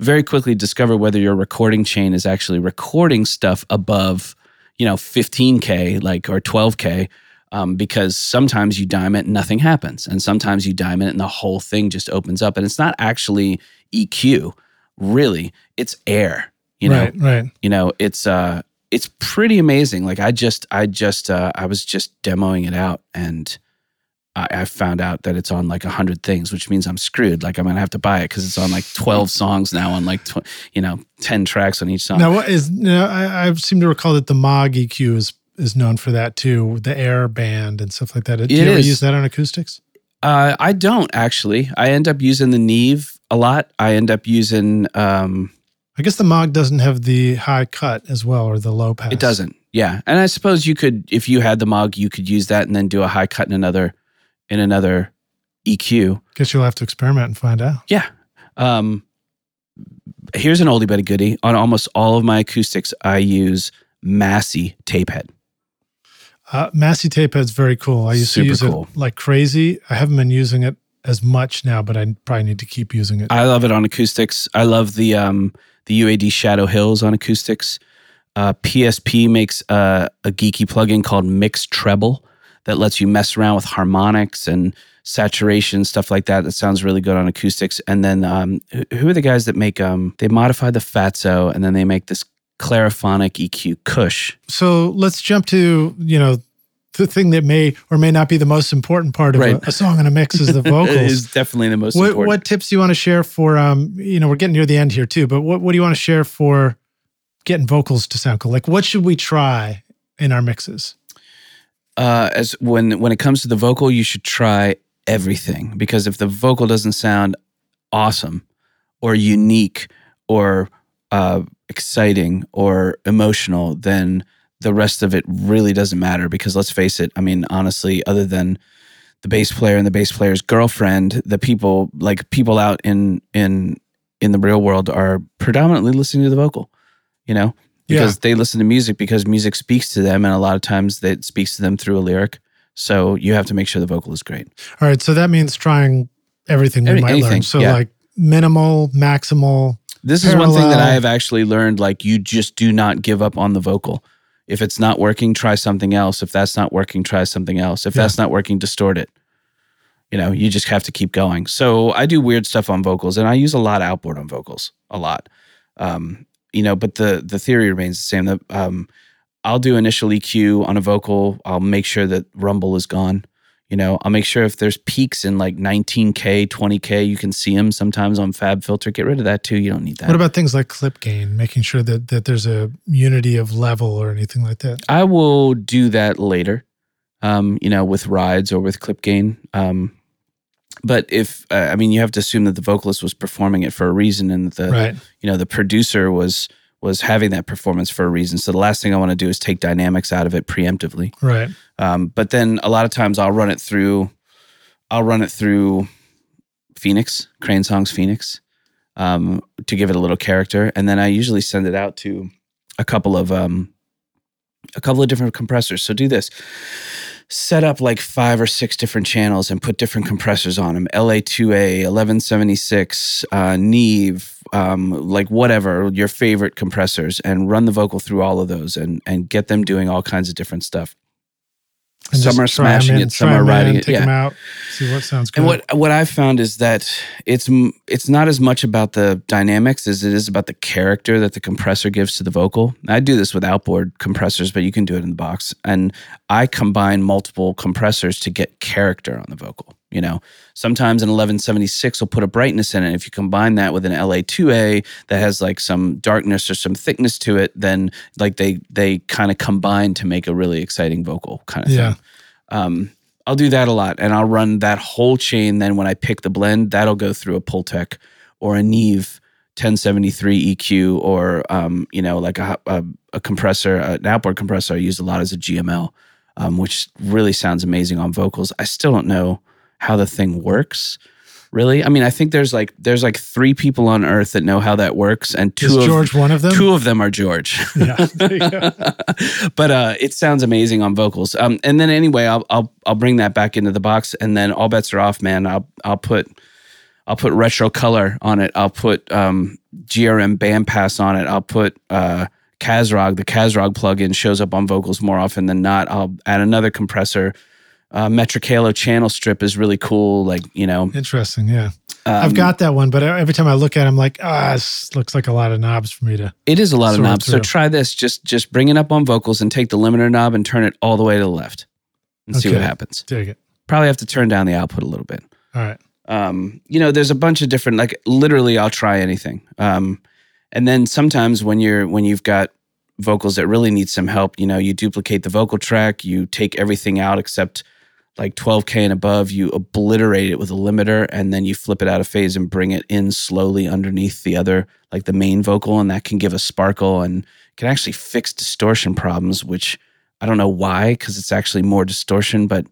very quickly discover whether your recording chain is actually recording stuff above, you know, 15k, like or 12k. Um, because sometimes you dime it and nothing happens, and sometimes you dime it and the whole thing just opens up, and it's not actually EQ, really. It's air, you know right. Right. you know it's uh it's pretty amazing like i just i just uh i was just demoing it out and i, I found out that it's on like a hundred things which means i'm screwed like i'm gonna have to buy it because it's on like 12 songs now on like tw- you know 10 tracks on each song Now, what is? Now, I, I seem to recall that the Moog EQ is is known for that too, the air band and stuff like that. Do you It ever use that on acoustics? uh i don't actually i end up using the neve a lot i end up using um I guess the Moog doesn't have the high cut as well, or the low pass. it doesn't yeah and i suppose you could if you had the Moog you could use that and then do a high cut in another in another eq Guess you'll have to experiment and find out. Yeah. Um, here's an oldie but a goodie. On almost all of my acoustics, I use Massey tape head. Uh, Massey tape head's very cool. I used Super to use cool. it like crazy. I haven't been using it as much now, but I probably need to keep using it. I love it on acoustics. I love the um, the UAD Shadow Hills on acoustics. Uh, PSP makes uh, a geeky plugin called Mix Treble that lets you mess around with harmonics and saturation stuff like that. That sounds really good on acoustics. And then um, who- are the guys that make um, they modify the Fatso and then they make this clariphonic EQ Kush. so let's jump to you know the thing that may or may not be the most important part of Right. a, a song in a mix is the vocals. It is definitely the most what, important. what tips do you want to share for um you know we're getting near the end here too but what, what do you want to share for getting vocals to sound cool like what should we try in our mixes uh, as when when it comes to the vocal, you should try everything because if the vocal doesn't sound awesome or unique or uh, exciting or emotional, then the rest of it really doesn't matter. Because let's face it, I mean, honestly, other than the bass player and the bass player's girlfriend, the people like people out in in in the real world are predominantly listening to the vocal. You know, because they listen to music because music speaks to them and a lot of times that speaks to them through a lyric so you have to make sure the vocal is great all right so that means trying everything we Every- might learn so yeah. like minimal maximal this is one thing that i have actually learned like you just do not give up on the vocal if it's not working try something else. If that's not working try something else. If Yeah. that's not working distort it. You know you just have to keep going. So i do weird stuff on vocals and i use a lot of outboard on vocals a lot. Um, you know but the the theory remains the same that um, i'll do initial eq on a vocal. I'll make sure that rumble is gone you know i'll make sure if there's peaks in like 19k 20k you can see them sometimes on FabFilter. Get rid of that too. You don't need that. What about things like clip gain making sure that that there's a unity of level or anything like that? I will do that later, um, you know, with rides or with clip gain. Um, but if uh, I mean, you have to assume that the vocalist was performing it for a reason, and the right. you know the producer was was having that performance for a reason. So the last thing I want to do is take dynamics out of it preemptively. right Um, but then a lot of times I'll run it through, I'll run it through Phoenix, Crane Song's Phoenix, um, to give it a little character, and then I usually send it out to a couple of um, a couple of different compressors. So do this. Set up like five or six different channels and put different compressors on them. LA2A, 1176, uh, Neve, um, like whatever your favorite compressors, and run the vocal through all of those and and get them doing all kinds of different stuff. And some are smashing in, it, some are riding in, it. take Yeah. them out see what sounds good And what what I've found is that it's it's not as much about the dynamics as it is about the character that the compressor gives to the vocal. I do this with outboard compressors, but you can do it in the box. And I combine multiple compressors to get character on the vocal. You know, sometimes an 1176 will put a brightness in it. If you combine that with an LA2A that has like some darkness or some thickness to it, then like they they kind of combine to make a really exciting vocal kind of Yeah. thing. Um, I'll do that a lot, and I'll run that whole chain. Then when I pick the blend, that'll go through a Pultec or a Neve 1073 EQ, or um, you know, like a, a, a compressor, an outboard compressor. I use a lot as a GML, um, which really sounds amazing on vocals. I still don't know how the thing works. Really, I mean, I think there's like there's like three people on Earth that know how that works, and two Is of George one of them? two of them are George. Yeah. There you go. but uh, it sounds amazing on vocals. Um, and then anyway, I'll I'll I'll bring that back into the box, and then all bets are off, man. I'll I'll put I'll put retro color on it. I'll put um, GRM bandpass on it. I'll put uh, Kazrog. The Kazrog plugin shows up on vocals more often than not. I'll add another compressor. Uh, Metric Halo channel strip is really cool. Like you know, Interesting. Yeah. um, I've got that one, but every time I look at it, I'm like, ah, this looks like a lot of knobs for me to. It is a lot of knobs. So try this. Just just bring it up on vocals and take the limiter knob and turn it all the way to the left and see what happens. Dig it. Probably have to turn down the output a little bit. All right. Um, you know, there's a bunch of different like literally I'll try anything. Um, and then sometimes when you're when you've got vocals that really need some help, you know, you duplicate the vocal track, you take everything out except like 12k and above, you obliterate it with a limiter and then you flip it out of phase and bring it in slowly underneath the other like the main vocal and that can give a sparkle and can actually fix distortion problems which I don't know why because it's actually more distortion but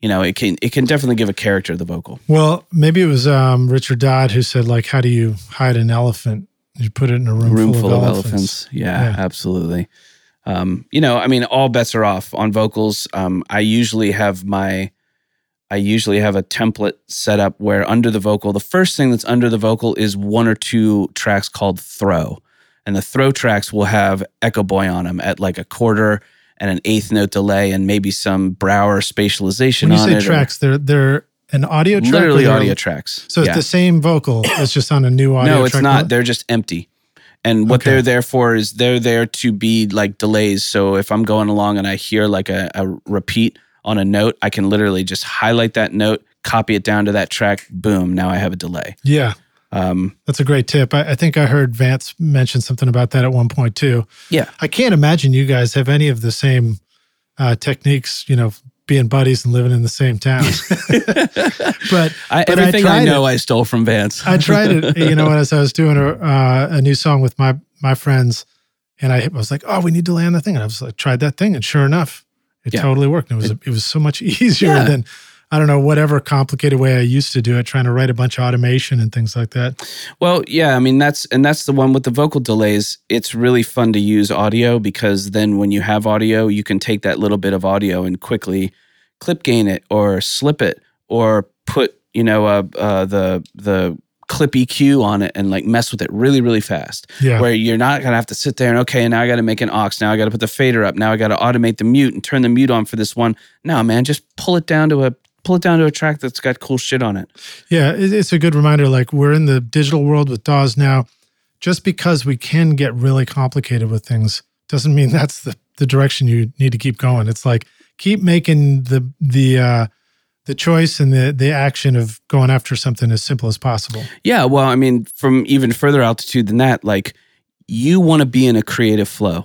you know it can it can definitely give a character to the vocal. Well, maybe it was um, Richard Dodd who said, like, how do you hide an elephant? You put it in a room, room full, of, elephants. Yeah, Yeah. absolutely. Um, you know, I mean, all bets are off on vocals. Um, I usually have my, I usually have a template set up where under the vocal, the first thing that's under the vocal is one or two tracks called throw, and the throw tracks will have EchoBoy on them at like a quarter and an eighth note delay, and maybe some Brauer spatialization When you on say it. or- tracks, they're they're an audio track. literally audio tracks. So it's Yeah. the same vocal. It's just on a new audio. No, it's not. They're just empty. And what Okay. they're there for is they're there to be like delays. So if I'm going along and I hear like a, a repeat on a note, I can literally just highlight that note, copy it down to that track. Boom! Now I have a delay. Yeah, Um, that's a great tip. I, I think I heard Vance mention something about that at one point too. yeah, I can't imagine you guys have any of the same uh, techniques. You know, being buddies and living in the same town. but I, But I everything I, tried know I stole from Vance. I tried it, you know, as I was doing a, uh, a new song with my my friends, and I was like, "Oh, we need to land the thing," and I was like, "Tried that thing," and sure enough, it Yeah. totally worked. And it was it was so much easier Yeah. than I don't know whatever complicated way I used to do it, trying to write a bunch of automation and things like that. Well, yeah, I mean that's and that's the one with the vocal delays. It's really fun to use audio because then when you have audio, you can take that little bit of audio and quickly clip gain it or slip it or put you know uh, uh, the the clip EQ on it and like mess with it really really fast. Yeah, Where you're not gonna have to sit there and okay, now I got to make an aux. Now I got to put the fader up. Now I got to automate the mute and turn the mute on for this one. No, man, just pull it down to a pull it down to a track that's got cool shit on it. yeah, it's a good reminder. Like we're in the digital world with DAWs now. Just because we can get really complicated with things doesn't mean that's the the direction you need to keep going. It's like keep making the the uh, the choice and the the action of going after something as simple as possible. Yeah, well, I mean, from even further altitude than that, like you want to be in a creative flow.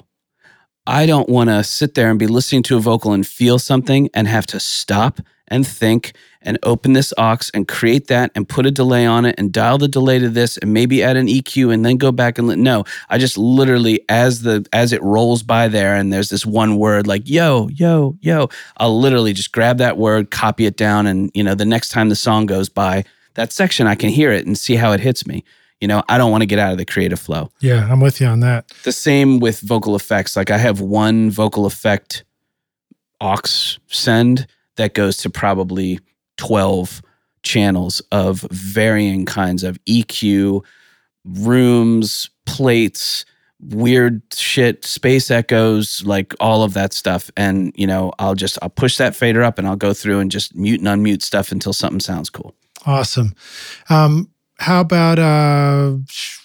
I don't want to sit there and be listening to a vocal and feel something and have to stop and think and open this aux and create that and put a delay on it and dial the delay to this and maybe add an EQ and then go back and let no, I just literally as the as it rolls by there and there's this one word like yo yo yo, I'll literally just grab that word, copy it down, and you know the next time the song goes by that section, I can hear it and see how it hits me. You know, I don't want to get out of the creative flow. Yeah, I'm with you on that. The same with vocal effects. Like I have one vocal effect aux send that goes to probably 12 channels of varying kinds of EQ, rooms, plates, weird shit, space echoes, like all of that stuff. And, you know, I'll just, I'll push that fader up and I'll go through and just mute and unmute stuff until something sounds cool. Awesome. Um, how about uh,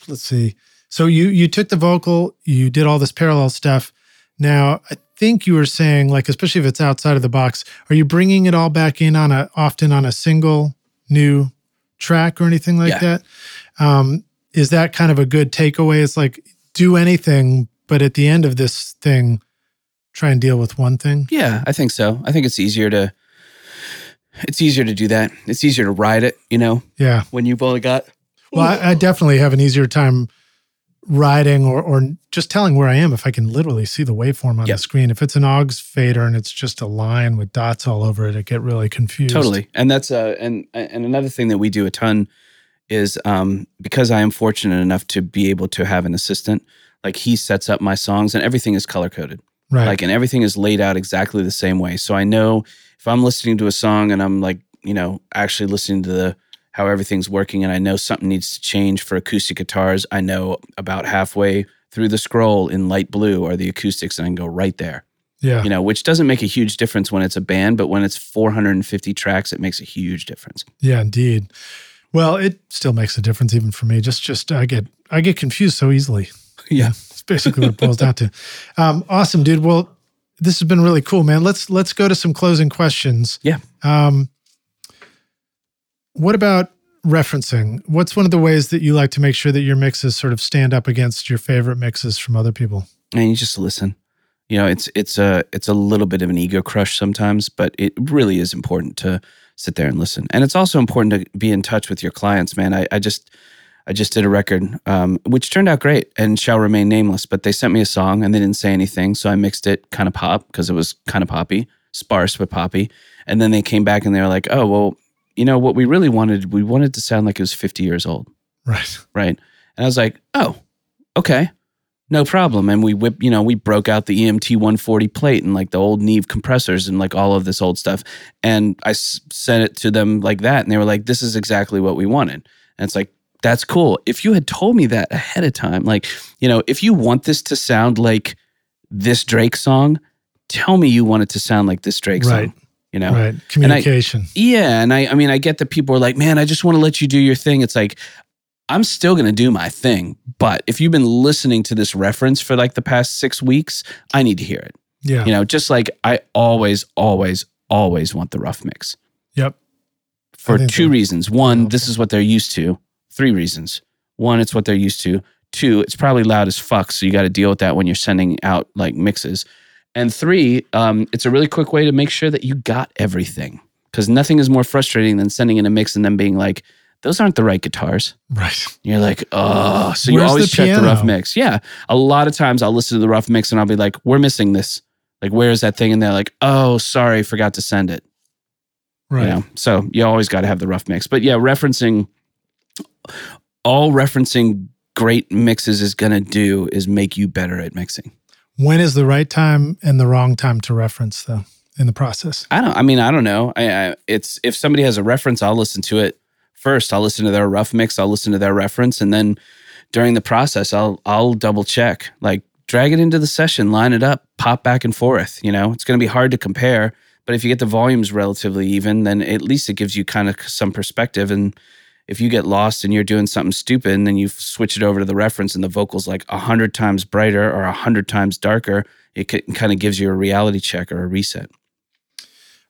let's see. So you you took the vocal, you did all this parallel stuff. Now I think you were saying like, especially if it's outside of the box, are you bringing it all back in on a often on a single new track or anything like Yeah. that. Um, is that kind of a good takeaway? It's like do anything, but at the end of this thing, try and deal with one thing. Yeah, I think so. I think it's easier to it's easier to do that. It's easier to ride it, you know, Yeah. when you've only got Well, I, I definitely have an easier time riding or, or just telling where I am if I can literally see the waveform on Yep. the screen. If it's an AUX fader and it's just a line with dots all over it, I get really confused. Totally. And that's uh and and another thing that we do a ton is um because I am fortunate enough to be able to have an assistant, like he sets up my songs and everything is color coded. Right. Like and everything is laid out exactly the same way. So I know if I'm listening to a song and I'm like, you know, actually listening to the how everything's working and I know something needs to change for acoustic guitars, I know about halfway through the scroll in light blue are the acoustics and I can go right there. yeah. You know, which doesn't make a huge difference when it's a band, but when it's 450 tracks, it makes a huge difference. Yeah, indeed. Well, it still makes a difference even for me. Just just I get I get confused so easily. Yeah. It's basically what it boils down to. Um, awesome, dude. Well, this has been really cool, man. Let's let's go to some closing questions. Yeah. Um, what about referencing? What's one of the ways that you like to make sure that your mixes sort of stand up against your favorite mixes from other people? and you just listen. You know, it's it's a it's a little bit of an ego crush sometimes, but it really is important to sit there and listen. And it's also important to be in touch with your clients, man. I, I just I just did a record, um, which turned out great and shall remain nameless. But they sent me a song and they didn't say anything, so I mixed it kind of pop because it was kind of poppy, sparse but poppy. And then they came back and they were like, "Oh, well, you know what we really wanted? We wanted to sound like it was 50 years old." Right. right? And I was like, oh, okay, no problem. And we whip, you know, we broke out the EMT 140 plate and like the old Neve compressors and like all of this old stuff. And I s- sent it to them like that, and they were like, this is exactly what we wanted. And it's like, that's cool. If you had told me that ahead of time, like, you know, if you want this to sound like this Drake song, tell me you want it to sound like this Drake Right. song. You know, Right. Communication. yeah, and I I mean I get that people are like, "Man, I just want to let you do your thing." It's like I'm still going to do my thing, but if you've been listening to this reference for like the past 6 weeks, I need to hear it. yeah. You know, just like I always always always want the rough mix Yep. for two so. reasons. One, this is what they're used to. Three reasons. One, it's what they're used to. Two, it's probably loud as fuck, so you got to deal with that when you're sending out like mixes. And three, um, it's a really quick way to make sure that you got everything. Because nothing is more frustrating than sending in a mix and then being like, those aren't the right guitars. Right. You're like, oh, so you always the check the rough mix. Yeah. A lot of times I'll listen to the rough mix and I'll be like, we're missing this. Like, where's that thing? And they're like, oh, sorry, forgot to send it. Right. You know, so you always got to have the rough mix. But yeah, referencing all referencing great mixes is going to do is make you better at mixing. When is the right time and the wrong time to reference though in the process? I don't. I mean, I don't know. I, I it's if somebody has a reference, I'll listen to it first. I'll listen to their rough mix. I'll listen to their reference, and then during the process, I'll I'll double check. Like drag it into the session, line it up, pop back and forth. You know, it's going to be hard to compare, but if you get the volumes relatively even, then at least it gives you kind of some perspective. And if you get lost and you're doing something stupid, and then you switch it over to the reference, and the vocals like a hundred times brighter or a hundred times darker, it kind of gives you a reality check or a reset.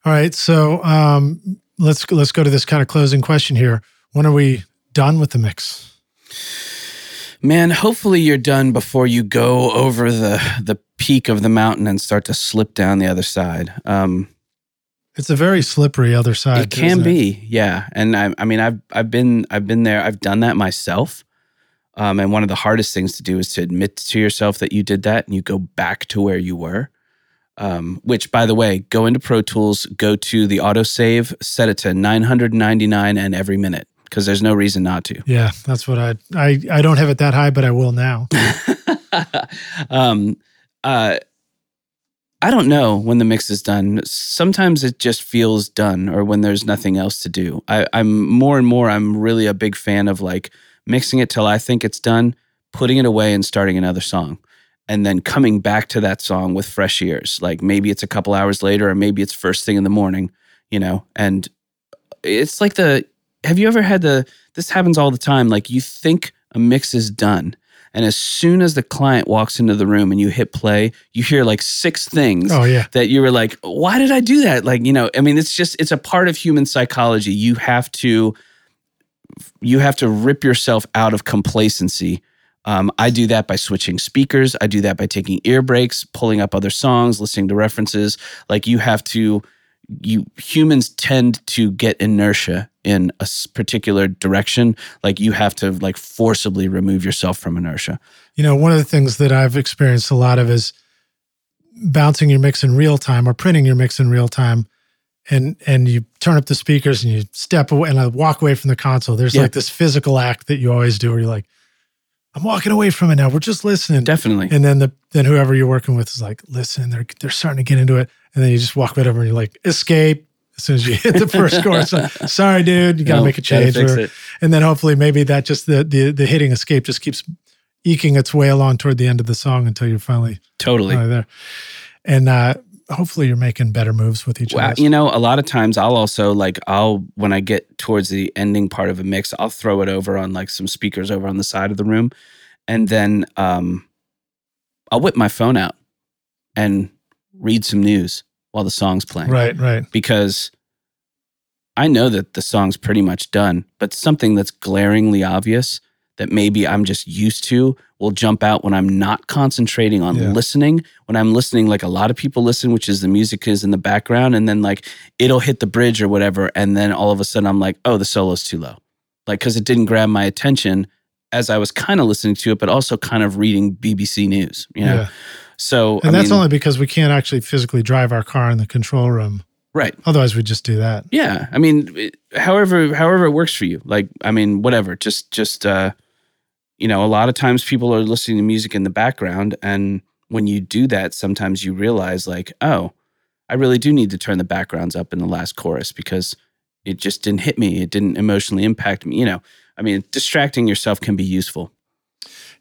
All right. So um, let's let's go to this kind of closing question here. When are we done with the mix? Man, hopefully you're done before you go over the the peak of the mountain and start to slip down the other side. Um, It's a very slippery other side. it can be, yeah. And I, I mean, I've I've been I've been there. I've done that myself. Um, and one of the hardest things to do is to admit to yourself that you did that and you go back to where you were. Um, which, by the way, go into Pro Tools, go to the autosave, set it to 999 and every minute because there's no reason not to. Yeah, that's what I I I don't have it that high, but I will now. um, uh, I don't know when the mix is done. Sometimes it just feels done, or when there's nothing else to do. I, I'm more and more. I'm really a big fan of like mixing it till I think it's done, putting it away, and starting another song, and then coming back to that song with fresh ears. Like maybe it's a couple hours later, or maybe it's first thing in the morning. You know, and it's like the. Have you ever had the? This happens all the time. Like you think a mix is done, And as soon as the client walks into the room and you hit play, you hear like six things Oh yeah. that you were like, why did I do that? Like, you know, I mean, it's just, it's a part of human psychology. You have to, you have to rip yourself out of complacency. Um, I do that by switching speakers. I do that by taking ear breaks, pulling up other songs, listening to references. Like you have to, you humans tend to get inertia in a particular direction. Like you have to like forcibly remove yourself from inertia. You know, one of the things that I've experienced a lot of is bouncing your mix in real time or printing your mix in real time. And and you turn up the speakers and you step away and I walk away from the console. There's Yeah. like this physical act that you always do where you're like, I'm walking away from it now. We're just listening. Definitely. And then the then whoever you're working with is like, listen, they're they're starting to get into it. And then you just walk right over and you're like, escape as soon as you hit the first chorus. Sorry, dude, you gotta No, make a change. Or- and then hopefully maybe that just the the the hitting escape just keeps eking its way along toward the end of the song until you're finally, Totally. finally there. And uh hopefully you're making better moves with each Well, other. you know, a lot of times I'll also like I'll when I get towards the ending part of a mix, I'll throw it over on like some speakers over on the side of the room, and then um, I'll whip my phone out and read some news while the song's playing, Right, right. because I know that the song's pretty much done, but something that's glaringly obvious that maybe I'm just used to will jump out when I'm not concentrating on Yeah. listening. When I'm listening, like a lot of people listen, which is the music is in the background, and then like it'll hit the bridge or whatever, and then all of a sudden I'm like, oh, the solo's too low, like because it didn't grab my attention as I was kind of listening to it, but also kind of reading BBC News, you know. Yeah. So And I that's mean, only because we can't actually physically drive our car in the control room. right. Otherwise we'd just do that. Yeah, I mean, it- however, however it works for you. Like, I mean, whatever. Just, just, uh, you know, a lot of times people are listening to music in the background, and when you do that, sometimes you realize, like, oh, I really do need to turn the backgrounds up in the last chorus because it just didn't hit me. It didn't emotionally impact me. You know, I mean, distracting yourself can be useful.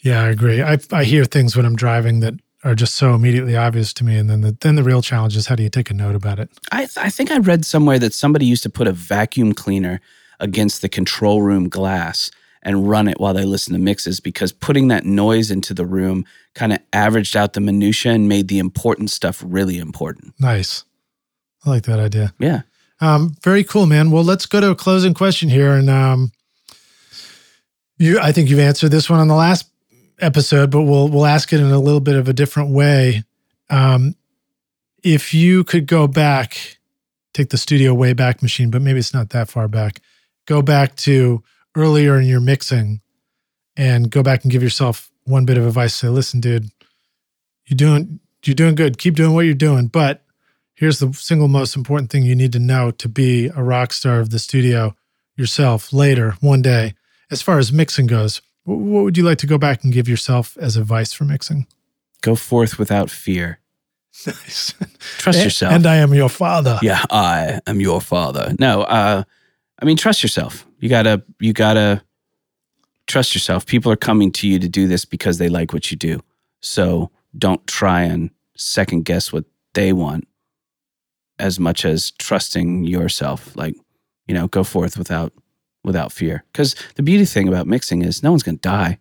Yeah, I agree. I I hear things when I'm driving that are just so immediately obvious to me. And then the then the real challenge is how do you take a note about it? I, I think I read somewhere that somebody used to put a vacuum cleaner against the control room glass and run it while they listen to mixes because putting that noise into the room kind of averaged out the minutia and made the important stuff really important. Nice. I like that idea. Yeah. Um, very cool, man. Well, let's go to a closing question here. And um, you, I think you've answered this one on the last episode, but we'll we'll ask it in a little bit of a different way. Um, if you could go back, take the studio way back machine, but maybe it's not that far back. Go back to earlier in your mixing, and go back and give yourself one bit of advice. Say, listen, dude, you're doing you're doing good. Keep doing what you're doing, but here's the single most important thing you need to know to be a rock star of the studio yourself later one day as far as mixing goes what would you like to go back and give yourself as advice for mixing Go forth without fear. nice Trust yourself. and i am your father yeah, I am your father. No, uh, I mean, trust yourself. You gotta, you gotta trust yourself. People are coming to you to do this because they like what you do. So don't try and second guess what they want as much as trusting yourself. Like, you know, go forth without, without fear. Because the beauty thing about mixing is no one's gonna die.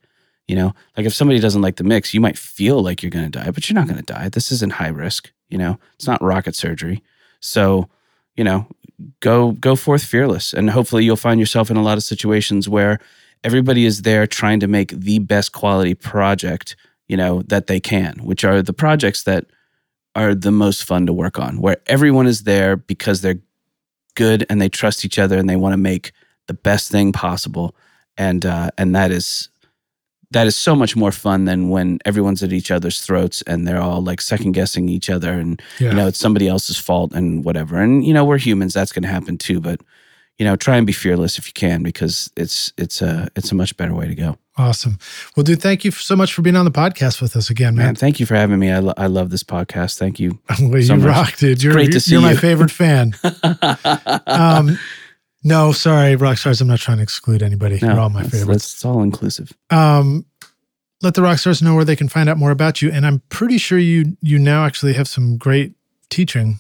You know, like if somebody doesn't like the mix, you might feel like you're going to die, but you're not going to die. This isn't high risk. You know, it's not rocket surgery. So, you know, go go forth fearless, and hopefully you'll find yourself in a lot of situations where everybody is there trying to make the best quality project, you know, that they can, which are the projects that are the most fun to work on, where everyone is there because they're good and they trust each other and they want to make the best thing possible, and uh, and that is that is so much more fun than when everyone's at each other's throats and they're all like second guessing each other and yeah. you know it's somebody else's fault and whatever. And you know we're humans that's going to happen too but you know try and be fearless if you can because it's it's a it's a much better way to go. Awesome. Well dude thank you so much for being on the podcast with us again man. Man, thank you for having me. I, lo- I love this podcast. Thank you well, you so much. rock dude. You're, great to see you're my you. favorite fan. Um no sorry rock stars i'm not trying to exclude anybody No, you're all my it's- favorites it's all inclusive um, let the rock stars know where they can find out more about you. And I'm pretty sure you you now actually have some great teaching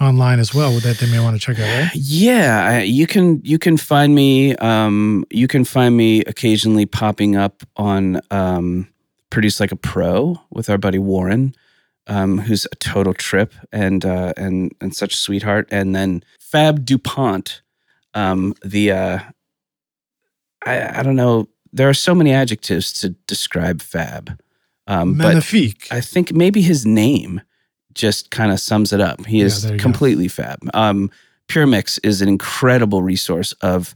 online as well that they may want to check out. Right? Yeah, I, you can you can find me um, you can find me occasionally popping up on um, produced like a pro with our buddy Warren, um, who's a total trip and uh, and and such a sweetheart. And then Fab Dupont, um, the uh, I I don't know. There are so many adjectives to describe Fab. Um, but I think maybe his name just kind of sums it up. He Yeah, is you go. completely fab. Um, Pure Mix is an incredible resource of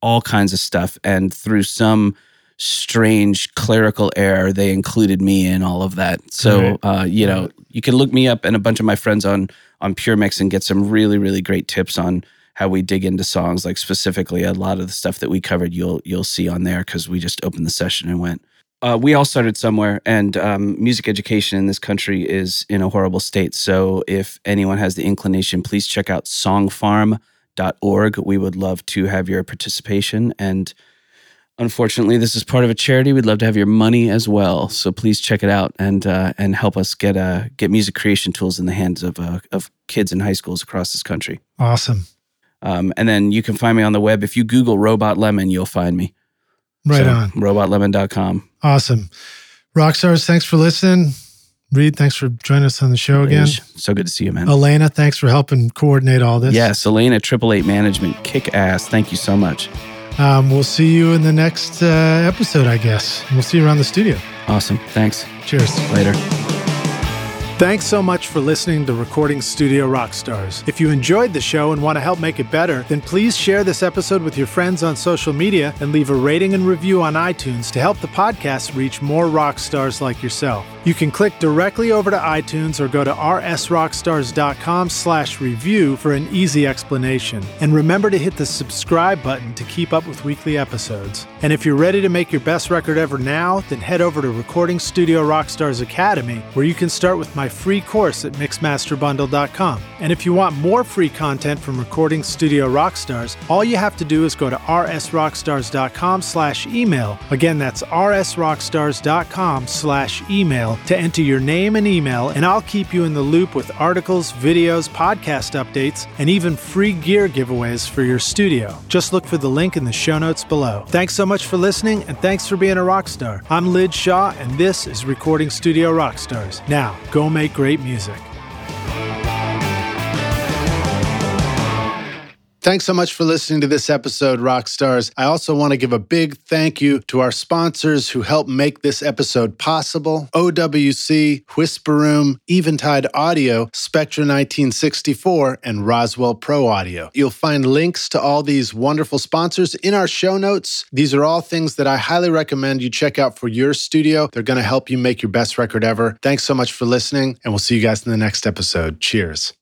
all kinds of stuff, and through some strange clerical error, they included me in all of that. So, uh, you know, you can look me up and a bunch of my friends on on Pure Mix and get some really, really great tips on how we dig into songs. Like specifically, a lot of the stuff that we covered, you'll you'll see on there because we just opened the session and went uh, we all started somewhere, and um, music education in this country is in a horrible state. So, if anyone has the inclination, please check out songfarm.org. We would love to have your participation. And unfortunately, this is part of a charity. We'd love to have your money as well. So, please check it out and uh, and help us get uh, get music creation tools in the hands of uh, of kids in high schools across this country. awesome. Um, and then you can find me on the web. If you Google Robot Lemon, you'll find me. Right So, on. Robotlemon.com. Awesome. Rockstars, thanks for listening. Reid, thanks for joining us on the show again. So good to see you, man. Elena, thanks for helping coordinate all this. Yes, Elena, Triple Eight Management, kick ass. Thank you so much. Um, we'll see you in the next uh, episode, I guess. We'll see you around the studio. Awesome. Thanks. Cheers. Later. Thanks so much for listening to Recording Studio Rockstars. If you enjoyed the show and want to help make it better, then please share this episode with your friends on social media and leave a rating and review on iTunes to help the podcast reach more rock stars like yourself. You can click directly over to iTunes or go to rsrockstars.com slash review for an easy explanation. And remember to hit the subscribe button to keep up with weekly episodes. And if you're ready to make your best record ever now, then head over to Recording Studio Rockstars Academy, where you can start with my free course at mixmasterbundle.com. And if you want more free content from Recording Studio Rockstars, all you have to do is go to rsrockstars.com slash email. Again, that's rsrockstars.com slash email to enter your name and email, and I'll keep you in the loop with articles, videos, podcast updates, and even free gear giveaways for your studio. Just look for the link in the show notes below. Thanks so much for listening, and thanks for being a rock star. I'm Lij Shaw, and this is Recording Studio Rockstars. Now, go make great music. Thanks so much for listening to this episode, Rockstars. I also want to give a big thank you to our sponsors who helped make this episode possible OWC, WhisperRoom, Eventide Audio, Spectra1964, and Roswell Pro Audio. You'll find links to all these wonderful sponsors in our show notes. These are all things that I highly recommend you check out for your studio. They're going to help you make your best record ever. Thanks so much for listening, and we'll see you guys in the next episode. Cheers.